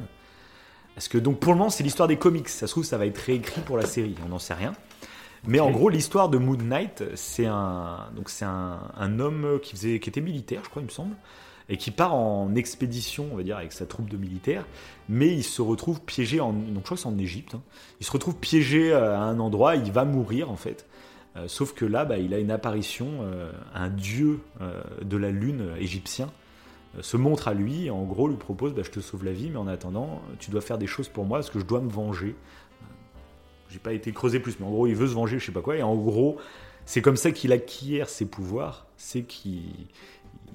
Parce que donc pour le moment c'est l'histoire des comics, ça se trouve ça va être réécrit pour la série, on n'en sait rien. Mais en gros, l'histoire de Moon Knight, c'est un, donc c'est un, un homme qui, faisait, qui était militaire, je crois, il me semble, et qui part en expédition, on va dire, avec sa troupe de militaires, mais il se retrouve piégé en, donc je crois que c'est en Égypte, hein. il se retrouve piégé euh, à un endroit, il va mourir en fait. Euh, sauf que là, bah, il a une apparition, euh, un dieu euh, de la lune égyptien se montre à lui, et en gros lui propose, bah, je te sauve la vie, mais en attendant, tu dois faire des choses pour moi parce que je dois me venger. J'ai pas été creusé plus, mais en gros, il veut se venger, je sais pas quoi. Et en gros, c'est comme ça qu'il acquiert ses pouvoirs. C'est qu'il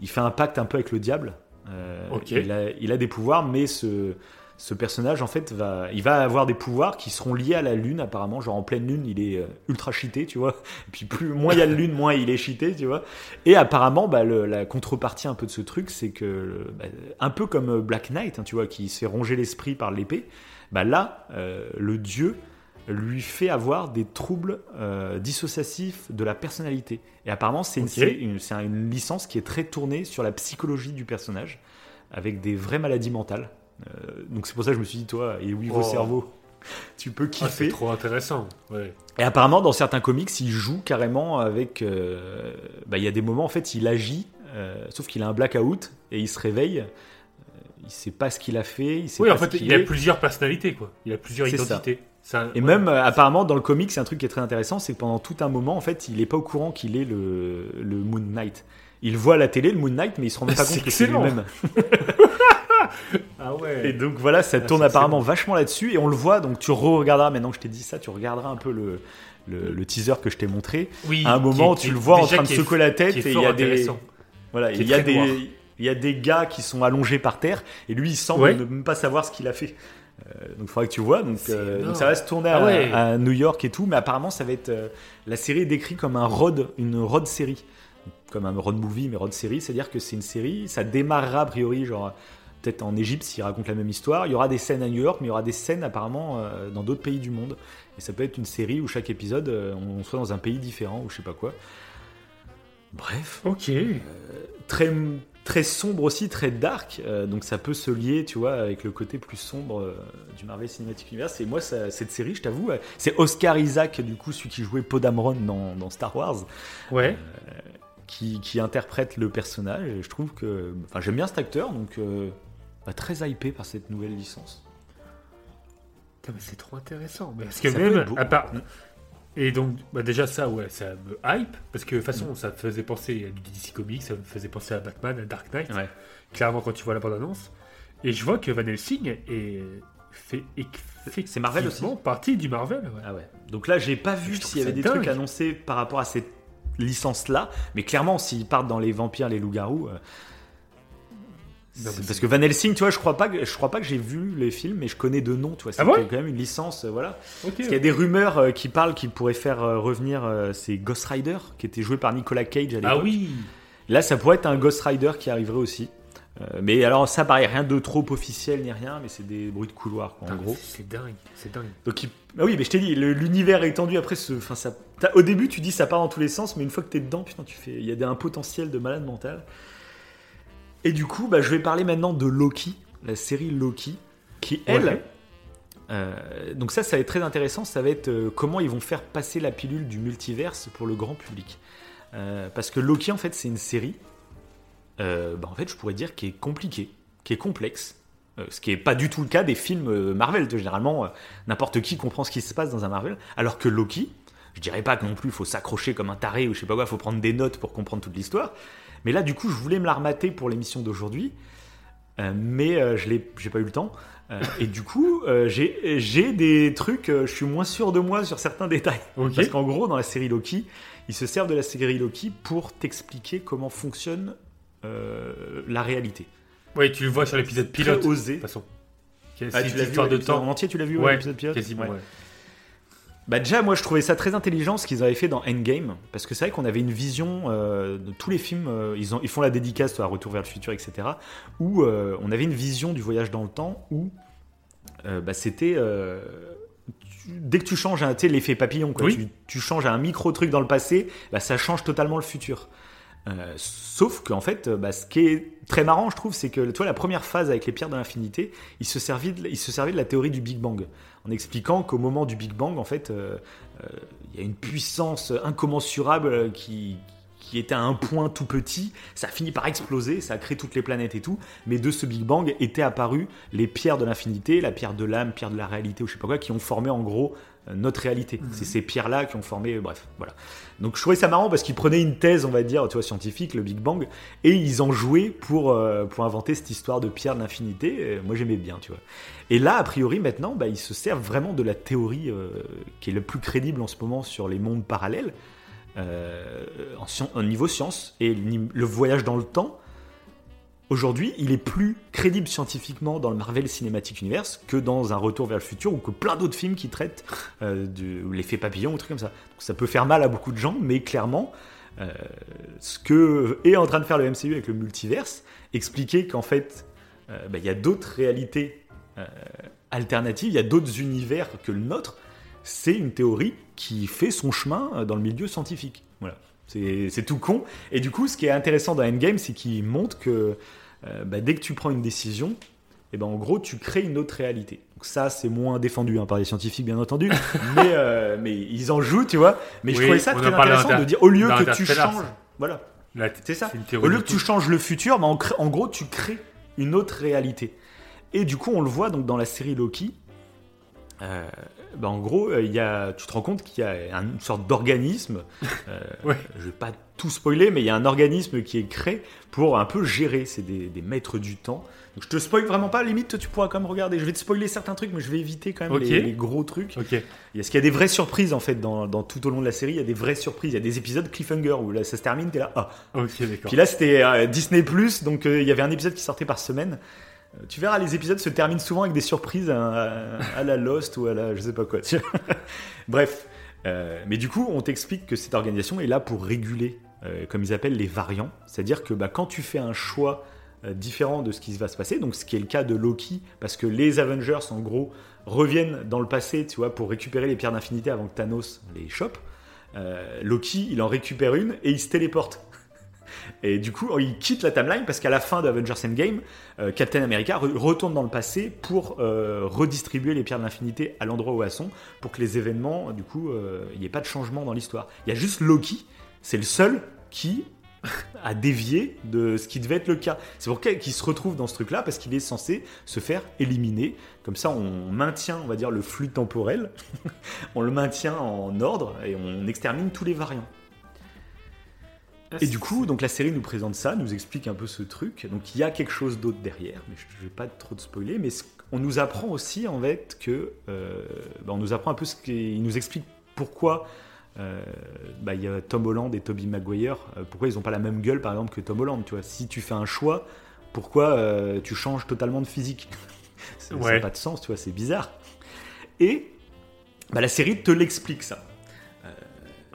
il fait un pacte un peu avec le diable. Euh, il, a, il a des pouvoirs, mais ce, ce personnage, en fait, va, il va avoir des pouvoirs qui seront liés à la lune, apparemment. Genre en pleine lune, il est euh, ultra cheaté, tu vois. Et puis plus, moins il y a de lune, moins il est cheaté, tu vois. Et apparemment, bah, le- la contrepartie un peu de ce truc, c'est que, bah, un peu comme Black Knight, hein, tu vois, qui se fait ronger l'esprit par l'épée, bah là, euh, le dieu lui fait avoir des troubles euh, dissociatifs de la personnalité. Et apparemment, c'est une, licence qui est très tournée sur la psychologie du personnage, avec des vraies maladies mentales. Euh, donc c'est pour ça que je me suis dit, toi, et oui, vos Oh. cerveaux, tu peux Ah, kiffer. c'est trop intéressant. Ouais. Et apparemment, dans certains comics, il joue carrément avec. euh, bah, il y a des moments, en fait, il agit, sauf qu'il a un blackout et il se réveille. il sait pas ce qu'il a fait. Il sait Oui, pas en fait, il a plusieurs personnalités, quoi. Il a plusieurs ça. Ça, Et ouais. même, euh, apparemment, dans le comic, c'est un truc qui est très intéressant, c'est que pendant tout un moment, en fait, il est pas au courant qu'il est le, le Moon Knight. Il voit à la télé le Moon Knight, mais il se rend même pas compte que c'est lui-même. Ah ouais. Et donc voilà, ça Ah, tourne apparemment vachement là-dessus, et on le voit, donc tu re-regarderas, maintenant que je t'ai dit ça, tu regarderas un peu le, le, le teaser que je t'ai montré. oui, à un moment, est- tu le vois en train de secouer la tête, et il y a des... Voilà, il y a noir. des... Il y a des gars qui sont allongés par terre et lui il semble Ouais. ne même pas savoir ce qu'il a fait. Euh, donc il faudra que tu vois. Donc, euh, donc ça va se tourner à, Ah ouais. à New York et tout, mais apparemment ça va être euh, la série est décrite comme un road, une road série, comme un road movie mais road série, c'est-à-dire que c'est une série, ça démarrera a priori genre peut-être en Égypte s'il raconte la même histoire. Il y aura des scènes à New York, mais il y aura des scènes apparemment dans d'autres pays du monde. Et ça peut être une série où chaque épisode on soit dans un pays différent ou je sais pas quoi. Bref Ok. très très sombre aussi, très dark. euh, donc ça peut se lier, tu vois, avec le côté plus sombre euh, du Marvel Cinematic Universe. Et moi, ça- cette série, je t'avoue, euh, c'est Oscar Isaac, du coup, celui qui jouait Poe Dameron dans, dans Star Wars, Ouais. qui, qui interprète le personnage. Et je trouve que, enfin, j'aime bien cet acteur, donc euh, bah, très hypé par cette nouvelle licence. C'est trop intéressant. Mais Parce que Ça peut même, être beau. à part... Et donc, bah déjà ça, ouais, ça me hype, parce que de toute façon, ça me faisait penser à du DC Comics, ça me faisait penser à Batman, à Dark Knight, Ouais. clairement quand tu vois la bande-annonce. Et je vois que Van Helsing est fait C'est Marvel aussi partie du Marvel. ouais. Ah ouais. Donc là, j'ai pas vu s'il y avait des dingue. trucs annoncés par rapport à cette licence-là, mais clairement, s'ils partent dans les vampires, les loups-garous. euh, parce c'est- que Van Helsing, tu vois, je crois pas que je crois pas que j'ai vu les films, mais je connais de nom, tu vois. C'est Ah ouais quand même une licence, euh, voilà. Ok. Parce qu'il y a des rumeurs euh, qui parlent qu'il pourrait faire euh, revenir euh, c'est Ghost Rider qui était joué par Nicolas Cage à l'époque. Ah oui Là, ça pourrait être un Ghost Rider qui arriverait aussi. Mais alors ça paraît rien de trop officiel ni rien, mais c'est des bruits de couloir quoi, en Putain, gros. C'est dingue, c'est dingue. Donc il- ah oui, mais je t'ai dit, l'univers est étendu. Après, ce, enfin, ça, t'as- au début, tu dis ça part dans tous les sens, mais une fois que t'es dedans, putain, tu fais, il y a un potentiel de malade mental. Et du coup, bah, je vais parler maintenant de Loki, la série Loki, qui elle, Ouais. euh, donc ça, ça va être très intéressant. Ça va être euh, comment ils vont faire passer la pilule du multiverse pour le grand public. Euh, parce que Loki, en fait, c'est une série. bah, en fait, je pourrais dire qui est compliquée, qui est complexe. Ce qui est pas du tout le cas des films Marvel. Généralement, n'importe qui comprend ce qui se passe dans un Marvel. Alors que Loki, je dirais pas que non plus il faut s'accrocher comme un taré ou je sais pas quoi, faut prendre des notes pour comprendre toute l'histoire. Mais là, du coup, je voulais me la remater pour l'émission d'aujourd'hui, euh, mais euh, je j'ai pas eu le temps. Euh, et du coup, euh, j'ai, des trucs, je suis moins sûr de moi sur certains détails. Parce qu'en gros, dans la série Loki, ils se servent de la série Loki pour t'expliquer comment fonctionne la réalité. Ouais, tu le vois sur l'épisode Très pilote. De osé. toute façon. Ah, tu l'as vu de temps. en entier, tu l'as vu ouais, Ouais, l'épisode pilote? quasiment. Ouais. ouais. Bah déjà, moi je trouvais ça très intelligent ce qu'ils avaient fait dans Endgame, parce que c'est vrai qu'on avait une vision euh, de tous les films, euh, ils, ont, ils font la dédicace à Retour vers le futur, etc., où euh, on avait une vision du voyage dans le temps, où bah, c'était... dès que tu changes, un- tu sais, l'effet papillon, quoi, Oui. tu, tu changes un micro-truc dans le passé, bah, ça change totalement le futur. Euh, sauf qu'en fait, bah, ce qui est très marrant, je trouve, c'est que toi, la première phase avec les pierres de l'infinité, il se servait de, il se servait de la théorie du Big Bang, en expliquant qu'au moment du Big Bang, en fait, euh, euh, il y a une puissance incommensurable qui, qui était à un point tout petit, ça a fini par exploser, ça a créé toutes les planètes et tout, mais de ce Big Bang étaient apparues les pierres de l'infinité, la pierre de l'âme, pierre de la réalité ou je sais pas quoi, qui ont formé en gros notre réalité. C'est ces pierres-là qui ont formé, euh, bref, voilà. Donc je trouvais ça marrant parce qu'ils prenaient une thèse, on va dire, tu vois, scientifique, le Big Bang, et ils en jouaient pour, euh, pour inventer cette histoire de pierre de l'infinité. Moi j'aimais bien, tu vois. Et là, a priori, maintenant, bah, ils se servent vraiment de la théorie euh, qui est le plus crédible en ce moment sur les mondes parallèles, euh, en niveau science, et le voyage dans le temps. Aujourd'hui, il est plus crédible scientifiquement dans le Marvel Cinematic Universe que dans un Retour vers le futur ou que plein d'autres films qui traitent euh, de l'effet papillon ou trucs comme ça. Donc ça peut faire mal à beaucoup de gens, mais clairement, euh, ce que est en train de faire le MCU avec le multiverse, expliquer qu'en fait, euh, bah, il y a d'autres réalités alternatives, il y a d'autres univers que le nôtre, c'est une théorie qui fait son chemin dans le milieu scientifique. Voilà. C'est tout con. Et du coup, ce qui est intéressant dans Endgame, c'est qu'il montre que euh, bah, dès que tu prends une décision, et ben en gros, tu crées une autre réalité. Donc ça, c'est moins défendu hein, par les scientifiques, bien entendu, mais, euh, mais ils en jouent, tu vois. Mais je trouvais ça très intéressant de dire, au lieu que tu changes, voilà, Là, c'est ça. Au lieu que tu changes le futur, bah, en, crée- en gros, tu crées une autre réalité. Et du coup, on le voit donc dans la série Loki. Euh, bah, en gros, euh, il y a, tu te rends compte qu'il y a une sorte d'organisme. euh, Ouais. Je vais pas tout spoiler, mais il y a un organisme qui est créé pour un peu gérer. C'est des, des maîtres du temps. Donc je te spoil vraiment pas. Limite, toi, tu pourras quand même regarder. Je vais te spoiler certains trucs, mais je vais éviter quand même les, les gros trucs. Ok. Il y a, ce qu'il y a des vraies surprises en fait dans, dans tout au long de la série. Il y a des vraies surprises. Il y a des épisodes cliffhanger où là ça se termine, t'es là. Ah, Ok, d'accord. puis là, c'était euh, Disney Plus, donc euh, il y avait un épisode qui sortait par semaine. Euh, Tu verras, les épisodes se terminent souvent avec des surprises à, à la Lost ou à la je sais pas quoi. Bref, Euh, mais du coup, on t'explique que cette organisation est là pour réguler, euh, comme ils appellent les variants. C'est-à-dire que bah, quand tu fais un choix différent de ce qui va se passer, donc ce qui est le cas de Loki, parce que les Avengers, en gros, reviennent dans le passé, tu vois, pour récupérer les pierres d'infinité avant que Thanos les chope. Loki, il en récupère une et il se téléporte. Et du coup, il quitte la timeline parce qu'à la fin d'Avengers Endgame, euh, Captain America re- retourne dans le passé pour euh, redistribuer les pierres de l'infinité à l'endroit où elles sont, pour que les événements, du coup, euh, il n'y ait pas de changement dans l'histoire. Il y a juste Loki, c'est le seul qui a dévié de ce qui devait être le cas. C'est pour qu'il se retrouve dans ce truc-là parce qu'il est censé se faire éliminer. Comme ça, on maintient, on va dire, le flux temporel, on le maintient en ordre et on extermine tous les variants. Ah, Et du coup, donc la série nous présente ça, nous explique un peu ce truc. Donc il y a quelque chose d'autre derrière, mais je ne vais pas trop de spoiler. Mais on nous apprend aussi en fait que, euh, bah, on nous apprend un peu ce qu'il nous explique pourquoi euh, bah, il y a Tom Holland et Tobey Maguire, euh, pourquoi ils n'ont pas la même gueule par exemple que Tom Holland. Tu vois, si tu fais un choix, pourquoi tu changes totalement de physique? Ça n'a Ouais. pas de sens, tu vois, c'est bizarre. Et bah, la série te l'explique ça.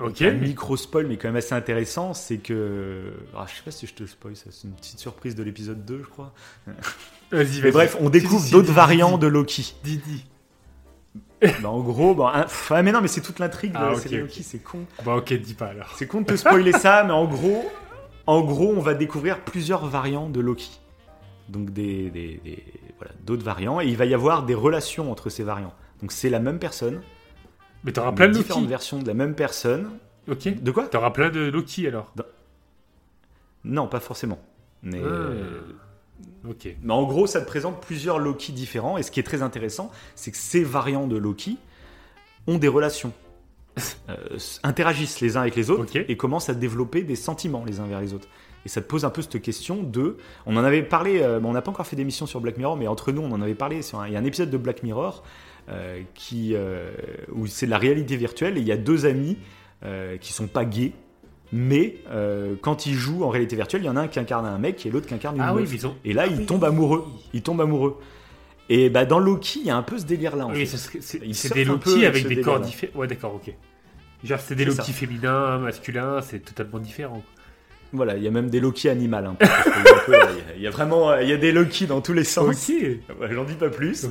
Ok. Un micro spoil, mais quand même assez intéressant, c'est que. Ah, je sais pas si je te spoil, ça, c'est une petite surprise de l'épisode 2, je crois. Vas-y, Mais vas-y. bref, on découvre d'autres variants de Loki. Dis. Bah, en gros, bah, un- ah, mais non, mais c'est toute l'intrigue de Ah, la série. Loki, c'est con. Bon, ok, dis pas alors. C'est con de te spoiler ça, mais en gros, en gros, on va découvrir plusieurs variants de Loki. Donc des, des- des- voilà, d'autres variants, et il va y avoir des relations entre ces variants. Donc c'est la même personne, Mais t'auras plein de différentes Loki. versions de la même personne. Ok. De quoi? T'auras plein de Loki alors. Non, pas forcément. Mais, Ah. euh, Ok. mais en gros, ça te présente plusieurs Loki différents, et ce qui est très intéressant, c'est que ces variants de Loki ont des relations, euh, interagissent les uns avec les autres, et commencent à développer des sentiments les uns vers les autres. Et ça te pose un peu cette question de... On en avait parlé, euh, on n'a pas encore fait d'émission sur Black Mirror, mais entre nous, on en avait parlé, sur un- il y a un épisode de Black Mirror qui, euh, où c'est de la réalité virtuelle, et il y a deux amis euh, qui sont pas gays, mais euh, quand ils jouent en réalité virtuelle, il y en a un qui incarne un mec et l'autre qui incarne une Ah meuf. ont. Et là, Ah ils oui. tombent amoureux. Ils tombent amoureux. Et bah, dans Loki, il y a un peu ce délire-là. Oui, c'est des Loki avec des corps différents. Ouais, d'accord, ok. Genre, c'est des Loki féminins, masculins, c'est totalement différent. Voilà, il y a même des Loki animales. hein, peu- il y a- il y a vraiment il y a des Loki dans tous les sens. J'en dis pas plus.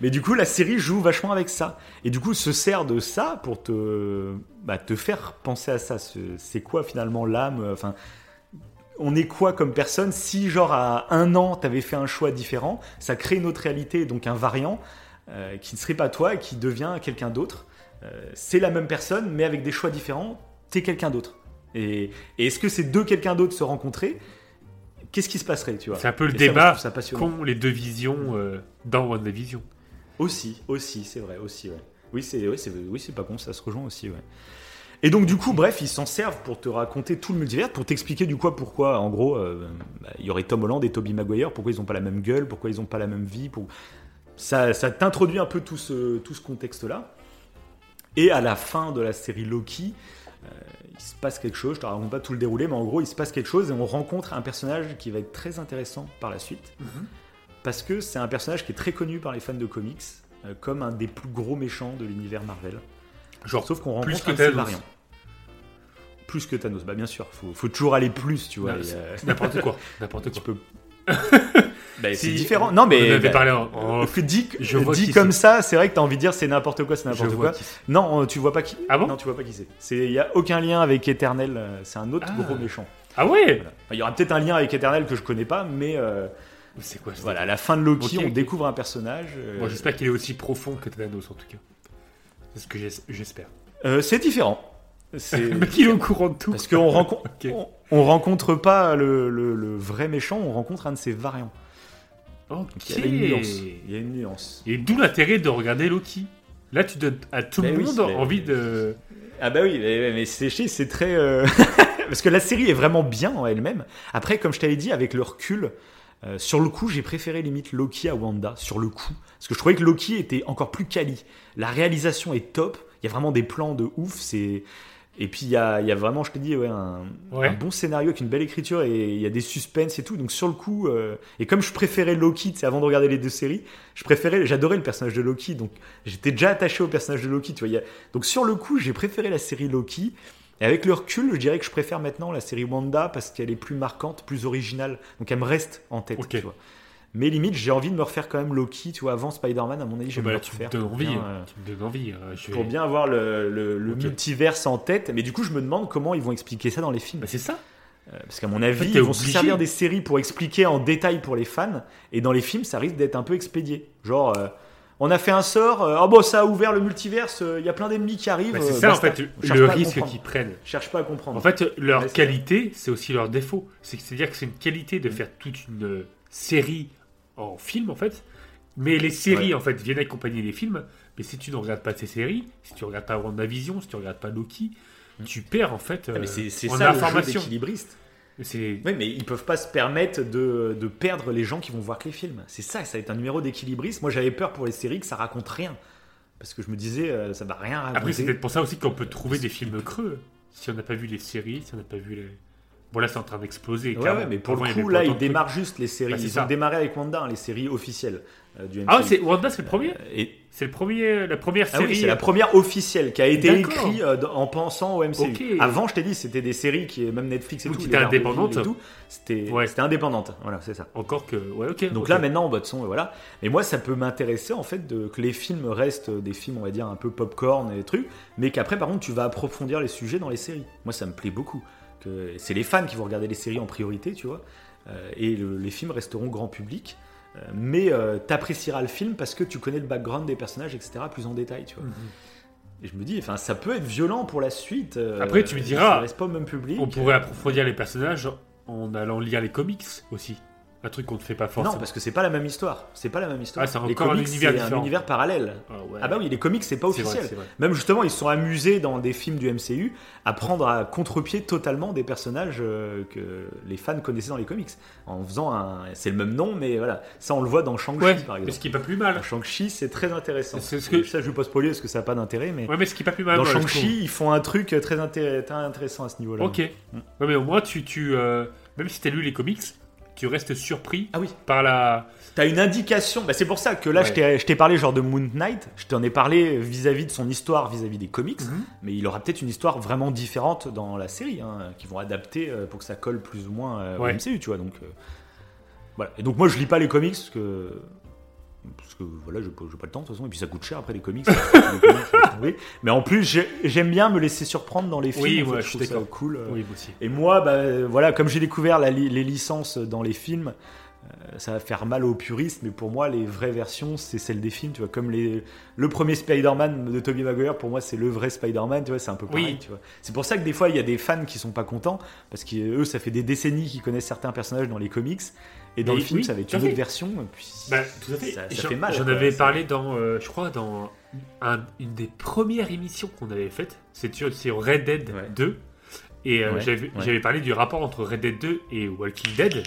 Mais du coup, la série joue vachement avec ça. Et du coup, se sert de ça pour te, bah, te faire penser à ça. Ce- C'est quoi finalement l'âme Enfin, on est quoi comme personne Si, genre, à un an, t'avais fait un choix différent, ça crée une autre réalité, donc un variant euh, qui ne serait pas toi et qui devient quelqu'un d'autre. Euh, c'est la même personne, mais avec des choix différents, t'es quelqu'un d'autre. Et, et est-ce que ces deux quelqu'un d'autre se rencontraient Qu'est-ce qui se passerait, tu vois C'est un peu le Et ça, moi, débat ça qu'ont les deux visions euh, dans WandaVision. Aussi, aussi, c'est vrai, aussi, ouais. Oui, c'est ouais, c'est oui, c'est pas con, ça se rejoint aussi, ouais. Et donc du coup, bref, ils s'en servent pour te raconter tout le multivers, pour t'expliquer du quoi, pourquoi, en gros, euh, bah, il y aurait Tom Holland et Tobey Maguire, pourquoi ils ont pas la même gueule, pourquoi ils ont pas la même vie, pour... ça, ça t'introduit un peu tout ce, tout ce contexte-là. Et à la fin de la série Loki, euh, il se passe quelque chose, je te raconte pas tout le déroulé, mais en gros, il se passe quelque chose et on rencontre un personnage qui va être très intéressant par la suite. Parce que c'est un personnage qui est très connu par les fans de comics, euh, comme un des plus gros méchants de l'univers Marvel. Genre, Sauf qu'on plus rencontre que un variants. Plus que Thanos, bah bien sûr, faut, faut toujours aller plus, tu vois. Euh, N'importe quoi. N'importe tu quoi. peux. Bah, c'est différent. Non, On mais. en avait bah, parlé en, en Je vois dit comme ça, c'est vrai que t'as envie de dire c'est n'importe quoi, c'est n'importe quoi. Non, euh, tu vois pas qui. Ah bon Non, tu vois pas qui c'est. Il y a aucun lien avec Eternel. euh, C'est un autre Ah. gros méchant. Ah ouais Voilà. Enfin, Il y aura peut-être un lien avec Eternel que je connais pas, mais euh, C'est quoi voilà, à la fin de Loki, Ok, on découvre un personnage. euh, Moi, j'espère qu'il est aussi profond que Thanos en tout cas. C'est ce que j'es- j'espère. euh, c'est différent. C'est Le mec, il est au courant de tout. parce qu'on rencontre, Ok. on, on rencontre pas le, le- le vrai méchant, on rencontre un de ses variants. Ok. Donc, il y a une nuance. Il y a une nuance. Et d'où l'intérêt de regarder Loki. Là, tu donnes à tout le Ben oui, monde envie de. Ah bah oui, mais, c'est c'est très... euh, Parce que la série est vraiment bien en elle-même. Après, comme je t'avais dit, avec le recul, euh, sur le coup, j'ai préféré limite Loki à Wanda, sur le coup. Parce que je trouvais que Loki était encore plus quali. La réalisation est top, il y a vraiment des plans de ouf, c'est... Et puis il y a, y a vraiment, je te dis, ouais, un, Ouais. un bon scénario avec une belle écriture et il y a des suspens et tout. Donc sur le coup, euh, et comme je préférais Loki, avant de regarder les deux séries, je préférais, j'adorais le personnage de Loki, donc j'étais déjà attaché au personnage de Loki. Tu vois, il y a- donc sur le coup, j'ai préféré la série Loki. Et avec le recul, je dirais que je préfère maintenant la série Wanda parce qu'elle est plus marquante, plus originale. Donc elle me reste en tête. Tu vois. Mais limite, j'ai envie de me refaire quand même Loki, tu vois, avant Spider-Man, à mon avis, Ah j'aime bah le tu me donnes envie. bien, euh, Tu me donnes envie. euh, je vais- pour bien avoir le, le- le Ok. multiverse en tête. Mais du coup, je me demande comment ils vont expliquer ça dans les films. Bah, c'est ça. Euh, Parce qu'à mon avis, t'es ils vont se obligé. servir des séries pour expliquer en détail pour les fans. Et dans les films, ça risque d'être un peu expédié. Genre, euh, On a fait un sort, euh, oh bon, ça a ouvert le multiverse, euh, il y a plein d'ennemis qui arrivent. Bah, c'est ça, en fait, le risque qu'ils prennent. Cherche pas à comprendre. En fait, leur Ouais, qualité, c'est aussi leur défaut. C'est- C'est-à-dire que c'est une qualité Mm. de faire toute une série en film, en fait. Mais les séries, Ouais. en fait, viennent accompagner les films. Mais si tu ne regardes pas ces séries, si tu regardes pas WandaVision, si tu regardes pas Loki, tu perds, en fait, Ah, euh, mais c'est c'est en ça le information. d'équilibriste. C'est Oui, mais ils peuvent pas se permettre de, de perdre les gens qui vont voir que les films. C'est ça, ça va être un numéro d'équilibriste. Moi, j'avais peur pour les séries que ça raconte rien. Parce que je me disais, euh, ça va rien raconter. Après, c'est peut-être pour ça aussi qu'on peut trouver des films creux. Si on n'a pas vu les séries, si on n'a pas vu les. Bon, là, c'est en train d'exploser. Ouais, ouais, mais pour le coup, là, ils démarrent juste les séries. Bah, ils ça. ont démarré avec Wanda, les séries officielles euh, du MCU. Ah, c'est Wanda, c'est le premier Et, C'est le premier, la première ah série. oui, c'est la première officielle qui a été écrite euh, en pensant au MCU. Avant, je t'ai dit, c'était des séries qui, même Netflix et tout, c'était les Daredevil indépendante. et tout, C'était Ouais. indépendante. Voilà, c'est ça. Encore que. Ouais, ok. Donc là maintenant, bah, de son, voilà. Mais moi, ça peut m'intéresser en fait de, que les films restent des films, on va dire un peu popcorn et des trucs, mais qu'après, par contre, tu vas approfondir les sujets dans les séries. Moi, ça me plaît beaucoup. Que c'est les fans qui vont regarder les séries en priorité, tu vois, Euh, et le- les films resteront grand public. Euh, mais euh, t'apprécieras le film parce que tu connais le background des personnages, etc., plus en détail, tu vois. Mhm. Et je me dis, enfin, ça peut être violent pour la suite. euh, Après, tu me Ça diras, reste pas au même public. On pourrait approfondir les personnages en allant lire les comics aussi. Un truc qu'on ne fait pas forcément. Non, parce que c'est pas la même histoire. C'est pas la même histoire. Ah, c'est les encore un comics, univers c'est un univers parallèle. Ah, ouais. Ah bah oui, les comics, c'est pas officiel. vrai. Même justement, ils se sont amusés dans des films du MCU à prendre à contre-pied totalement des personnages euh, que les fans connaissaient dans les comics. En faisant un... C'est le même nom, mais voilà. Ça, on le voit dans Shang-Chi, Ouais, par mais exemple. ce qui est pas plus mal. Dans Shang-Chi, c'est très intéressant. C'est ce que- Ça, je vais pas spoiler parce que ça n'a pas d'intérêt, mais... Ouais, mais ce qui est pas plus mal. Dans Shang-Chi, ils font un truc très, intér- très intéressant à ce niveau-là. Ok. Ouais, mais au moins, tu, tu euh, même si t'as lu les comics, tu restes surpris Ah oui. par la. T'as une indication, bah c'est pour ça que là Ouais. je t'ai- parlé genre de Moon Knight, je t'en ai parlé vis-à-vis de son histoire, vis-à-vis des comics, Mhm. mais il aura peut-être une histoire vraiment différente dans la série, hein, qui vont adapter euh, pour que ça colle plus ou moins euh, Ouais. au MCU, tu vois. Donc, euh, voilà. Et donc moi je lis pas les comics parce que. Parce que voilà, pas, j'ai pas le temps de toute façon, et puis ça coûte cher après les comics. Les mais en plus, j'ai- j'aime bien me laisser surprendre dans les films. Oui, je je trouve ça cool. euh, Oui, moi aussi. et moi, bah, voilà, comme j'ai découvert la les licences dans les films, euh, ça va faire mal aux puristes, mais pour moi, les vraies versions, c'est celles des films, tu vois. Comme les, le premier Spider-Man de Tobey Maguire, pour moi, c'est le vrai Spider-Man, tu vois, c'est un peu pareil, Oui. tu vois. C'est pour ça que des fois, il y a des fans qui sont pas contents, parce qu'eux, ça fait des décennies qu'ils connaissent certains personnages dans les comics, et dans Mais le film, oui, ça tout à une autre version, et puis. Bah, tout à fait. Ça- ça fait mal, J'en avais parlé dans, euh, je crois, dans un- une des premières émissions qu'on avait faites. C'est sur, sur Red Dead Ouais. 2. Et euh, Ouais, j'avais ouais. parlé du rapport entre Red Dead 2 et Walking Dead.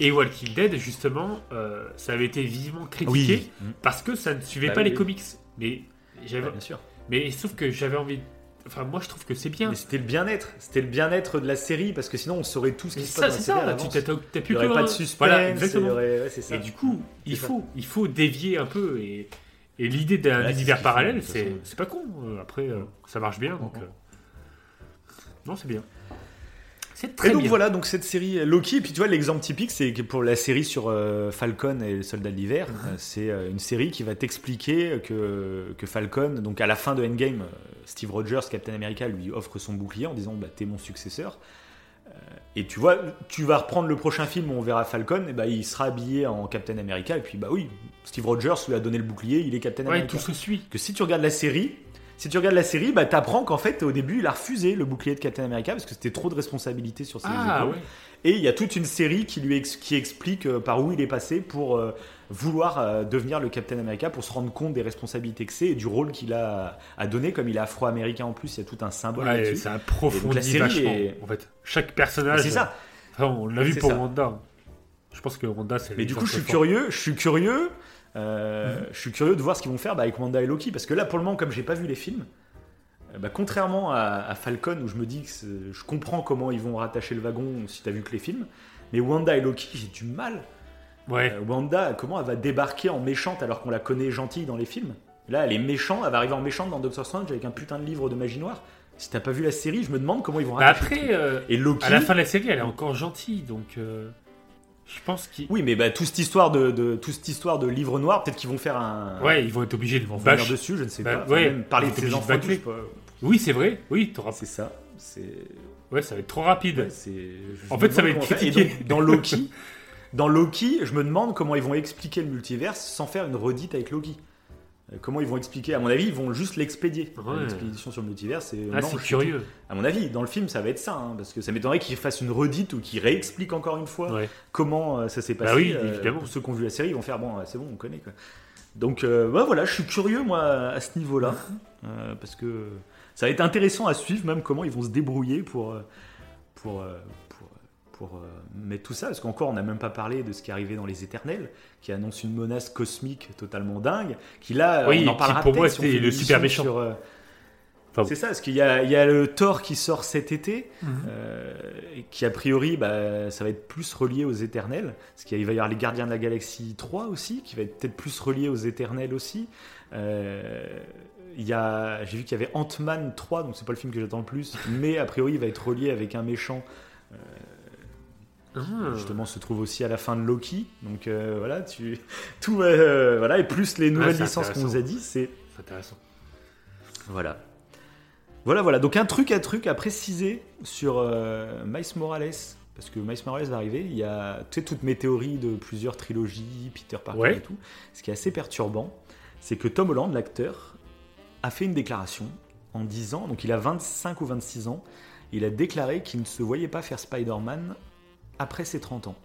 Et Walking Dead, justement, euh, ça avait été vivement critiqué Oui. parce que ça ne suivait Bah pas oui, les comics. Mais j'avais, sûr. mais sauf que j'avais envie. Enfin, moi, je trouve que c'est bien. Mais c'était le bien-être, c'était le bien-être de la série, parce que sinon, on saurait tout ce qui se passe dans c'est la série à ça. Tu t'as, Il n'y aurait pas de suspense, Voilà, exactement. aurait- ouais, c'est ça. Et du coup, il ça. faut, il faut dévier un peu. Et, et l'idée d'un univers parallèle, c'est, pas con. Euh, Après, euh, ça marche bien. Donc, Mhm. euh, Non, c'est bien. C'est Et donc bien. voilà, donc cette série Loki, et puis tu vois l'exemple typique, c'est que pour la série sur euh, Falcon et le Soldat de l'hiver, Mhm. euh, c'est euh, une série qui va t'expliquer que, que Falcon, donc à la fin de Endgame, Steve Rogers, Captain America, lui offre son bouclier en disant bah t'es mon successeur. Et tu vois, tu vas reprendre le prochain film où on verra Falcon, et bah il sera habillé en Captain America, et puis bah oui, Steve Rogers lui a donné le bouclier, il est Captain Ouais, America tout se suit. que si tu regardes la série, si tu regardes la série, bah t'apprends qu'en fait au début il a refusé le bouclier de Captain America parce que c'était trop de responsabilités sur ses Ah épaules. ouais. Et il y a toute une série qui lui ex- qui explique euh, par où il est passé pour euh, vouloir euh, devenir le Captain America, pour se rendre compte des responsabilités que c'est et du rôle qu'il a à donner. Comme il est afro-américain en plus, il y a tout un symbole Ouais, là-dessus. la série vachement. est- En fait, chaque personnage. C'est ça. Enfin, on l'a vu C'est pour ça. Wanda. Je pense que Wanda, c'est. Mais du coup, je suis fort. curieux, je suis curieux, euh, Mhm. je suis curieux de voir ce qu'ils vont faire bah, avec Wanda et Loki, parce que là, pour le moment, comme j'ai pas vu les films, euh, bah, contrairement à, à Falcon où je me dis que je comprends comment ils vont rattacher le wagon si t'as vu que les films, mais Wanda et Loki, j'ai du mal. Ouais. Euh, Wanda, comment elle va débarquer en méchante alors qu'on la connaît gentille dans les films? Là, elle est méchante, elle va arriver en méchante dans Doctor Strange avec un putain de livre de magie noire. Si t'as pas vu la série, je me demande comment ils vont Bah, rattacher. après, euh, et Loki. à la fin de la série, elle est encore gentille, donc. Je pense qu'ils. Oui, mais bah, toute cette histoire de, de toute cette histoire de livre noir, peut-être qu'ils vont faire un. Ouais, ils vont être obligés de revenir dessus, je ne sais Bah, pas. Enfin, ouais, même parler de enfants, pas. Oui, c'est vrai. Oui, t'auras. C'est ça. C'est. Ouais, ça va être trop rapide. ouais, En fait, ça va être critiqué. donc, dans Loki, dans Loki, je me demande comment ils vont expliquer le multiverse sans faire une redite avec Loki. Euh, Comment ils vont expliquer À mon avis, ils vont juste l'expédier. Ouais. L'expédition sur le multivers, c'est. Ah, c'est curieux. À mon avis, dans le film, ça va être ça, hein, parce que ça m'étonnerait qu'ils fassent une redite ou qu'ils réexpliquent encore une fois Ouais. comment euh, ça s'est passé. Bah oui, Euh, évidemment. pour ceux qui ont vu la série, ils vont faire bon, c'est bon, on connaît quoi. Donc euh, bah, voilà, je suis curieux moi à ce niveau-là, euh, parce que ça va être intéressant à suivre, même comment ils vont se débrouiller pour pour pour, euh, mettre tout ça, parce qu'encore on n'a même pas parlé de ce qui est arrivé dans les Éternels, qui annonce une menace cosmique totalement dingue, qui là, Oui, on en qui, parlera pour moi, c'était le super méchant. sur, euh, Enfin, c'est ça, parce qu'il y y a le Thor qui sort cet été, Mhm. euh, et qui a priori, bah, ça va être plus relié aux Éternels, parce qu'il va y avoir les Gardiens de la Galaxie 3 aussi, qui va être peut-être plus relié aux Éternels aussi. Il y a, j'ai vu qu'il y avait Ant-Man 3, donc c'est pas le film que j'attends le plus, mais a priori il va être relié avec un méchant Ah. justement se trouve aussi à la fin de Loki. Donc euh, voilà, tu tout euh, voilà et plus les nouvelles Ah, licences qu'on nous a dit, c'est intéressant. voilà. Voilà, voilà. Donc un truc, un truc à préciser sur euh, Miles Morales, parce que Miles Morales va arriver. Il y a tu sais, toutes mes théories de plusieurs trilogies, Peter Parker Ouais. et tout. Ce qui est assez perturbant, c'est que Tom Holland, l'acteur, a fait une déclaration en disant, donc il a 25 ou 26 ans, il a déclaré qu'il ne se voyait pas faire Spider-Man après ses 30 ans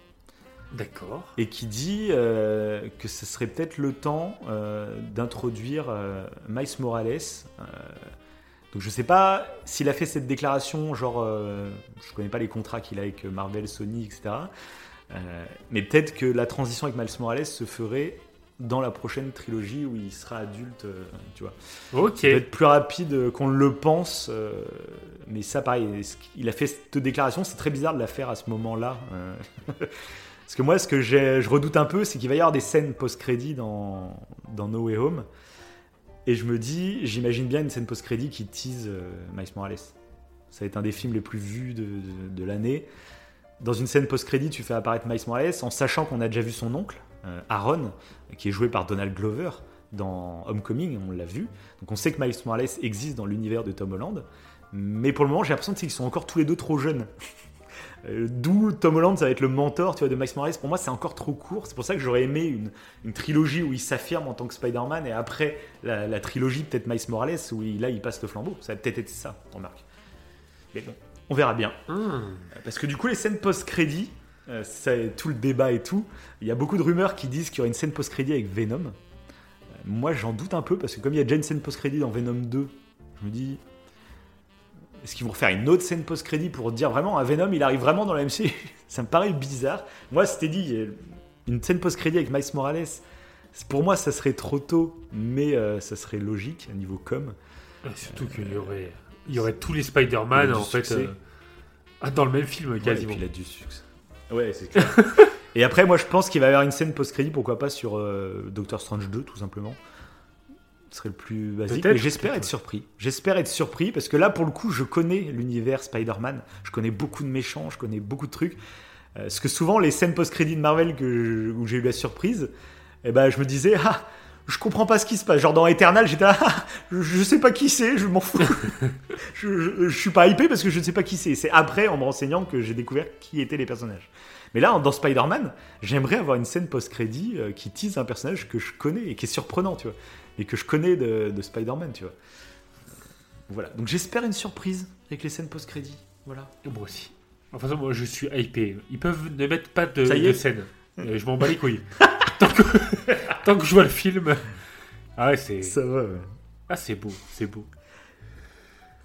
D'accord. et qui dit euh, que ce serait peut-être le temps euh, d'introduire euh, Miles Morales. donc je sais pas s'il a fait cette déclaration, genre je connais pas les contrats qu'il a avec Marvel, Sony, etc. Mais peut-être que la transition avec Miles Morales se ferait dans la prochaine trilogie où il sera adulte, euh, tu vois. Ok. Ça peut être plus rapide qu'on ne le pense, euh, mais ça, pareil, il a fait cette déclaration, c'est très bizarre de la faire à ce moment-là. euh. Parce que moi, ce que je redoute un peu, c'est qu'il va y avoir des scènes post-crédit dans, dans No Way Home. Et je me dis, j'imagine bien une scène post-crédit qui tease euh, Miles Morales. Ça va être un des films les plus vus de, de- de l'année. Dans une scène post-crédit, tu fais apparaître Miles Morales en sachant qu'on a déjà vu son oncle, euh, Aaron, qui est joué par Donald Glover dans Homecoming, on l'a vu. Donc on sait que Miles Morales existe dans l'univers de Tom Holland. Mais pour le moment, j'ai l'impression qu'ils sont encore tous les deux trop jeunes. Euh, D'où Tom Holland, ça va être le mentor tu vois, de Miles Morales. Pour moi, c'est encore trop court. C'est pour ça que j'aurais aimé une, une trilogie où il s'affirme en tant que Spider-Man et après la, la trilogie, peut-être Miles Morales, où il- là, il passe le flambeau. Ça va peut-être être ça, remarque. Mais bon, on verra bien. Hmm. Parce que du coup, les scènes post-crédit, euh, c'est tout le débat et tout. Il y a beaucoup de rumeurs qui disent qu'il y aura une scène post-crédit avec Venom. Euh, moi, j'en doute un peu parce que comme il y a déjà une scène post-crédit dans Venom 2, je me dis. Est-ce qu'ils vont refaire une autre scène post-crédit pour dire vraiment, un Venom, il arrive vraiment dans la MC Ça me paraît bizarre. Moi, c'était dit, a une scène post-crédit avec Miles Morales. Pour moi, ça serait trop tôt, mais euh, ça serait logique à niveau com. Et Surtout qu'il y aurait, il y aurait tous les Spider-Man en fait euh, ah, dans le même film Ouais, et quasiment. puis il a du succès. Ouais, c'est clair. et après, moi, je pense qu'il va y avoir une scène post-crédit, pourquoi pas sur euh, Doctor Strange 2, tout simplement. Ce serait le plus basique. Mais j'espère être surpris. J'espère être surpris, parce que là, pour le coup, je connais l'univers Spider-Man. Je connais beaucoup de méchants, je connais beaucoup de trucs. Euh, parce que souvent, les scènes post-crédit de Marvel que je- où j'ai eu la surprise, eh ben, je me disais, ah, je comprends pas ce qui se passe. Genre dans Eternal, j'étais là, ah, je, sais pas qui c'est, je m'en fous. je, je, je suis pas hypé parce que je ne sais pas qui c'est. C'est après, en me renseignant, que j'ai découvert qui étaient les personnages. Mais là, dans Spider-Man, j'aimerais avoir une scène post-crédit euh, qui tease un personnage que je connais et qui est surprenant, tu vois. Et que je connais de, de Spider-Man, tu vois. Voilà. Donc j'espère une surprise avec les scènes post-crédit. Voilà. Moi aussi. Enfin, moi je suis hypé. Ils peuvent ne mettre pas de, Ça y de scène. Euh, je m'en bats les couilles. tant, que... tant que je vois le film. Ah ouais, c'est. Ça va, ouais. Ah, c'est beau, c'est beau.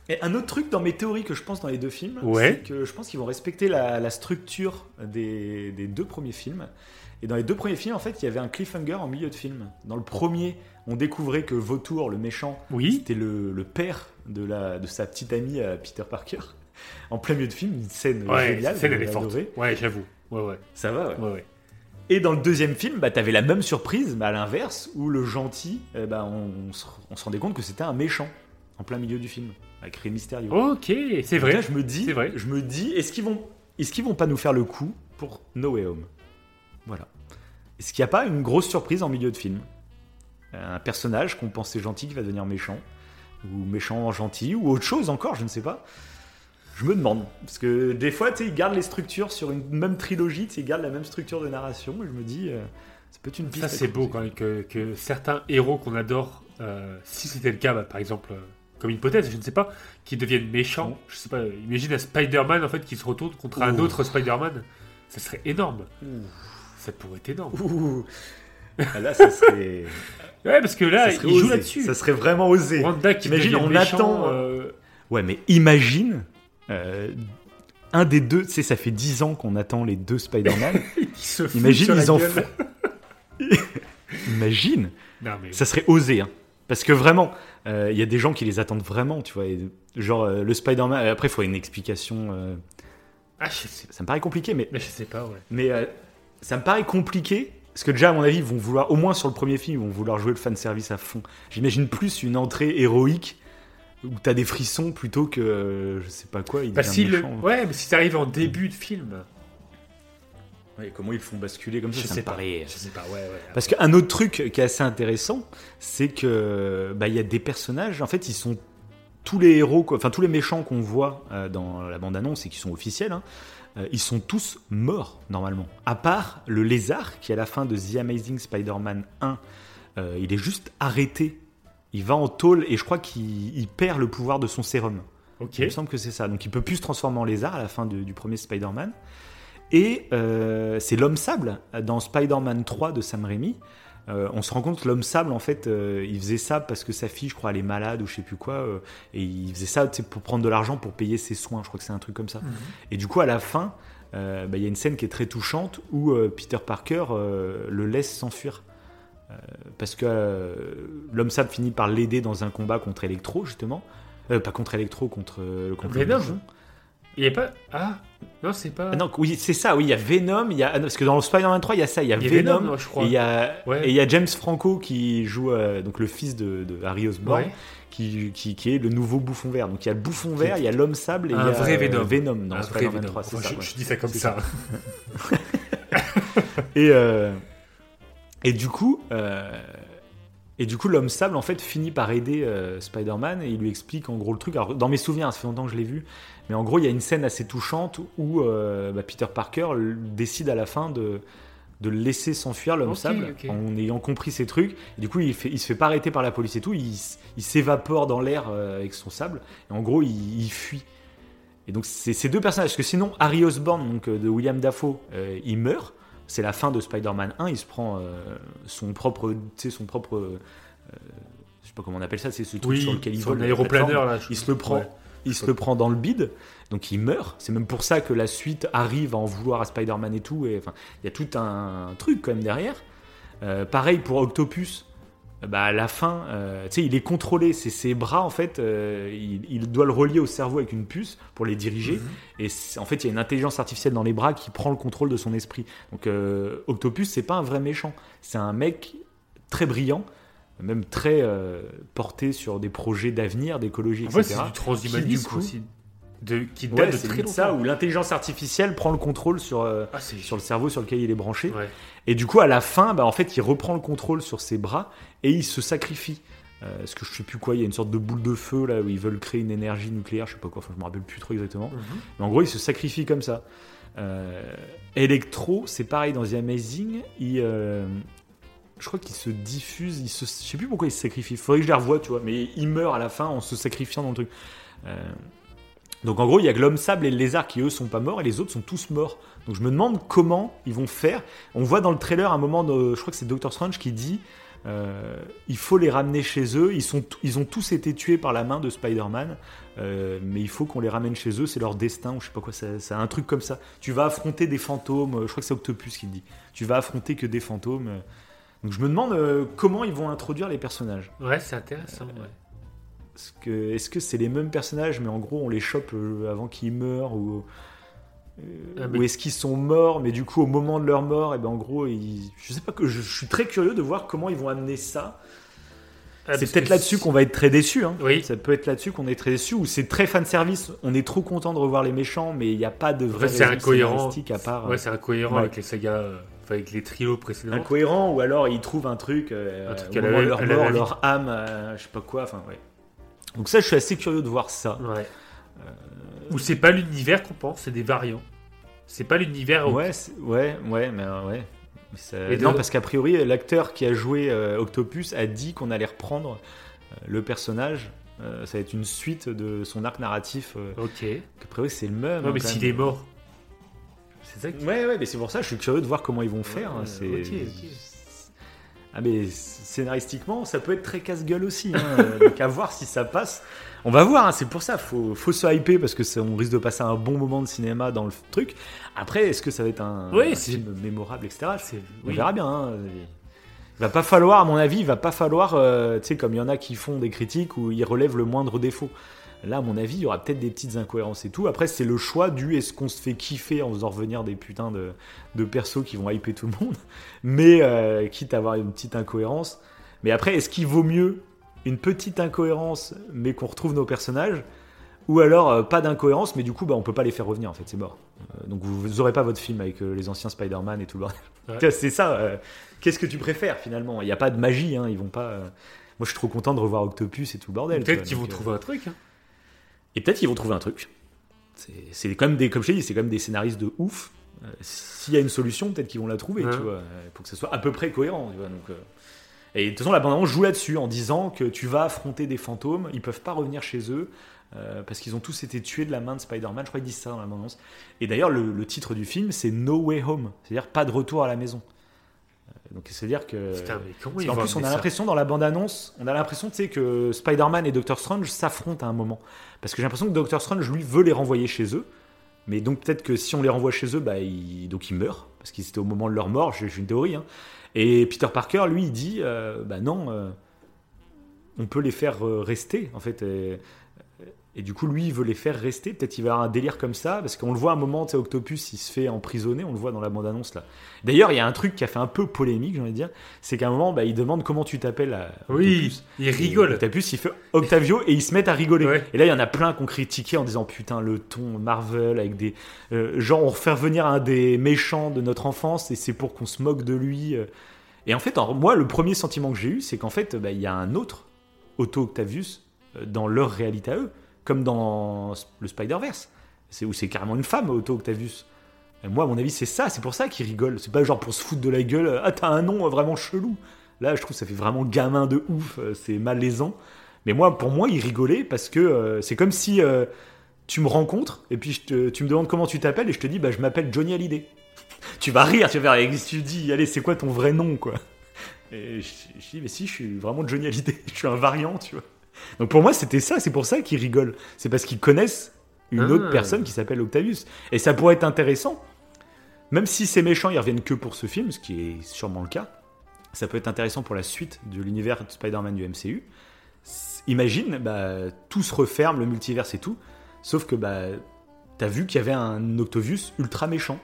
Et un autre truc dans mes théories que je pense dans les deux films, Ouais. c'est que je pense qu'ils vont respecter la, la structure des, des deux premiers films. Et dans les deux premiers films, en fait, il y avait un cliffhanger en milieu de film. Dans le premier, on découvrait que Vautour, le méchant, Oui. c'était le, le père de, la, de sa petite amie euh, Peter Parker. En plein milieu de film, une scène Ouais, géniale. scène elle est forte. Ouais, j'avoue. Ouais, ouais. Ça va, ouais. Ouais, ouais. Et dans le deuxième film, bah, t'avais la même surprise, mais à l'inverse, où le gentil, eh ben, on, on se, on se rendait compte que c'était un méchant, en plein milieu du film, avec Rey Mysterio. Ok, c'est Donc là, vrai. je me dis, C'est vrai. je me dis, est-ce qu'ils vont, est-ce qu'ils vont pas nous faire le coup pour No Way Home? Voilà. Est-ce qu'il n'y a pas une grosse surprise en milieu de film? Un personnage qu'on pensait gentil qui va devenir méchant, ou méchant gentil, ou autre chose encore, je ne sais pas. Je me demande parce que des fois, tu sais, ils gardent les structures sur une même trilogie, tu sais, ils gardent la même structure de narration, et je me dis, euh, ça peut être une piste. Ça, c'est beau quand même que, que certains héros qu'on adore euh, si c'était le cas, bah, par exemple, euh, comme hypothèse, je ne sais pas, qu'ils deviennent méchants, je sais pas, imagine un Spider-Man en fait qui se retourne contre un autre Spider-Man, ça serait énorme. Ça pourrait être énorme. Ouh. Ah, Là, ça serait. Ouais, parce que là, il joue là-dessus. Ça serait vraiment osé. Wanda qui devient on méchant, attend, Ouais, mais imagine. Euh, un des deux, tu sais, ça fait 10 ans qu'on attend les deux Spider-Man. Imagine, ils en font. Imagine. Non, mais Ça serait osé, hein. Parce que vraiment, euh, il y a des gens qui les attendent vraiment, tu vois. et genre, euh, le Spider-Man. Après, il faut une explication. euh, ah, je sais, ça me paraît compliqué, mais, mais je sais pas, ouais. mais euh, ça me paraît compliqué. Parce que déjà, à mon avis, ils vont vouloir, au moins sur le premier film, ils vont vouloir jouer le fanservice à fond. J'imagine plus une entrée héroïque où t'as des frissons plutôt que euh, je sais pas quoi. Il Bah, si le... Ouais, mais si ça arrive en début de film, Ouais, comment ils le font basculer comme ça, je ça sais me pas. paraît- Je sais pas, ouais, ouais. Parce qu'un autre truc qui est assez intéressant, c'est que bah, il y a des personnages, en fait, ils sont tous les héros, quoi, enfin tous les méchants qu'on voit euh, dans la bande-annonce et qui sont officiels, hein, euh, ils sont tous morts normalement. À part le lézard qui à la fin de The Amazing Spider-Man 1, euh, il est juste arrêté. Il va en tôle et je crois qu'il il perd le pouvoir de son sérum. Il me semble que c'est ça. Donc il peut plus se transformer en lézard à la fin du premier Spider-Man. Et euh, c'est l'homme sable dans Spider-Man 3 de Sam Raimi. Euh, on se rend compte que l'homme sable, en fait, euh, il faisait ça parce que sa fille, je crois, elle est malade ou je sais plus quoi. et il faisait ça pour prendre de l'argent pour payer ses soins. Je crois que c'est un truc comme ça. Et du coup, à la fin, bah, il y a une scène qui est très touchante où Peter Parker le laisse s'enfuir. Euh, parce que euh, l'homme sable finit par l'aider dans un combat contre Electro, justement. Euh, pas contre Electro, contre, euh, contre le Venom. bouffon. Il y a pas. Ah, non, c'est pas. Ah non, oui, c'est ça, oui, il y a Venom, il y a, ah parce que dans le Spider-Man 3, il y a ça, il y a, Il y a Venom, Venom, je crois. et il y a, Ouais. et il y a James Franco qui joue, euh, donc le fils de, de Harry Osborn, Ouais. qui, qui, qui est le nouveau bouffon vert. Donc il y a le bouffon vert, il y a l'homme sable et Un il y a vrai euh, Venom. dans Spider-Man Venom. 3, c'est ça. je, ouais. je dis ça comme ça. Et, euh, et du coup, euh, et du coup, l'homme sable en fait finit par aider euh, Spider-Man et il lui explique en gros le truc. Alors dans mes souvenirs, ça fait longtemps que je l'ai vu, mais en gros, il y a une scène assez touchante où euh, bah, Peter Parker décide à la fin de de laisser s'enfuir l'homme sable en ayant compris ces trucs. Et du coup, il, fait, il se fait pas arrêter par la police et tout. Il, s'évapore dans l'air avec son sable. Et en gros, il, il fuit. Et donc, c'est ces deux personnages. Parce que sinon, Harry Osborn, donc, de William Dafoe, il meurt. C'est la fin de Spider-Man 1. Il se prend euh, son propre. Tu sais, son propre. euh, je sais pas comment on appelle ça. C'est ce truc Oui, sur lequel il vole. un la aéroplaneur, plateforme. là, je- Il se le prend. Ouais. Il se le prend dans le bide, donc il meurt. C'est même pour ça que la suite arrive à en vouloir à Spider-Man et tout. Et enfin, il y a tout un truc quand même derrière. Euh, pareil pour Octopus. Bah, à la fin, euh, tu sais, il est contrôlé. C'est ses bras, en fait, euh, il, il doit le relier au cerveau avec une puce pour les diriger. Mhm. Et en fait, il y a une intelligence artificielle dans les bras qui prend le contrôle de son esprit. Donc, euh, Octopus, c'est pas un vrai méchant. C'est un mec très brillant, même très euh, porté sur des projets d'avenir, d'écologie, En fait, etc. c'est du transhumanisme aussi. De, qui date Ouais, de très ça, où l'intelligence artificielle prend le contrôle sur, euh, Ah, sur le cerveau sur lequel il est branché. Ouais. Et du coup, à la fin, bah, en fait, il reprend le contrôle sur ses bras et il se sacrifie. Euh, parce que je sais plus quoi, il y a une sorte de boule de feu là où ils veulent créer une énergie nucléaire, je sais pas quoi, enfin, je me rappelle plus trop exactement. Mhm. Mais en gros, il se sacrifie comme ça. Euh, Electro, c'est pareil dans The Amazing, il, euh, je crois qu'il se diffuse, il se, je sais plus pourquoi il se sacrifie. Faudrait que je les revoie, tu vois, mais il meurt à la fin en se sacrifiant dans le truc. Euh, donc en gros, il y a que l'homme sable et le lézard qui eux sont pas morts et les autres sont tous morts. Donc je me demande comment ils vont faire. On voit dans le trailer un moment, de, je crois que c'est Doctor Strange qui dit euh, il faut les ramener chez eux. Ils, sont, ils ont tous été tués par la main de Spider-Man, euh, mais il faut qu'on les ramène chez eux. C'est leur destin ou je sais pas quoi. C'est un truc comme ça. Tu vas affronter des fantômes. Je crois que c'est Octopus qui dit. Tu vas affronter que des fantômes. Donc je me demande euh, comment ils vont introduire les personnages. Ouais, c'est intéressant. ouais. Est-ce que est-ce que c'est les mêmes personnages, mais en gros on les chope euh, avant qu'ils meurent ou euh, Ah, ou est-ce qu'ils sont morts, mais du coup au moment de leur mort, et ben en gros ils... je sais pas que je, je suis très curieux de voir comment ils vont amener ça. Ah, c'est peut-être là-dessus qu'on va être très déçu. Hein. Oui. Ça peut être là-dessus qu'on est très déçu, ou c'est très fan service. On est trop content de revoir les méchants, mais il n'y a pas de En vrai fait, c'est incohérent. à part. Ouais, c'est incohérent Ouais. avec les sagas, euh, avec les trios précédents. incohérent ou alors ils trouvent un truc, euh, Un truc au la- moment de leur mort, leur âme, euh, je sais pas quoi, enfin ouais. Donc ça, je suis assez curieux de voir ça. Ouais. Ou c'est pas l'univers qu'on pense, c'est des variants. C'est pas l'univers. Ouais, ouais, ouais, mais euh, ouais. Mais ça- Et de- Non, parce qu'a priori, l'acteur qui a joué euh, Octopus a dit qu'on allait reprendre euh, le personnage. Euh, ça va être une suite de son arc narratif. euh, Ok. qu'a priori, c'est le même. Non, hein, mais s'il est mort. C'est ça qui. Ouais, ouais, mais c'est pour ça, je suis curieux de voir comment ils vont faire. hein, Ouais, c'est... Ah, mais scénaristiquement, ça peut être très casse-gueule aussi. hein, Donc, à voir si ça passe. On va voir, hein, c'est pour ça, faut, faut se hyper parce que on risque de passer un bon moment de cinéma dans le truc. Après, est-ce que ça va être un, film mémorable, etc. On oui. verra bien. hein. Il va pas falloir, à mon avis, il va pas falloir, euh, tu sais, comme il y en a qui font des critiques où ils relèvent le moindre défaut. Là, à mon avis, il y aura peut-être des petites incohérences et tout. Après, c'est le choix du est-ce qu'on se fait kiffer en faisant revenir des putains de, de persos qui vont hyper tout le monde, mais euh, quitte à avoir une petite incohérence. Mais après, est-ce qu'il vaut mieux une petite incohérence, mais qu'on retrouve nos personnages ou alors euh, pas d'incohérence, mais du coup, bah, on peut pas les faire revenir, en fait, c'est mort. Euh, donc vous, aurez pas votre film avec euh, les anciens Spider-Man et tout le bordel. Ouais. C'est ça. Qu'est-ce que tu préfères finalement? Il n'y a pas de magie, hein, ils vont pas. Moi, je suis trop content de revoir Octopus et tout le bordel. Peut-être qu'ils vont trouver un truc. hein. Et peut-être qu'ils vont trouver un truc. C'est- quand même des, comme je dit, c'est quand même des scénaristes de ouf. Euh, S'il y a une solution, peut-être qu'ils vont la trouver, Ouais. tu vois, euh, pour que ce soit à peu près cohérent, tu vois. Donc, euh. Et de toute façon, la bande joue là-dessus en disant que tu vas affronter des fantômes, ils peuvent pas revenir chez eux. euh, parce qu'ils ont tous été tués de la main de Spider-Man, je crois qu'ils disent ça dans la bande Et d'ailleurs, le, le titre du film, c'est No Way Home, c'est-à-dire pas de retour à la maison. Donc c'est-à-dire que. Putain, mais comment ils vont plus, on a l'impression dans la bande-annonce, on a l'impression tu sais, que Spider-Man et Doctor Strange s'affrontent à un moment. Parce que j'ai l'impression que Doctor Strange, lui, veut les renvoyer chez eux. Mais donc peut-être que si on les renvoie chez eux, bah, ils, donc ils meurent. Parce qu'ils étaient au moment de leur mort, j'ai une théorie. hein. Et Peter Parker, lui, il dit, euh, bah non, euh, on peut les faire euh, rester, en fait. Et, et du coup, lui, il veut les faire rester. Peut-être qu'il va avoir un délire comme ça, parce qu'on le voit à un moment, tu sais, Octopus, il se fait emprisonner, on le voit dans la bande-annonce là. D'ailleurs, il y a un truc qui a fait un peu polémique, j'ai envie de dire, c'est qu'à un moment, bah, il demande comment tu t'appelles à Oui, Octopus. il Et rigole. Octopus, il fait Octavio et ils se mettent à rigoler. Ouais. Et là, il y en a plein qui ont critiqué en disant putain, le ton Marvel avec des. euh, genre, on refait revenir un des méchants de notre enfance et c'est pour qu'on se moque de lui. euh. Et en fait, en- moi, le premier sentiment que j'ai eu, c'est qu'en fait, bah, il y a un autre Otto Octavius euh, dans leur réalité à eux, comme dans le Spider-Verse. Où c'est carrément une femme, Otto Octavius. Et moi, à mon avis, c'est ça, c'est pour ça qu'ils rigolent. C'est pas genre pour se foutre de la gueule, ah, t'as un nom vraiment chelou. Là, je trouve ça fait vraiment gamin de ouf, euh, c'est malaisant. Mais moi, pour moi, ils rigolaient parce que euh, c'est comme si euh, tu me rencontres et puis tu me demandes comment tu t'appelles et je te dis, bah, je m'appelle Johnny Hallyday. tu vas rire, tu vas faire, que tu dis, allez, c'est quoi ton vrai nom, quoi? Et je, je dis, mais si, je suis vraiment Johnny Hallyday, je suis un variant, tu vois. Donc pour moi, c'était ça, c'est pour ça qu'ils rigolent. C'est parce qu'ils connaissent une Ah. autre personne qui s'appelle Octavius. Et ça pourrait être intéressant, même si ces méchants, ils reviennent que pour ce film, ce qui est sûrement le cas, ça peut être intéressant pour la suite de l'univers de Spider-Man du MCU. Imagine, bah, tout se referme, le multiverse et tout, sauf que bah, t'as vu qu'il y avait un Octavius ultra méchant.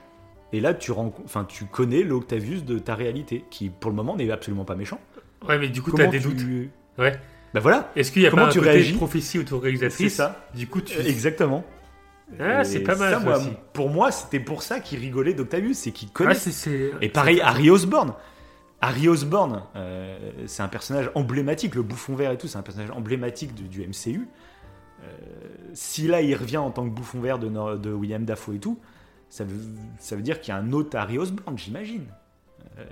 Et là, tu, enfin, tu connais l'Octavius de ta réalité, qui pour le moment n'est absolument pas méchant. Ouais, mais du coup, t'as des tu- doutes. Ouais. Bah voilà, Est-ce qu'il y a Comment pas un tu côté réagis prophétie autoréalisatrice c'est ça. Du coup, tu. Exactement. Ah, c'est pas mal, ça, moi, aussi. pour moi, c'était pour ça qu'ils rigolaient d'Octavius, c'est Ah, connaissent. c'est- c'est- Et pareil, Harry Osborn. Harry Osborn, euh, c'est un personnage emblématique, le bouffon vert et tout, c'est un personnage emblématique du, du MCU. Euh, si là il revient en tant que bouffon vert de, de William Dafoe et tout, ça veut, ça veut dire qu'il y a un autre Harry Osborn, j'imagine. Euh,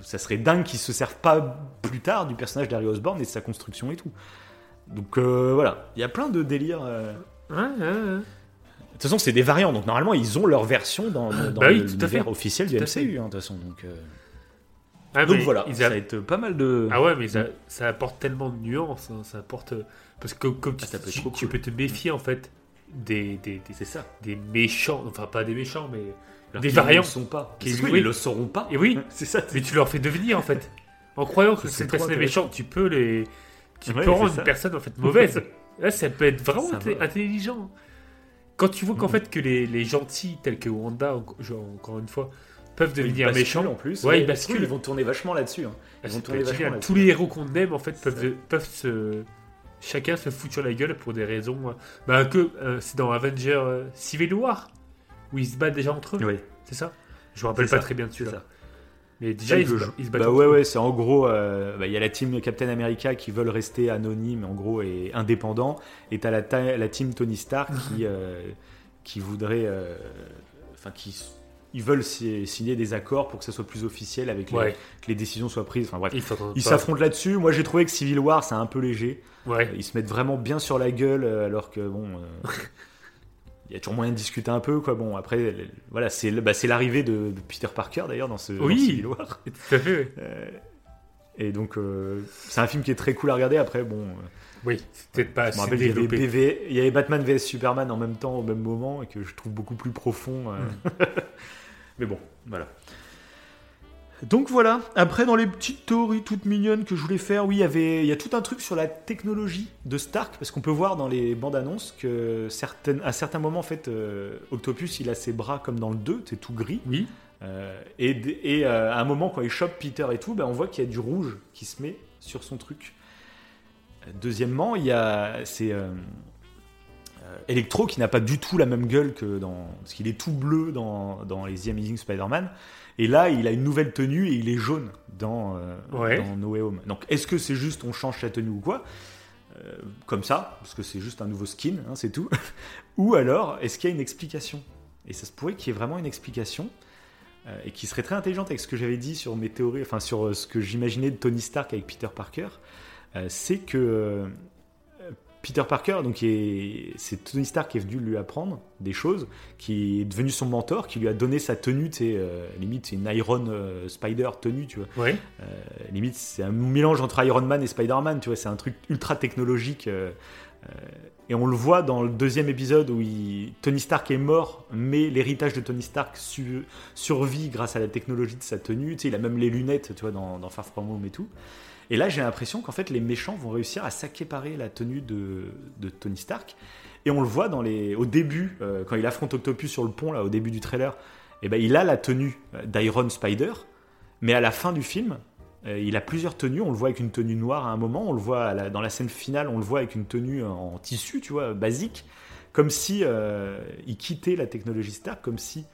ça serait dingue qu'il se serve pas plus tard du personnage d'Harry Osborn et de sa construction et tout. Donc euh, voilà, il y a plein de délires. euh. Ouais, ouais, ouais. De toute façon, c'est des variants, donc normalement ils ont leur version dans, dans Bah oui, l'univers officiel du Tout. MCU. hein, de toute façon, donc. euh, Ah, donc voilà, ils ça a- va être pas mal de. Ah ouais, mais ça, ça apporte tellement de nuances. hein, Ça apporte. parce que comme tu, Ah, ça peut être tu- trop tu cool. peux te méfier en fait des, des, des, C'est ça. des méchants, enfin pas des méchants, mais Alors des variants. ne le sont pas. Qui- C'est- oui, oui. Ils le sauront pas. Et oui. c'est ça. Mais tu leur fais devenir en fait. En croyant que C'est cette trop personne méchante, tu peux les. Tu Ouais, peux rendre une personne en fait mauvaise. Là, ça peut être vraiment intelligent. Quand tu vois qu'en Mhm. fait que les, les gentils, tels que Wanda, encore une fois, peuvent Ils devenir méchants. en plus. Ouais, ils ils basculent. Ils vont tourner vachement là-dessus. hein. Ah, Ils ça vont tourner vachement. Tous les héros qu'on aime en fait peuvent, peuvent se chacun se foutre sur la gueule pour des raisons euh, bah que euh, c'est dans Avenger euh, Civil War où ils se battent déjà entre eux Oui, c'est ça? Je me rappelle pas ça, très bien de celui-là mais déjà ils, se, ils se battent Bah entre ouais, ouais, c'est en gros, euh, bah, il y a la team Captain America qui veulent rester anonymes, en gros, et indépendants. Et t'as la, ta- la team Tony Stark qui, euh, qui voudrait, euh, enfin, qui, ils veulent si- signer des accords pour que ça soit plus officiel, avec les- Ouais. que les décisions soient prises. Enfin bref, Ils s'affrontent là-dessus. Moi, j'ai trouvé que Civil War, c'est un peu léger. Ouais. Ils se mettent vraiment bien sur la gueule, alors que bon. Il y a toujours moyen de discuter un peu, quoi. Bon, après, voilà, c'est bah, c'est l'arrivée de, de Peter Parker d'ailleurs dans ce dans Oui. War. Tout à fait. Euh, et donc, euh, c'est un film qui est très cool à regarder. Après, bon, euh, Oui, peut-être pas assez rappelle qu'il y avait, développé. BV il y avait Batman vs Superman en même temps, au même moment, et que je trouve beaucoup plus profond. euh. Mais bon, voilà. Donc voilà. Après, dans les petites théories toutes mignonnes que je voulais faire, oui, il y avait, il y a tout un truc sur la technologie de Stark, parce qu'on peut voir dans les bandes annonces que certaines, à certains moments, en fait, euh, Octopus, il a ses bras comme dans le 2, c'est tout gris. Oui. Euh, et et, euh, à un moment, quand il chope Peter et tout, ben, on voit qu'il y a du rouge qui se met sur son truc. Deuxièmement, il y a c'est Electro qui n'a pas du tout la même gueule que dans parce qu'il est tout bleu dans, dans les The Amazing Spider-Man. Et là, il a une nouvelle tenue et il est jaune dans, euh, Ouais. dans No Way Home. Donc, est-ce que c'est juste on change sa tenue ou quoi? Euh, Comme ça, parce que c'est juste un nouveau skin, hein, c'est tout. ou alors, est-ce qu'il y a une explication? Et ça se pourrait qu'il y ait vraiment une explication euh, et qui serait très intelligente avec ce que j'avais dit sur mes théories, enfin sur euh, ce que j'imaginais de Tony Stark avec Peter Parker, c'est que Peter Parker, donc c'est Tony Stark qui est venu lui apprendre des choses, qui est devenu son mentor, qui lui a donné sa tenue, tu sais, euh, limite c'est une Iron euh, Spider tenue, tu vois. Euh, limite, c'est un mélange entre Iron Man et Spider-Man, tu vois, c'est un truc ultra technologique. et on le voit dans le deuxième épisode où il- Tony Stark est mort, mais l'héritage de Tony Stark su- survit grâce à la technologie de sa tenue. Tu sais, il a même les lunettes, tu vois, dans, dans Far From Home et tout. Et là, j'ai l'impression qu'en fait, les méchants vont réussir à s'accaparer la tenue de, Tony Stark. Et on le voit dans les, au début, euh, quand il affronte Octopus sur le pont, là, au début du trailer, et ben, il a la tenue euh, d'Iron Spider, mais à la fin du film, euh, il a plusieurs tenues. On le voit avec une tenue noire à un moment, on le voit dans la scène finale, on le voit avec une tenue en tissu, tu vois, basique, comme si il quittait la technologie Stark, comme si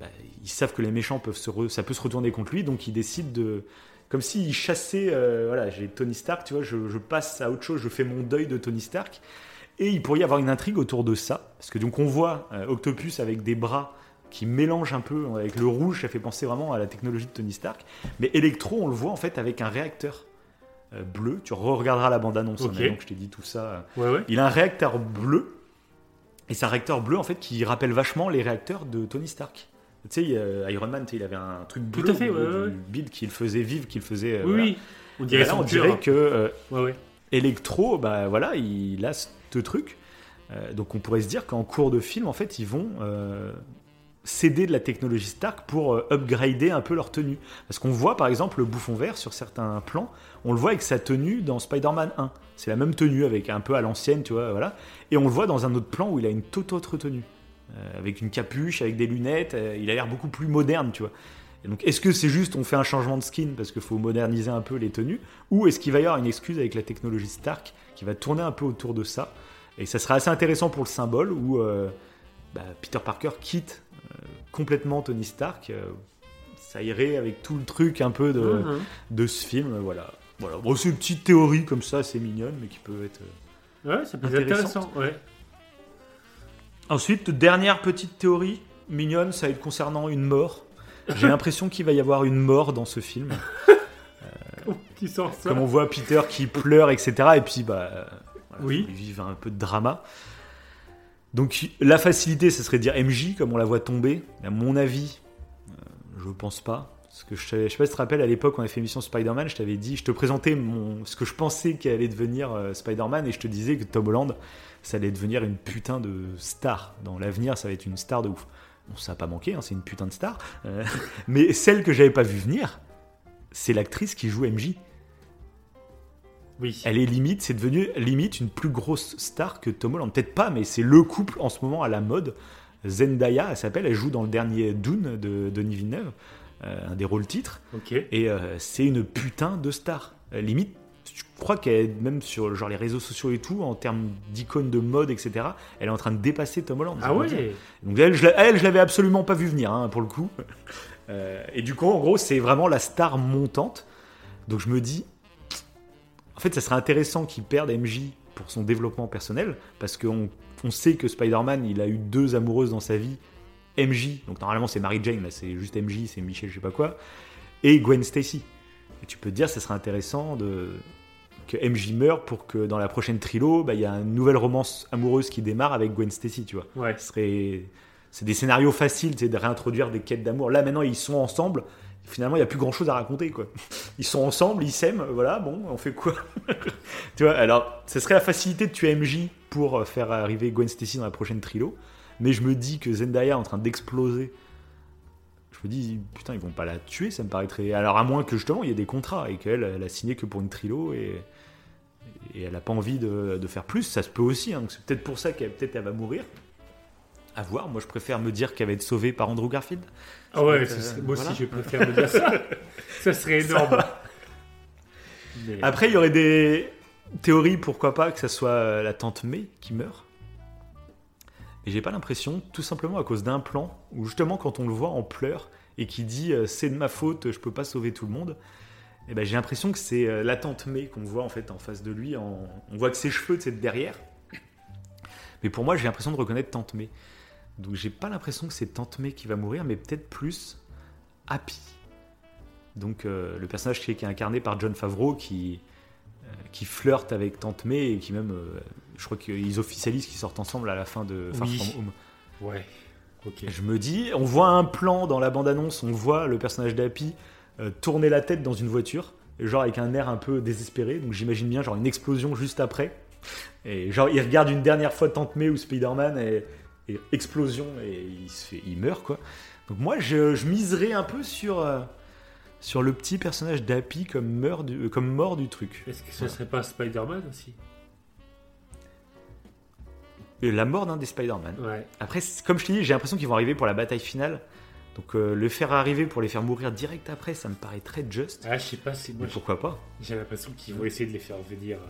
bah, ils savent que les méchants peuvent ça peut se retourner contre lui, donc ils décident de, comme s'ils chassaient, euh, voilà, j'ai Tony Stark, tu vois, je, je passe à autre chose, je fais mon deuil de Tony Stark, et il pourrait y avoir une intrigue autour de ça, parce que donc on voit euh, Octopus avec des bras qui mélangent un peu avec le rouge, ça fait penser vraiment à la technologie de Tony Stark, mais Electro, on le voit en fait avec un réacteur euh, bleu, tu re-regarderas la bande-annonce, hein, Ok. maintenant que je t'ai dit tout ça. Ouais, ouais. Il a un réacteur bleu, et c'est un réacteur bleu en fait qui rappelle vachement les réacteurs de Tony Stark. Tu sais, Iron Man, il avait un truc Tout bleu à fait, ouais, ouais. du build qui le faisait vivre, qui le faisait. euh, Oui, voilà. oui. On dirait là, on dirait que euh. Electro, bah voilà, il a ce truc. Euh, donc on pourrait se dire qu'en cours de film, en fait, ils vont céder de la technologie Stark pour upgrader un peu leur tenue. Parce qu'on voit par exemple le bouffon vert sur certains plans, on le voit avec sa tenue dans Spider-Man 1. C'est la même tenue avec un peu à l'ancienne, tu vois, voilà. Et on le voit dans un autre plan où il a une toute autre tenue. Euh, avec une capuche, avec des lunettes, euh, il a l'air beaucoup plus moderne, tu vois. Et donc, est-ce que c'est juste on fait un changement de skin parce qu'il faut moderniser un peu les tenues Ou est-ce qu'il va y avoir une excuse avec la technologie Stark qui va tourner un peu autour de ça? Et ça sera assez intéressant pour le symbole où euh, bah, Peter Parker quitte euh, complètement Tony Stark. euh, ça irait avec tout le truc un peu de, Mhm. de ce film. Voilà. voilà. Bon, c'est une petite théorie comme ça, c'est mignonne, mais qui peut être. Ouais, c'est plus Intéressante. intéressant. Ouais. Ensuite, dernière petite théorie mignonne, ça va être concernant une mort. J'ai l'impression qu'il va y avoir une mort dans ce film. Qui sort ça Comme on voit Peter qui pleure, etc. Et puis, bah, euh, voilà, Oui. ils vivent un peu de drama. Donc, la facilité, ce serait de dire MJ, comme on la voit tomber. À mon avis, euh, je pense pas. Parce que je, je sais pas si tu te rappelles, à l'époque, on avait fait l'émission Spider-Man, je t'avais dit, je te présentais mon, ce que je pensais qu'allait devenir euh, Spider-Man, et je te disais que Tom Holland, ça allait devenir une putain de star. Dans l'avenir, ça va être une star de ouf. Bon, ça n'a pas manqué, hein, c'est une putain de star. Euh, mais celle que j'avais pas vu venir, c'est l'actrice qui joue MJ. Oui. Elle est limite, c'est devenu limite une plus grosse star que Tom Holland. Peut-être pas, mais c'est le couple en ce moment à la mode. Zendaya, elle s'appelle, elle joue dans le dernier Dune de Denis Villeneuve, euh, un des rôles titres, et euh, c'est une putain de star. Limite, je crois qu'elle est même sur genre les réseaux sociaux et tout, en termes d'icônes de mode, etc., elle est en train de dépasser Tom Holland. Ah veut dire. ouais Donc elle, je, elle, je l'avais absolument pas vu venir, hein, pour le coup. Euh, et du coup, en gros, c'est vraiment la star montante. Donc je me dis, en fait, ça serait intéressant qu'il perde MJ pour son développement personnel, parce qu'on on sait que Spider-Man, il a eu deux amoureuses dans sa vie, MJ, donc normalement c'est Mary Jane, là c'est juste MJ, c'est Michel, je sais pas quoi, et Gwen Stacy. Et tu peux te dire, ça serait intéressant de que MJ meure pour que dans la prochaine trilo, bah, il y a une nouvelle romance amoureuse qui démarre avec Gwen Stacy, tu vois. Ouais. Ce serait... C'est des scénarios faciles, c'est de réintroduire des quêtes d'amour. Là maintenant, ils sont ensemble. Finalement, il n'y a plus grand chose à raconter, quoi. Ils sont ensemble, ils s'aiment, voilà, bon, on fait quoi? Tu vois, alors, ce serait la facilité de tuer MJ pour euh, faire arriver Gwen Stacy dans la prochaine trilo. Mais je me dis que Zendaya est en train d'exploser. Je me dis, putain, ils vont pas la tuer, ça me paraîtrait. Alors, à moins que justement, il y ait des contrats et qu'elle, elle a signé que pour une trilo et, et elle a pas envie de, de faire plus. Ça se peut aussi, hein. c'est peut-être pour ça qu'elle elle va mourir. À voir, moi je préfère me dire qu'elle va être sauvée par Andrew Garfield. Ah ouais, être, serait- euh, moi aussi je préfère me dire ça. ça serait énorme. Mais- Après, il y aurait des théories, pourquoi pas, que ça soit euh, la tante May qui meurt. Et j'ai pas l'impression, tout simplement à cause d'un plan, où justement quand on le voit en pleurs et qui dit euh, c'est de ma faute, je peux pas sauver tout le monde. Et ben j'ai l'impression que c'est euh, la tante May qu'on voit en fait en face de lui. en- On voit que ses cheveux c'est de derrière. Mais pour moi, j'ai l'impression de reconnaître tante May. Donc j'ai pas l'impression que c'est tante May qui va mourir, mais peut-être plus Happy. Donc euh, le personnage qui est qui est incarné par John Favreau qui, euh, qui flirte avec Tante May et qui même, euh, je crois qu'ils officialisent qu'ils sortent ensemble à la fin de Far Oui. From Home. Ouais. Ok. Je me dis, on voit un plan dans la bande-annonce, on voit le personnage d'Happy euh, tourner la tête dans une voiture, genre avec un air un peu désespéré, donc j'imagine bien genre une explosion juste après. Et genre il regarde une dernière fois Tante May ou Spider-Man et, et explosion et il, se fait, il meurt quoi. Donc moi je, je miserais un peu sur, euh, sur le petit personnage d'Happy comme, meurt du- euh, comme mort du truc. Est-ce que ce serait pas Spider-Man aussi? La mort d'un des Spider-Man. Ouais. Après, comme je t'ai dit, j'ai l'impression qu'ils vont arriver pour la bataille finale. Donc euh, le faire arriver pour les faire mourir direct après, ça me paraît très juste. Ah, je sais pas si moi Mais pourquoi pas j'ai l'impression qu'ils vont essayer de les faire venir. euh.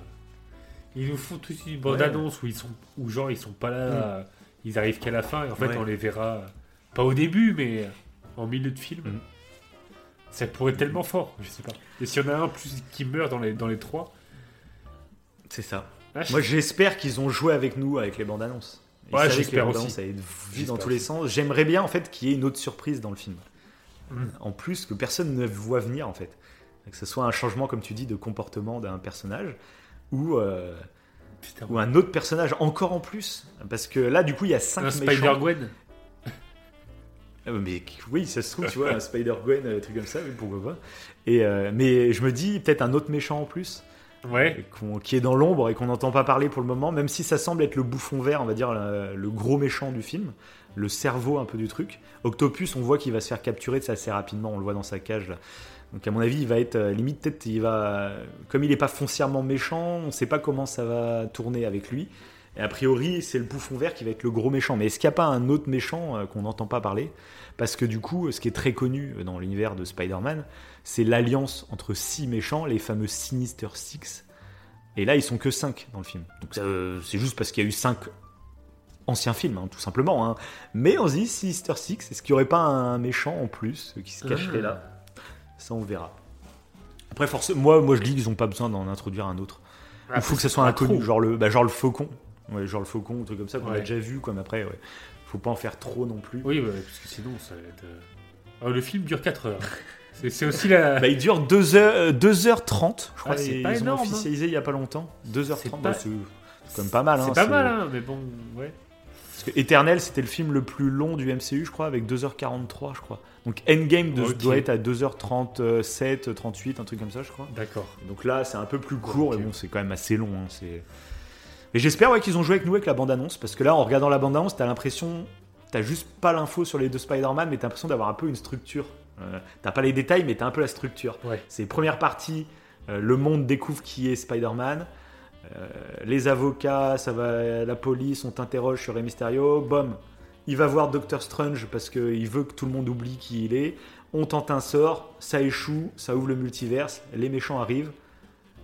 Ils nous font toute une bande-annonce où ils sont, où genre ils sont pas là, euh, ils arrivent qu'à la fin et en fait Ouais. on les verra pas au début mais en milieu de film. Mm. Ça pourrait être tellement fort, je sais pas. Et s'il y en a un plus qui meurt dans les dans les trois, C'est ça. ah, je- Moi j'espère qu'ils ont joué avec nous avec les bandes annonces. Ouais, j'espère aussi. être vues dans tous les sens. J'aimerais bien en fait qu'il y ait une autre surprise dans le film. Mm. En plus que personne ne voit venir en fait. Que ce soit un changement comme tu dis de comportement d'un personnage ou, euh, putain, ou un autre personnage encore en plus. Parce que là du coup il y a cinq un méchants. Spider-Gwen. Mais oui, ça se trouve, tu vois, un Spider-Gwen, un truc comme ça, oui, pourquoi pas. Et, euh, mais je me dis, peut-être un autre méchant en plus, Ouais. qui est dans l'ombre et qu'on n'entend pas parler pour le moment, même si ça semble être le bouffon vert, on va dire, le, gros méchant du film, le cerveau un peu du truc. Octopus, on voit qu'il va se faire capturer ça assez rapidement, on le voit dans sa cage là. Donc à mon avis, il va être euh, limite peut-être il va comme il n'est pas foncièrement méchant, on ne sait pas comment ça va tourner avec lui. Et a priori, c'est le bouffon vert qui va être le gros méchant. Mais est-ce qu'il n'y a pas un autre méchant euh, qu'on n'entend pas parler? Parce que du coup, ce qui est très connu euh, dans l'univers de Spider-Man, c'est l'alliance entre six méchants, les fameux Sinister Six. Et là, ils sont que cinq dans le film. Donc euh, c'est juste parce qu'il y a eu cinq anciens films, hein, tout simplement. hein. Mais on se dit Sinister Six, est-ce qu'il n'y aurait pas un méchant en plus qui se cacherait là? Ça, on verra. Après, forcément, moi, moi, je dis qu'ils n'ont pas besoin d'en introduire un autre. Il faut que ça soit inconnu, trop. genre le, bah, genre le faucon. Ouais, genre le faucon, un truc comme ça qu'on a déjà vu, comme après, ouais. Faut pas en faire trop non plus. Oui, parce que sinon ça va être. euh, ah, le film dure 4 heures. C'est aussi la. Bah, il dure 2 heures, euh, 2h30, je crois. Ah, c'est pas ils énorme, ont hein. officialisé il y a pas longtemps. 2h30, C'est bah, pas- c'est même pas mal. c'est hein, pas mal, hein, mais bon, ouais. Parce que Eternal, c'était le film le plus long du MCU, je crois, avec 2h43, je crois. Donc Endgame de- doit être à 2h37, 38, un truc comme ça, je crois. D'accord. Donc là, c'est un peu plus court, mais bon, c'est quand même assez long. hein, c'est... Et j'espère ouais, qu'ils ont joué avec nous avec la bande-annonce, parce que là, en regardant la bande-annonce, t'as l'impression, t'as juste pas l'info sur les deux Spider-Man, mais t'as l'impression d'avoir un peu une structure. Euh, t'as pas les détails, mais t'as un peu la structure. Ouais. C'est première partie, euh, le monde découvre qui est Spider-Man. Euh, les avocats, ça va, la police, on t'interroge sur Rey Mysterio. Bom, il va voir Doctor Strange parce qu'il veut que tout le monde oublie qui il est. On tente un sort, ça échoue, ça ouvre le multiverse, les méchants arrivent,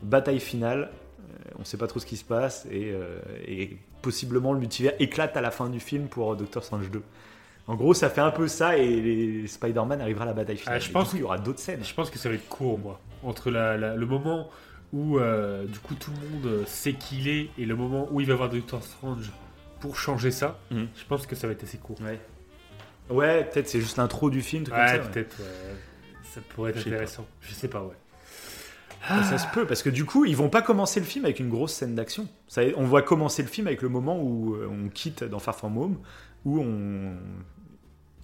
bataille finale, euh, on sait pas trop ce qui se passe et, euh, et possiblement le multivers éclate à la fin du film pour euh, Doctor Strange 2. En gros, ça fait un peu ça et les Spider-Man arrivera à la bataille finale. Ah, je Et pense du coup, il y aura d'autres scènes. Je pense que ça va être court, moi. Entre la, la- le moment où, euh, du coup, tout le monde sait qui il est et le moment où il va voir Doctor Strange pour changer ça, Mhm. je pense que ça va être assez court. Ouais. Ouais, peut-être c'est juste l'intro du film, Ouais, peut-être. ouais. Ça pourrait être Je intéressant. Je sais pas, ouais. Ah, Ça se peut, parce que du coup, ils vont pas commencer le film avec une grosse scène d'action. Ça, On va commencer le film avec le moment où euh, on quitte dans Far From Home, où on...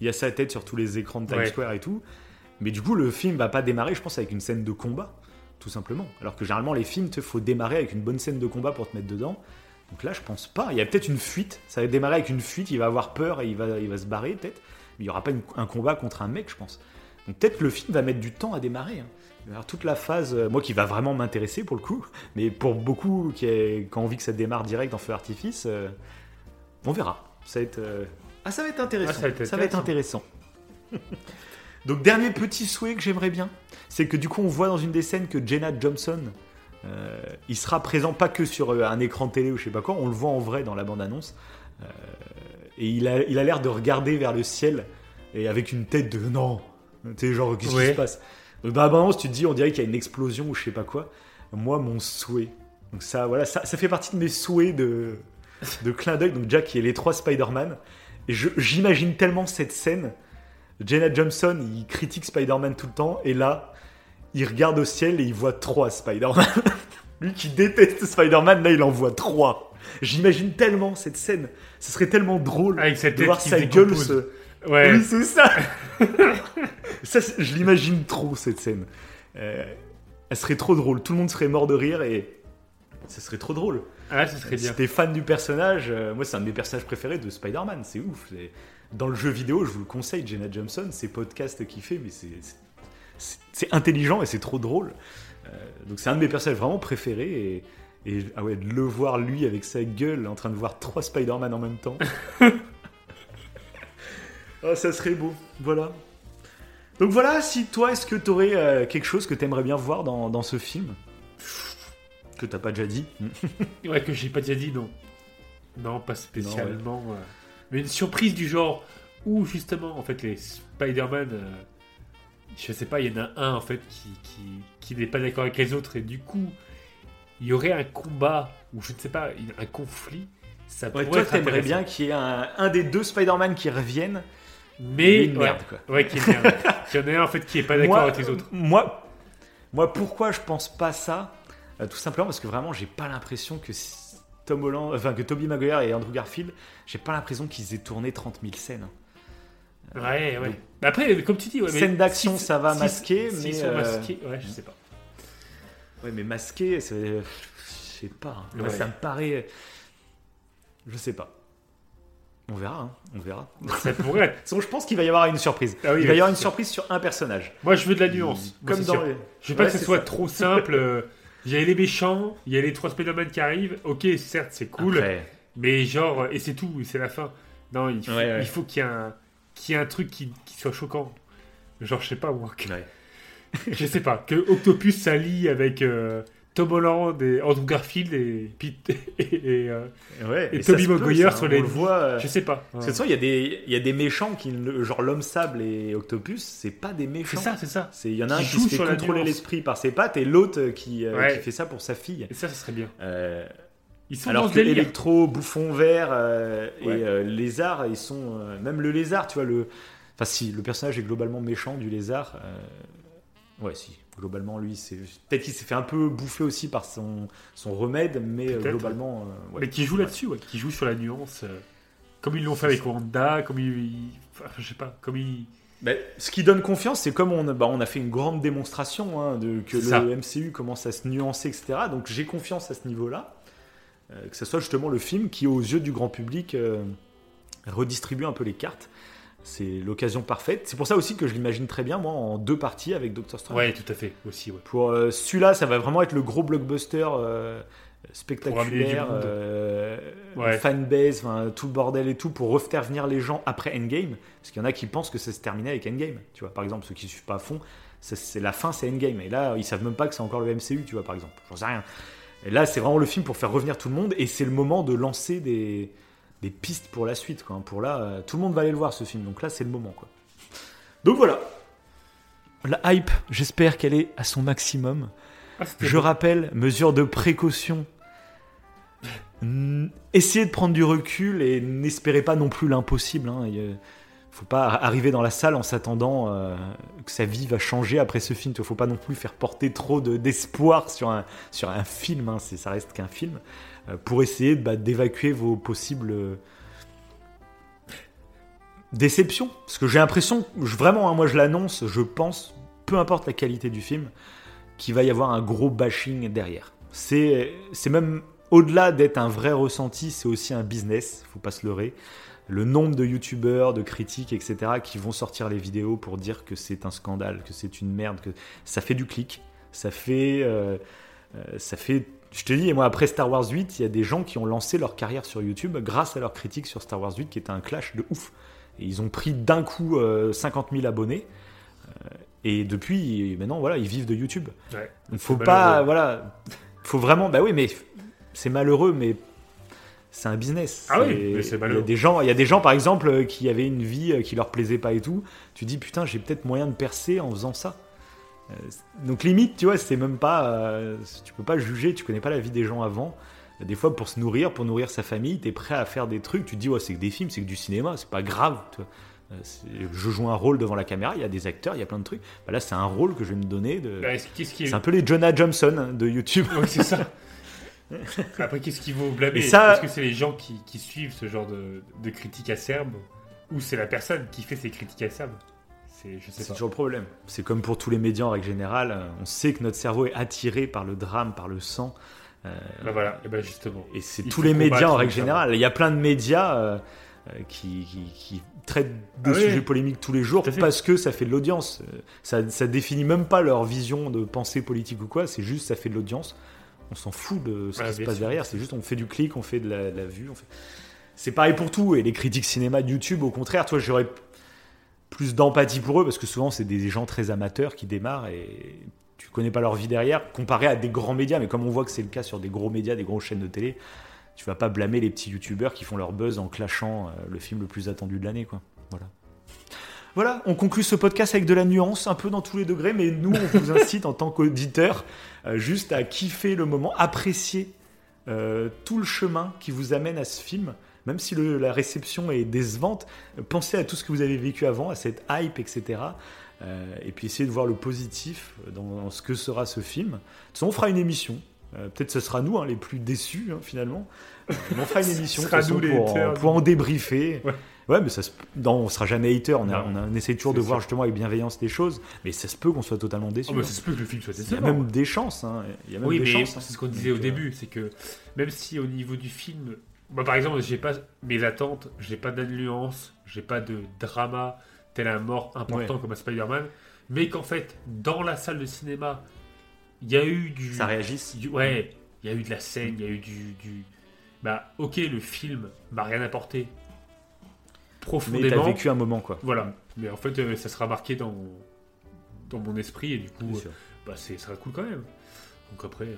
il y a sa tête sur tous les écrans de Times Ouais. Square et tout. Mais du coup, le film va pas démarrer, je pense, avec une scène de combat, tout simplement. Alors que généralement, les films, il faut démarrer avec une bonne scène de combat pour te mettre dedans. Donc là, je pense pas. Il y a peut-être une fuite. Ça va démarrer avec une fuite. Il va avoir peur et il va, il va se barrer, peut-être. Mais il y aura pas une- un combat contre un mec, je pense. Donc peut-être que le film va mettre du temps à démarrer. hein. Avoir toute la phase, euh, moi qui va vraiment m'intéresser pour le coup, mais pour beaucoup qui, est- qui ont envie que ça démarre direct en feu artifice, euh, on verra. Ça va être, euh, ah, ça va être intéressant. Ah, ça va être Ça va être intéressant. Donc dernier petit souhait que j'aimerais bien, c'est que du coup on voit dans une des scènes que Jenna Johnson, euh, il sera présent pas que sur un écran télé ou je sais pas quoi, on le voit en vrai dans la bande-annonce. Et il a il a l'air de regarder vers le ciel et avec une tête de non. Tu sais, genre, qu'est-ce qui Ouais. se passe? La bande-annonce, tu te dis, on dirait qu'il y a une explosion ou je sais pas quoi. Moi, mon souhait. Donc, ça, voilà, ça, ça fait partie de mes souhaits de, de clin d'œil. Donc, Jack, qui est les trois Spider-Man. Et j'imagine tellement cette scène. Jenna Johnson, il critique Spider-Man tout le temps. Et là, il regarde au ciel et il voit trois Spider-Man. Lui qui déteste Spider-Man, là, il en voit trois. J'imagine tellement cette scène. Ce serait tellement drôle Avec cette de voir sa gueule se. Ouais. Oui, c'est ça. je l'imagine trop cette scène. Euh, elle serait trop drôle. Tout le monde serait mort de rire et ça serait trop drôle. Ah, ça serait Si t'es fan du personnage, euh, moi c'est un de mes personnages préférés de Spider-Man. C'est ouf. Dans le jeu vidéo, je vous le conseille, Jenna Johnson, ces podcasts qu'il fait, mais c'est c'est- c'est intelligent et c'est trop drôle. Euh, donc c'est un de mes personnages vraiment préférés et, et ah ouais, de le voir lui avec sa gueule en train de voir trois Spider-Man en même temps. Ah, ça serait beau, voilà. Donc voilà, si toi, est-ce que t'aurais euh, quelque chose que t'aimerais bien voir dans, dans ce film Que t'as pas déjà dit Ouais, que j'ai pas déjà dit, non. Non, pas spécialement. euh. Mais une surprise du genre où, justement, en fait, les Spider-Man. euh, je sais pas, il y en a un, en fait, qui, qui, qui n'est pas d'accord avec les autres, et du coup, il y aurait un combat, ou je ne sais pas, un conflit. Ça Ouais, pourrait toi, être t'aimerais bien qu'il y ait un, un des deux Spider-Man qui reviennent. Mais. une ouais, merde, quoi. Ouais, qui est merde. Il y en a un, en fait, qui est pas d'accord Moi, avec les autres. Moi, moi, pourquoi je pense pas ça Euh, Tout simplement parce que vraiment, j'ai pas l'impression que si- Tom Holland, enfin que Tobey Maguire et Andrew Garfield, j'ai pas l'impression qu'ils aient tourné 30 000 scènes. Ouais, ouais. donc- Mais après, comme tu dis, ouais, mais Scène d'action, si- ça va si- masquer, s'ils mais, sont euh, masqués, ouais, je sais pas. Ouais, mais masqué, c'est. Je sais pas. Moi, Ouais. ça me paraît. Je sais pas. On verra, hein, on verra. Ça pourrait être. je pense qu'il va y avoir une surprise. Ah oui, Il va y avoir une surprise sur un personnage. Moi, je veux de la nuance. Moi, Comme dans les. Je veux pas que ce soit ça. trop simple. euh, Il y a les méchants, il y a les trois Spider-Man qui arrivent. Ok, certes, c'est cool. Après, Mais genre, et c'est tout, c'est la fin. Non, il faut, Ouais, ouais. il faut qu'il y ait un, truc qui, qui soit choquant. Genre, je sais pas, moi. que-. Je sais pas. Que Octopus s'allie avec euh, Tom Holland et Andrew Garfield et Pete et, et, euh, Ouais, Et ça peut, Maguire ça, sur on les- le voit. euh, je sais pas. Parce que de toute façon, il y, a des- méchants qui, genre l'homme sable et Octopus, c'est pas des C'est méchants. ça, c'est ça. C'est- Il y en a Qui un qui se fait sur contrôler l'esprit par ses pattes et l'autre euh, qui, Ouais. qui fait ça pour sa fille. Et ça, ça serait bien. Euh, Ils sont alors dans que. Electro, Bouffon Vert euh, Ouais. et euh, Lézard, ils sont. même le lézard, tu vois, le. Enfin, si, le personnage est globalement méchant du lézard. Ouais, si. Globalement, lui, c'est. Peut-être qu'il s'est fait un peu bouffer aussi par son, son remède, mais euh, globalement. euh, ouais. Mais qui joue là-dessus, ouais. Qui joue sur la nuance. euh, comme ils l'ont fait avec Wanda, comme ils. enfin, je sais pas, comme ils. Ben, ce qui donne confiance, c'est comme on a, bah, on a fait une grande démonstration hein, de, que le ça. MCU commence à se nuancer, etc. Donc j'ai confiance à ce niveau-là. Euh, que ce soit justement le film qui, aux yeux du grand public, euh, redistribue un peu les cartes. C'est l'occasion parfaite. C'est pour ça aussi que je l'imagine très bien, moi, en deux parties avec Doctor Strange. Ouais, tout à fait, aussi, ouais. Pour euh, celui-là, ça va vraiment être le gros blockbuster euh, spectaculaire, euh, Ouais. fanbase, tout le bordel et tout, pour refaire venir les gens après Endgame. Parce qu'il y en a qui pensent que ça se terminait avec Endgame. Tu vois, par exemple, ceux qui suivent pas à fond, c'est la fin, c'est Endgame. Et là, ils savent même pas que c'est encore le MCU, tu vois, par exemple. J'en sais rien. Et là, c'est vraiment le film pour faire revenir tout le monde, et c'est le moment de lancer des, des pistes pour la suite. Quoi. Pour là, euh, tout le monde va aller le voir ce film. Donc là, c'est le moment. Quoi. Donc voilà. La hype, j'espère qu'elle est à son maximum. Ah, Je rappelle, mesure de précaution. Essayez de prendre du recul et n'espérez pas non plus l'impossible. hein. Il faut pas arriver dans la salle en s'attendant euh, que sa vie va changer après ce film. Il faut pas non plus faire porter trop de- d'espoir sur un, sur un film, hein, ça reste qu'un film, pour essayer bah, d'évacuer vos possibles euh, déceptions. Parce que j'ai l'impression, vraiment, hein, moi je l'annonce, je pense, peu importe la qualité du film, qu'il va y avoir un gros bashing derrière. C'est même au-delà d'être un vrai ressenti, c'est aussi un business, faut pas se leurrer. Le nombre de youtubeurs, de critiques, etc., qui vont sortir les vidéos pour dire que c'est un scandale, que c'est une merde, que ça fait du clic, ça fait, euh, euh, ça fait. Je te dis, moi après Star Wars 8, il y a des gens qui ont lancé leur carrière sur YouTube grâce à leurs critiques sur Star Wars 8, qui était un clash de ouf. Et ils ont pris d'un coup euh, 50 000 abonnés. Euh, et depuis, maintenant, voilà, ils vivent de YouTube. Ouais. Donc faut pas, malheureux. voilà, faut vraiment, bah oui, mais c'est malheureux, mais c'est un business. Ah oui, C'est- mais c'est Il y a malheureux. des gens, il y a des gens par exemple euh, qui avaient une vie euh, qui leur plaisait pas et tout. Tu dis putain, j'ai peut-être moyen de percer en faisant ça. Euh, donc limite, tu vois, c'est même pas, euh, tu peux pas juger, tu connais pas la vie des gens avant. Des fois, pour se nourrir, pour nourrir sa famille, t'es prêt à faire des trucs. Tu te dis, ouais, c'est que des films, c'est que du cinéma, c'est pas grave. tu. Euh, Je joue un rôle devant la caméra, il y a des acteurs, il y a plein de trucs. Bah là, c'est un rôle que je vais me donner. De... Bah, qui. C'est un peu les Jonah Johnson de YouTube. Ouais, c'est ça. Après, qu'est-ce qu'il faut blâmer ça- Est-ce que c'est les gens qui, qui suivent ce genre de, de critiques acerbes ou c'est la personne qui fait ces critiques acerbes? C'est, toujours le problème. C'est comme pour tous les médias en règle générale. euh, On sait que notre cerveau est attiré par le drame, par le sang. euh, Bah voilà, et ben justement. et c'est tous les médias en règle générale. Il y a plein de médias euh, qui, qui- qui traitent des Ah oui. sujets polémiques tous les jours parce que ça fait de l'audience. Ça, ça définit même pas leur vision de pensée politique ou quoi. C'est juste ça fait de l'audience. On s'en fout de ce qui se passe sûr. derrière. C'est juste on fait du clic, on fait de la, de la vue. on fait- C'est pareil pour tout. Et les critiques cinéma de YouTube, au contraire, toi, j'aurais plus d'empathie pour eux parce que souvent c'est des gens très amateurs qui démarrent et tu connais pas leur vie derrière comparé à des grands médias. Mais comme on voit que c'est le cas sur des gros médias des grosses chaînes de télé tu vas pas blâmer les petits youtubeurs qui font leur buzz en clashant euh, le film le plus attendu de l'année quoi. Voilà. Voilà on conclut ce podcast avec de la nuance un peu dans tous les degrés mais nous on vous incite en tant qu'auditeur euh, juste à kiffer le moment apprécier euh, tout le chemin qui vous amène à ce film même si le- la réception est décevante, pensez à tout ce que vous avez vécu avant, à cette hype, etc. Euh, et puis essayez de voir le positif dans, dans ce que sera ce film. De toute façon, on fera une émission. Euh, Peut-être ce sera nous hein, les plus déçus hein, finalement. Euh, mais on fera une émission sera nous, les pour, en- haters. pour en débriefer. Ouais. Ouais, mais ça se... non, on sera jamais hater. On, a, Non. on, a- on essaie toujours de voir justement avec bienveillance les choses, mais ça se peut qu'on soit totalement déçu. Oh, bah, ça se peut que le film soit Il y a décevant. même des chances. hein. Il y a même Oui, des mais chances. hein. c'est ce qu'on disait au Donc, euh, début, c'est que même si au niveau du film, moi par exemple, j'ai pas mes attentes, j'ai pas d'influence, j'ai pas de drama tel un mort important Ouais. comme un Spider-Man, mais qu'en fait, dans la salle de cinéma, il y a eu du, Ça réagisse. du- ouais, il y a eu de la scène, il y a eu du, du, bah ok, le film m'a rien apporté Mais profondément, t'as vécu un moment, quoi. voilà, mais en fait, euh, ça sera marqué dans dans mon esprit et du coup, euh, bah c'est ça sera cool quand même. Donc après. euh,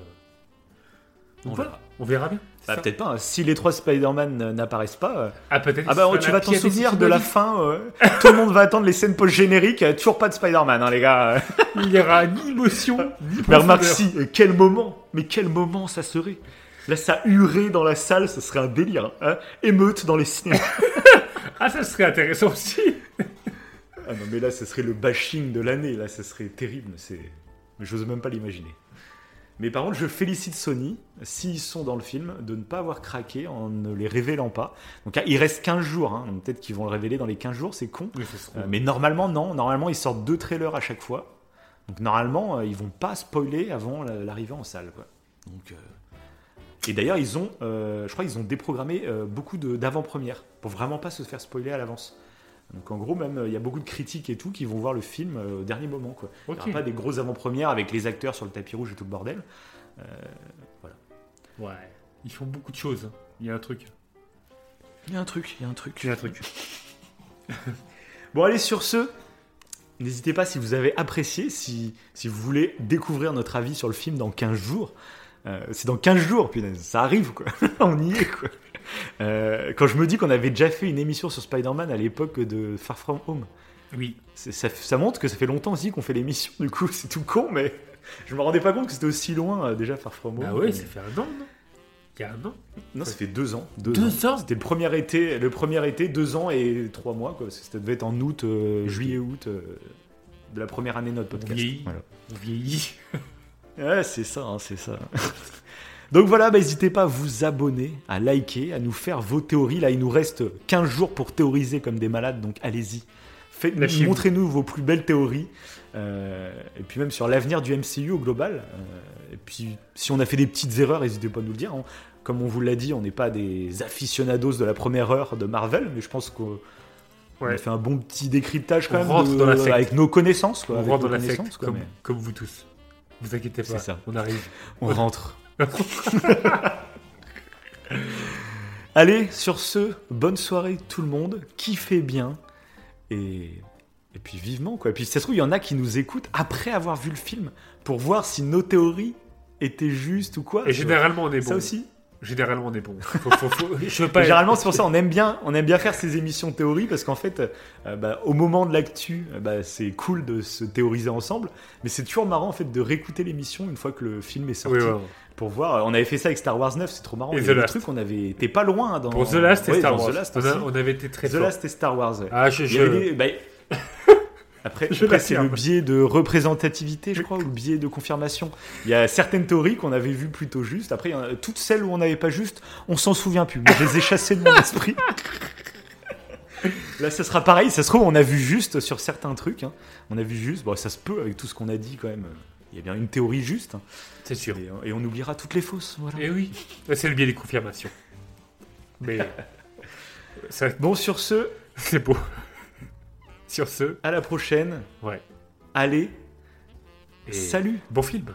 On verra. on verra bien. Bah, peut-être pas. hein. Si les trois Spider-Man euh, n'apparaissent pas, euh, Ah, peut-être. ah bah tu vas t'en souvenir de la fin. euh, tout le monde va attendre les scènes post-génériques. euh, Toujours pas de Spider-Man, hein, les gars. vie. Il y aura ni émotion, ni Mais remarque si, euh, quel moment Mais quel moment ça serait Là, ça hurrait dans la salle, ce serait un délire. Hein Émeute dans les cinémas. Ah, ça serait intéressant aussi. ah non, mais là, ce serait le bashing de l'année. Là, ce serait terrible. C'est... Mais j'ose même pas l'imaginer. Mais par contre, je félicite Sony, s'ils sont dans le film, de ne pas avoir craqué en ne les révélant pas. Donc, il reste 15 jours. Hein, peut-être qu'ils vont le révéler dans les 15 jours, c'est con. Euh, mais normalement, non. Normalement, ils sortent deux trailers à chaque fois. Donc normalement, euh, ils vont pas spoiler avant la- l'arrivée en salle. Quoi. Donc, euh, Et d'ailleurs, ils ont, euh, je crois, qu'ils ont déprogrammé beaucoup d'avant-premières pour vraiment pas se faire spoiler à l'avance. Donc en gros, même euh, il y a beaucoup de critiques et tout qui vont voir le film euh, au dernier moment. Quoi. Il n'y Ok. aura pas des grosses avant-premières avec les acteurs sur le tapis rouge et tout le bordel. Ouais. Ils font beaucoup de choses. Il y a un truc. Il y a un truc, il y a un truc. Il y a un truc. Bon, allez, sur ce, n'hésitez pas si vous avez apprécié, si, si vous voulez découvrir notre avis sur le film dans 15 jours. Euh, c'est dans 15 jours, punaise, ça arrive, quoi. On y est, quoi. Euh, quand je me dis qu'on avait déjà fait une émission sur Spider-Man à l'époque de Far From Home, Oui. ça, ça montre que ça fait longtemps aussi qu'on fait l'émission, du coup, c'est tout con, mais je me rendais pas compte que c'était aussi loin, euh, déjà, Far From Home. Bah ouais, Mais- ça fait un an, non? Il y a un an Non, ça fait deux ans. Deux, Deux ans C'était le premier été, le premier été, deux ans et trois mois. Quoi. Ça devait être en août, euh, juillet, août euh, de la première année de notre podcast. vieillit. Voilà. On vieillit. Ouais, c'est ça, hein, c'est ça. Donc voilà, bah, n'hésitez pas à vous abonner, à liker, à nous faire vos théories. Là, il nous reste 15 jours pour théoriser comme des malades, donc allez-y. Montrez-nous vos plus belles théories. euh, et puis même sur l'avenir du MCU au global. euh, et puis si on a fait des petites erreurs, n'hésitez pas à nous le dire. hein. Comme on vous l'a dit, on n'est pas des aficionados de la première heure de Marvel, mais je pense qu'on on a fait un bon petit décryptage quand On même rentre de- dans la avec nos connaissances. Quoi, On rentre dans la secte, quoi, comme, mais comme vous tous. Vous inquiétez pas, C'est ça. on arrive. on rentre. Allez, sur ce, bonne soirée tout le monde, kiffez bien et, et puis vivement quoi. Et puis si ça se trouve, il y en a qui nous écoutent après avoir vu le film pour voir si nos théories étaient justes ou quoi. Et généralement, on est ça bon. aussi. Généralement, on est bon. Faut- faut- faut- Je veux pas. Généralement, c'est pour ça on aime bien, on aime bien faire ces émissions théorie parce qu'en fait, euh, bah, au moment de l'actu, euh, bah, c'est cool de se théoriser ensemble, mais c'est toujours marrant en fait de réécouter l'émission une fois que le film est sorti. Oui, ouais, ouais. Pour voir. On avait fait ça avec Star Wars 9, c'est trop marrant. Et Il y The des trucs, on avait été pas loin dans. Pour The Last et Ouais, Star Wars. The Last, on, a- aussi. on avait été très The fort. Last et Star Wars. ouais. Ah, je, Il y je- avait des- bah, Après, Je après, c'est le biais de représentativité, je crois, ou le biais de confirmation. Il y a certaines théories qu'on avait vues plutôt justes. Après, il y en a- toutes celles où on n'avait pas juste, on s'en souvient plus. Moi, je les ai chassées de mon esprit. Là, ça sera pareil. Ça se trouve, on a vu juste sur certains trucs. hein. On a vu juste. Bon, ça se peut avec tout ce qu'on a dit quand même. Il y a bien une théorie juste. C'est sûr. Et, et on oubliera toutes les fausses. Voilà. Et oui, c'est le biais des confirmations. Mais ça, Bon, sur ce, c'est beau. Sur ce, à la prochaine. ouais. Allez, Et salut Bon film.